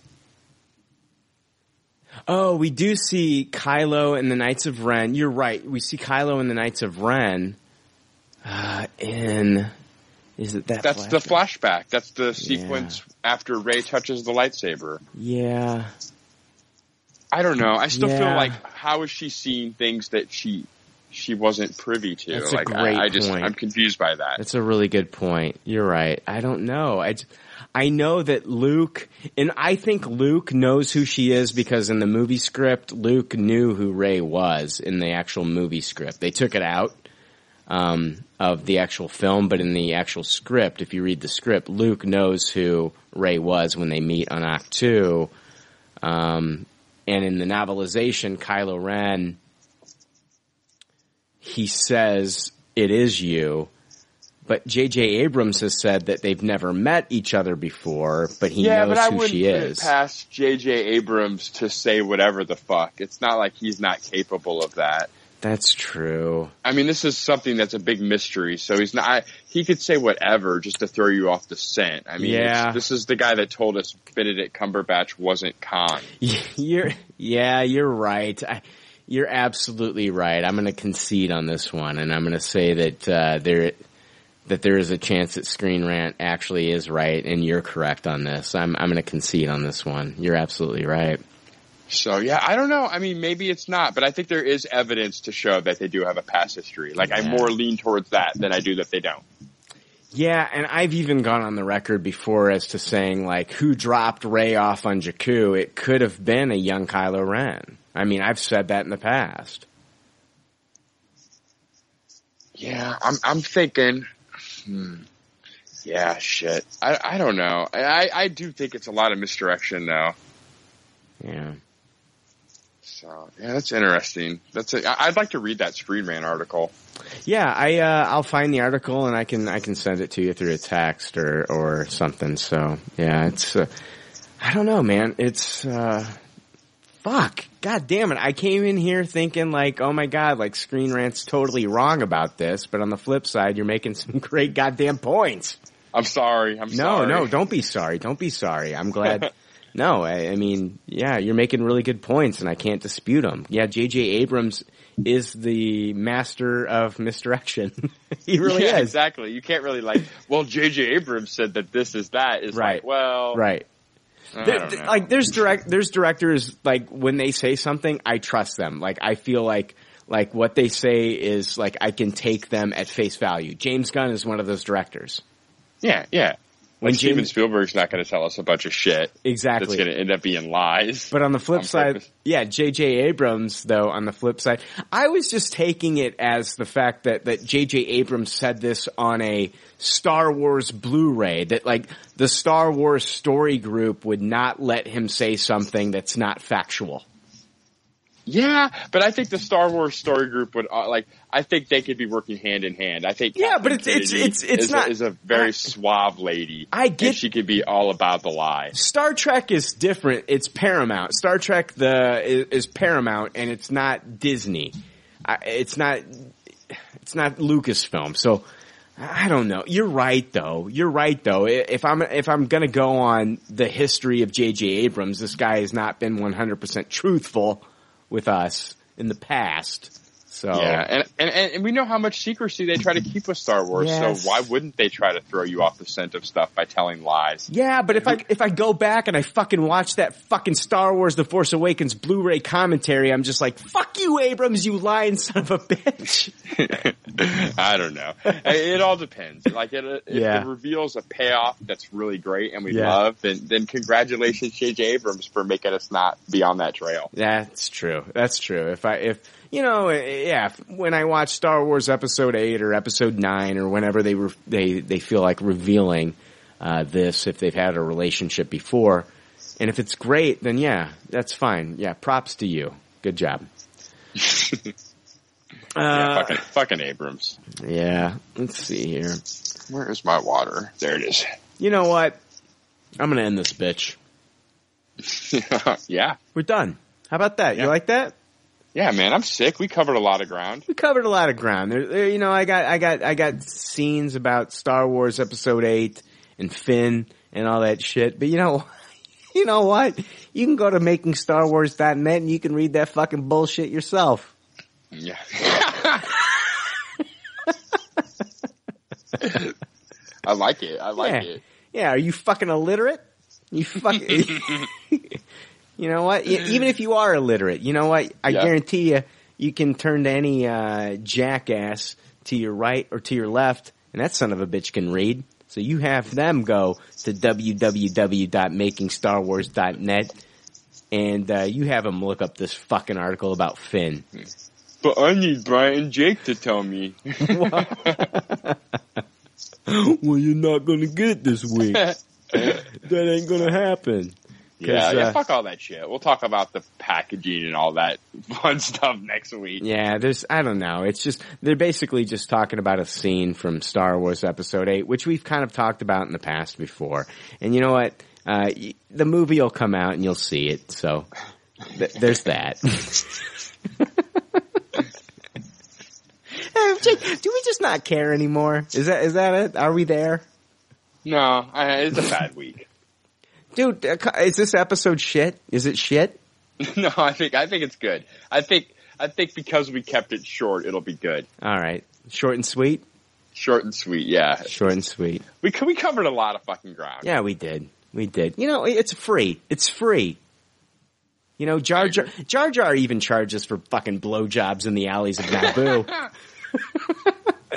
Oh, we do see Kylo and the Knights of Ren. You're right. We see Kylo and the Knights of Ren. Uh, in is it that? That's the flashback? flashback. That's the sequence after Rey touches the lightsaber. Yeah. I don't know. I still Yeah. feel like how is she seeing things that she she wasn't privy to? That's a great I, I just point. I'm confused by that. That's a really good point. You're right. I don't know. I I know that Luke, and I think Luke knows who she is because in the movie script, Luke knew who Rey was in the actual movie script. They took it out um, of the actual film, but in the actual script, if you read the script, Luke knows who Rey was when they meet on Act Two. Um, and in the novelization, Kylo Ren, he says, it is you. But J.J. Abrams has said that they've never met each other before, but he yeah, knows but I who she is. past J.J. Abrams to say whatever the fuck. It's not like he's not capable of that. That's true. I mean, this is something that's a big mystery. So he's not. I, he could say whatever just to throw you off the scent. I mean, Yeah. this is the guy that told us Benedict Cumberbatch wasn't Khan. You're, yeah, you're right. I, you're absolutely right. I'm going to concede on this one, and I'm going to say that uh, there that there is a chance that Screen Rant actually is right, and you're correct on this. I'm I'm going to concede on this one. You're absolutely right. So yeah, I don't know. I mean, maybe it's not, but I think there is evidence to show that they do have a past history. Like I Yeah. more lean towards that than I do that they don't. Yeah, and I've even gone on the record before as to saying like who dropped Rey off on Jakku. It could have been a young Kylo Ren. I mean, I've said that in the past. Yeah, I'm I'm thinking. Hmm, yeah, shit. I I don't know. I I- I do think it's a lot of misdirection though. Yeah. So yeah, that's interesting. That's I'd like to read that Screen Rant article. Yeah, I uh, I'll find the article and I can I can send it to you through a text or or something. So yeah, it's uh, I don't know, man. It's uh, fuck. God damn it! I came in here thinking like, oh my god, like Screen Rant's totally wrong about this, but on the flip side, you're making some great goddamn points. I'm sorry. I'm no, sorry. no, don't be sorry. Don't be sorry. I'm glad. no, I, I mean, yeah, you're making really good points, and I can't dispute them. Yeah, J.J. Abrams is the master of misdirection. he really yeah, is. exactly. You can't really like. Well, J.J. Abrams said that this is that. Is Right. like, well, Right. There- don't th- know. like there's direct there's directors like when they say something I trust them like I feel like like what they say is like I can take them at face value James Gunn is one of those directors yeah, yeah. When Like Steven James- Spielberg's not going to tell us a bunch of shit. Exactly. That's going to end up being lies. But on the flip On side, purpose. yeah, J.J. Abrams, though, on the flip side, I was just taking it as the fact that, that J.J. Abrams said this on a Star Wars Blu-ray, that like the Star Wars story group would not let him say something that's not factual. Yeah, but I think the Star Wars story group would uh, like. I think they could be working hand in hand. I think. Yeah, but it's- it's- Kennedy it's- it's is not- a, is a very suave lady. I get- she could be all about the lie. Star Trek is different. It's Paramount. Star Trek the is, is Paramount, and it's not Disney. I, it's not. It's not Lucasfilm. So I don't know. You're right, though. You're right, though. If I'm if I'm gonna go on the history of J.J. Abrams, this guy has not been 100 percent truthful with us in the past. So Yeah, and, and and we know how much secrecy they try to keep with Star Wars. Yes. So why wouldn't they try to throw you off the scent of stuff by telling lies? Yeah, but if I if I go back and I fucking watch that fucking Star Wars: The Force Awakens Blu-ray commentary, I'm just like, "Fuck you, Abrams, you lying son of a bitch." I don't know. It all depends. Like it, if Yeah. it reveals a payoff that's really great and we Yeah. love, then then congratulations, J.J. Abrams, for making us not be on that trail. That's true. That's true. If I if you know, yeah, when I watch Star Wars Episode Eight or Episode Nine or whenever they re- they they feel like revealing uh, this, if they've had a relationship before, and if it's great, then yeah, that's fine. Yeah, props to you. Good job. yeah, Uh, fucking, fucking Abrams. yeah. Let's see here. Where is my water? There it is. You know what? I'm gonna end this bitch. yeah, We're done. How about that? You like that? Yeah, man. I'm sick. We covered a lot of ground. We covered a lot of ground. There, there, you know, I got, I got, I got scenes about Star Wars Episode Eight and Finn and all that shit. But you know, you know what? You can go to makingstarwars.net and you can read that fucking bullshit yourself. Yeah. I like it. I like yeah. it. Yeah. Are you fucking illiterate? You fucking. you know what? Even if you are illiterate, you know what? I Yeah. guarantee you, you can turn to any uh, jackass to your right or to your left, and that son of a bitch can read. So you have them go to www.makingstarwars.net, and uh, you have them look up this fucking article about Finn. But I need Brian and Jake to tell me. well, you're not gonna get it this week. that ain't gonna happen. Yeah, yeah, uh, fuck all that shit. We'll talk about the packaging and all that fun stuff next week. Yeah, there's, I don't know. It's just, they're basically just talking about a scene from Star Wars Episode 8, which we've kind of talked about in the past before. And you know what? Uh, y- the movie will come out and you'll see it. So, th- there's that. Hey, Jake, do we just not care anymore? Is that, is that it? Are we there? No, I, it's a bad week. Dude, uh, is this episode shit? Is it shit? no, I think I think it's good. I think I think because we kept it short, it'll be good. Alright. Short and sweet? Short and sweet. Yeah, Short and sweet. we we covered a lot of fucking ground. Yeah, we did. We did. You know, it's free. It's free. You know, Jar Jar, Jar Jar even charges for fucking blowjobs in the alleys of Naboo.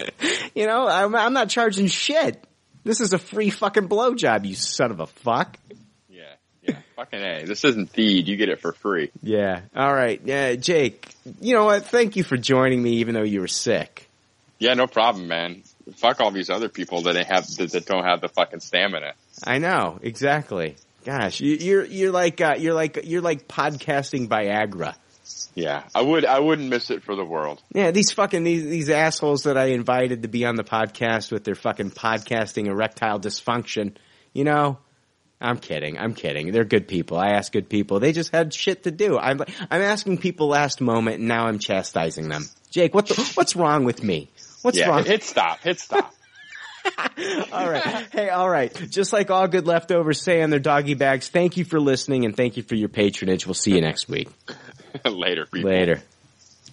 you know, I'm, I'm not charging shit. This is a free fucking blowjob, you son of a fuck. Fucking a. This isn't Theed. You get it for free. Yeah. All right. Yeah, Jake. You know what? Thank you for joining me, even though you were sick. Yeah, no problem, man. Fuck all these other people that have that, that don't have the fucking stamina. I know exactly. Gosh, you, you're you're like uh, you're like you're like podcasting Viagra. Yeah, I would I wouldn't miss it for the world. Yeah, these fucking these these assholes that I invited to be on the podcast with their fucking podcasting erectile dysfunction. You know, I'm kidding. I'm kidding. They're good people. I ask good people. They just had shit to do. I'm I'm asking people last moment, and now I'm chastising them. Jake, what the, what's wrong with me? What's yeah, wrong? hit stop, hit stop. all right. Hey, all right. Just like all good leftovers say on their doggy bags, thank you for listening and thank you for your patronage. We'll see you next week. Later, people. Later.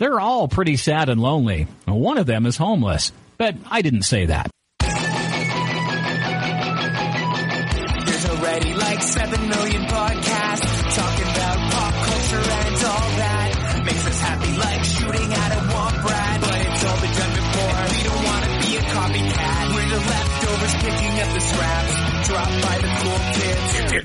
They're all pretty sad and lonely. One of them is homeless, but I didn't say that. There's already like 7 million podcasts talking about pop culture and all that. Makes us happy like shooting at a. But it's all been done before. And we don't want to be a copycat. We're the leftovers picking up the scraps by the cool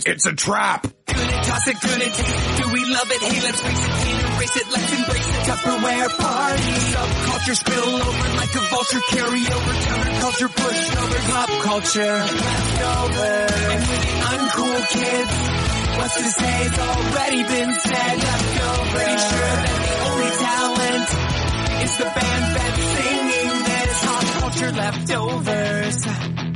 kids. it's a trap. Toss it, it. Do we love it? Hey, let's face it, can't erase it. Let's embrace it. Tupperware party. Subculture spill over like a vulture. Carry over counterculture, pushover, pop culture. And we're the uncool kids. What's to say? It's already been said. Pretty sure that the only talent is the band that's singing pop culture. culture leftovers.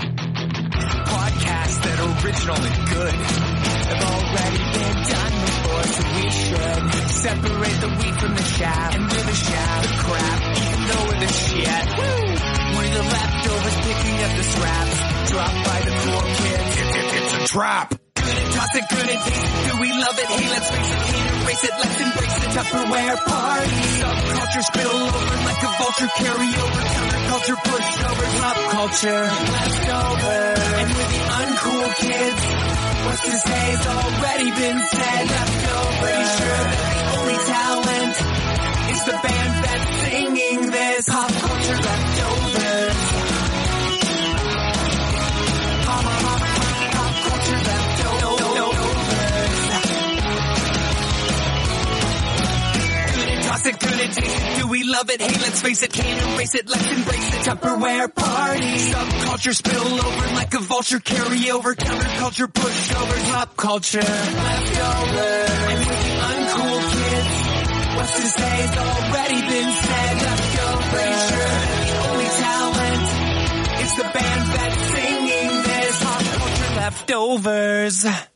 That are original and good have already been done before, so we should separate the wheat from the chaff. And we're the chaff, the crap, even though we're the shit. Woo! We're the leftovers picking up the scraps dropped by the cool kids. It's a trap. Good and toss it, good and taste it. Do we love it? Hey, let's face it, can't erase it. Let's embrace the Tupperware party. Subculture spill over like a vulture. Carry over counterculture, pushovers, pop culture, leftovers. And with the uncool kids, what's to say's already been said. Leftovers. Pretty sure that the only talent is the band that's singing this. Pop culture leftovers. It, it. Do we love it? Hey, let's face it, can't erase it. Let's embrace the Tupperware party. Subculture spill over like a vulture. Carry over counterculture, pushovers, pop culture, leftovers. And with the uncool kids, what's to say's already been said. Leftovers. Sure the only talent is the band that's singing this. Pop culture leftovers.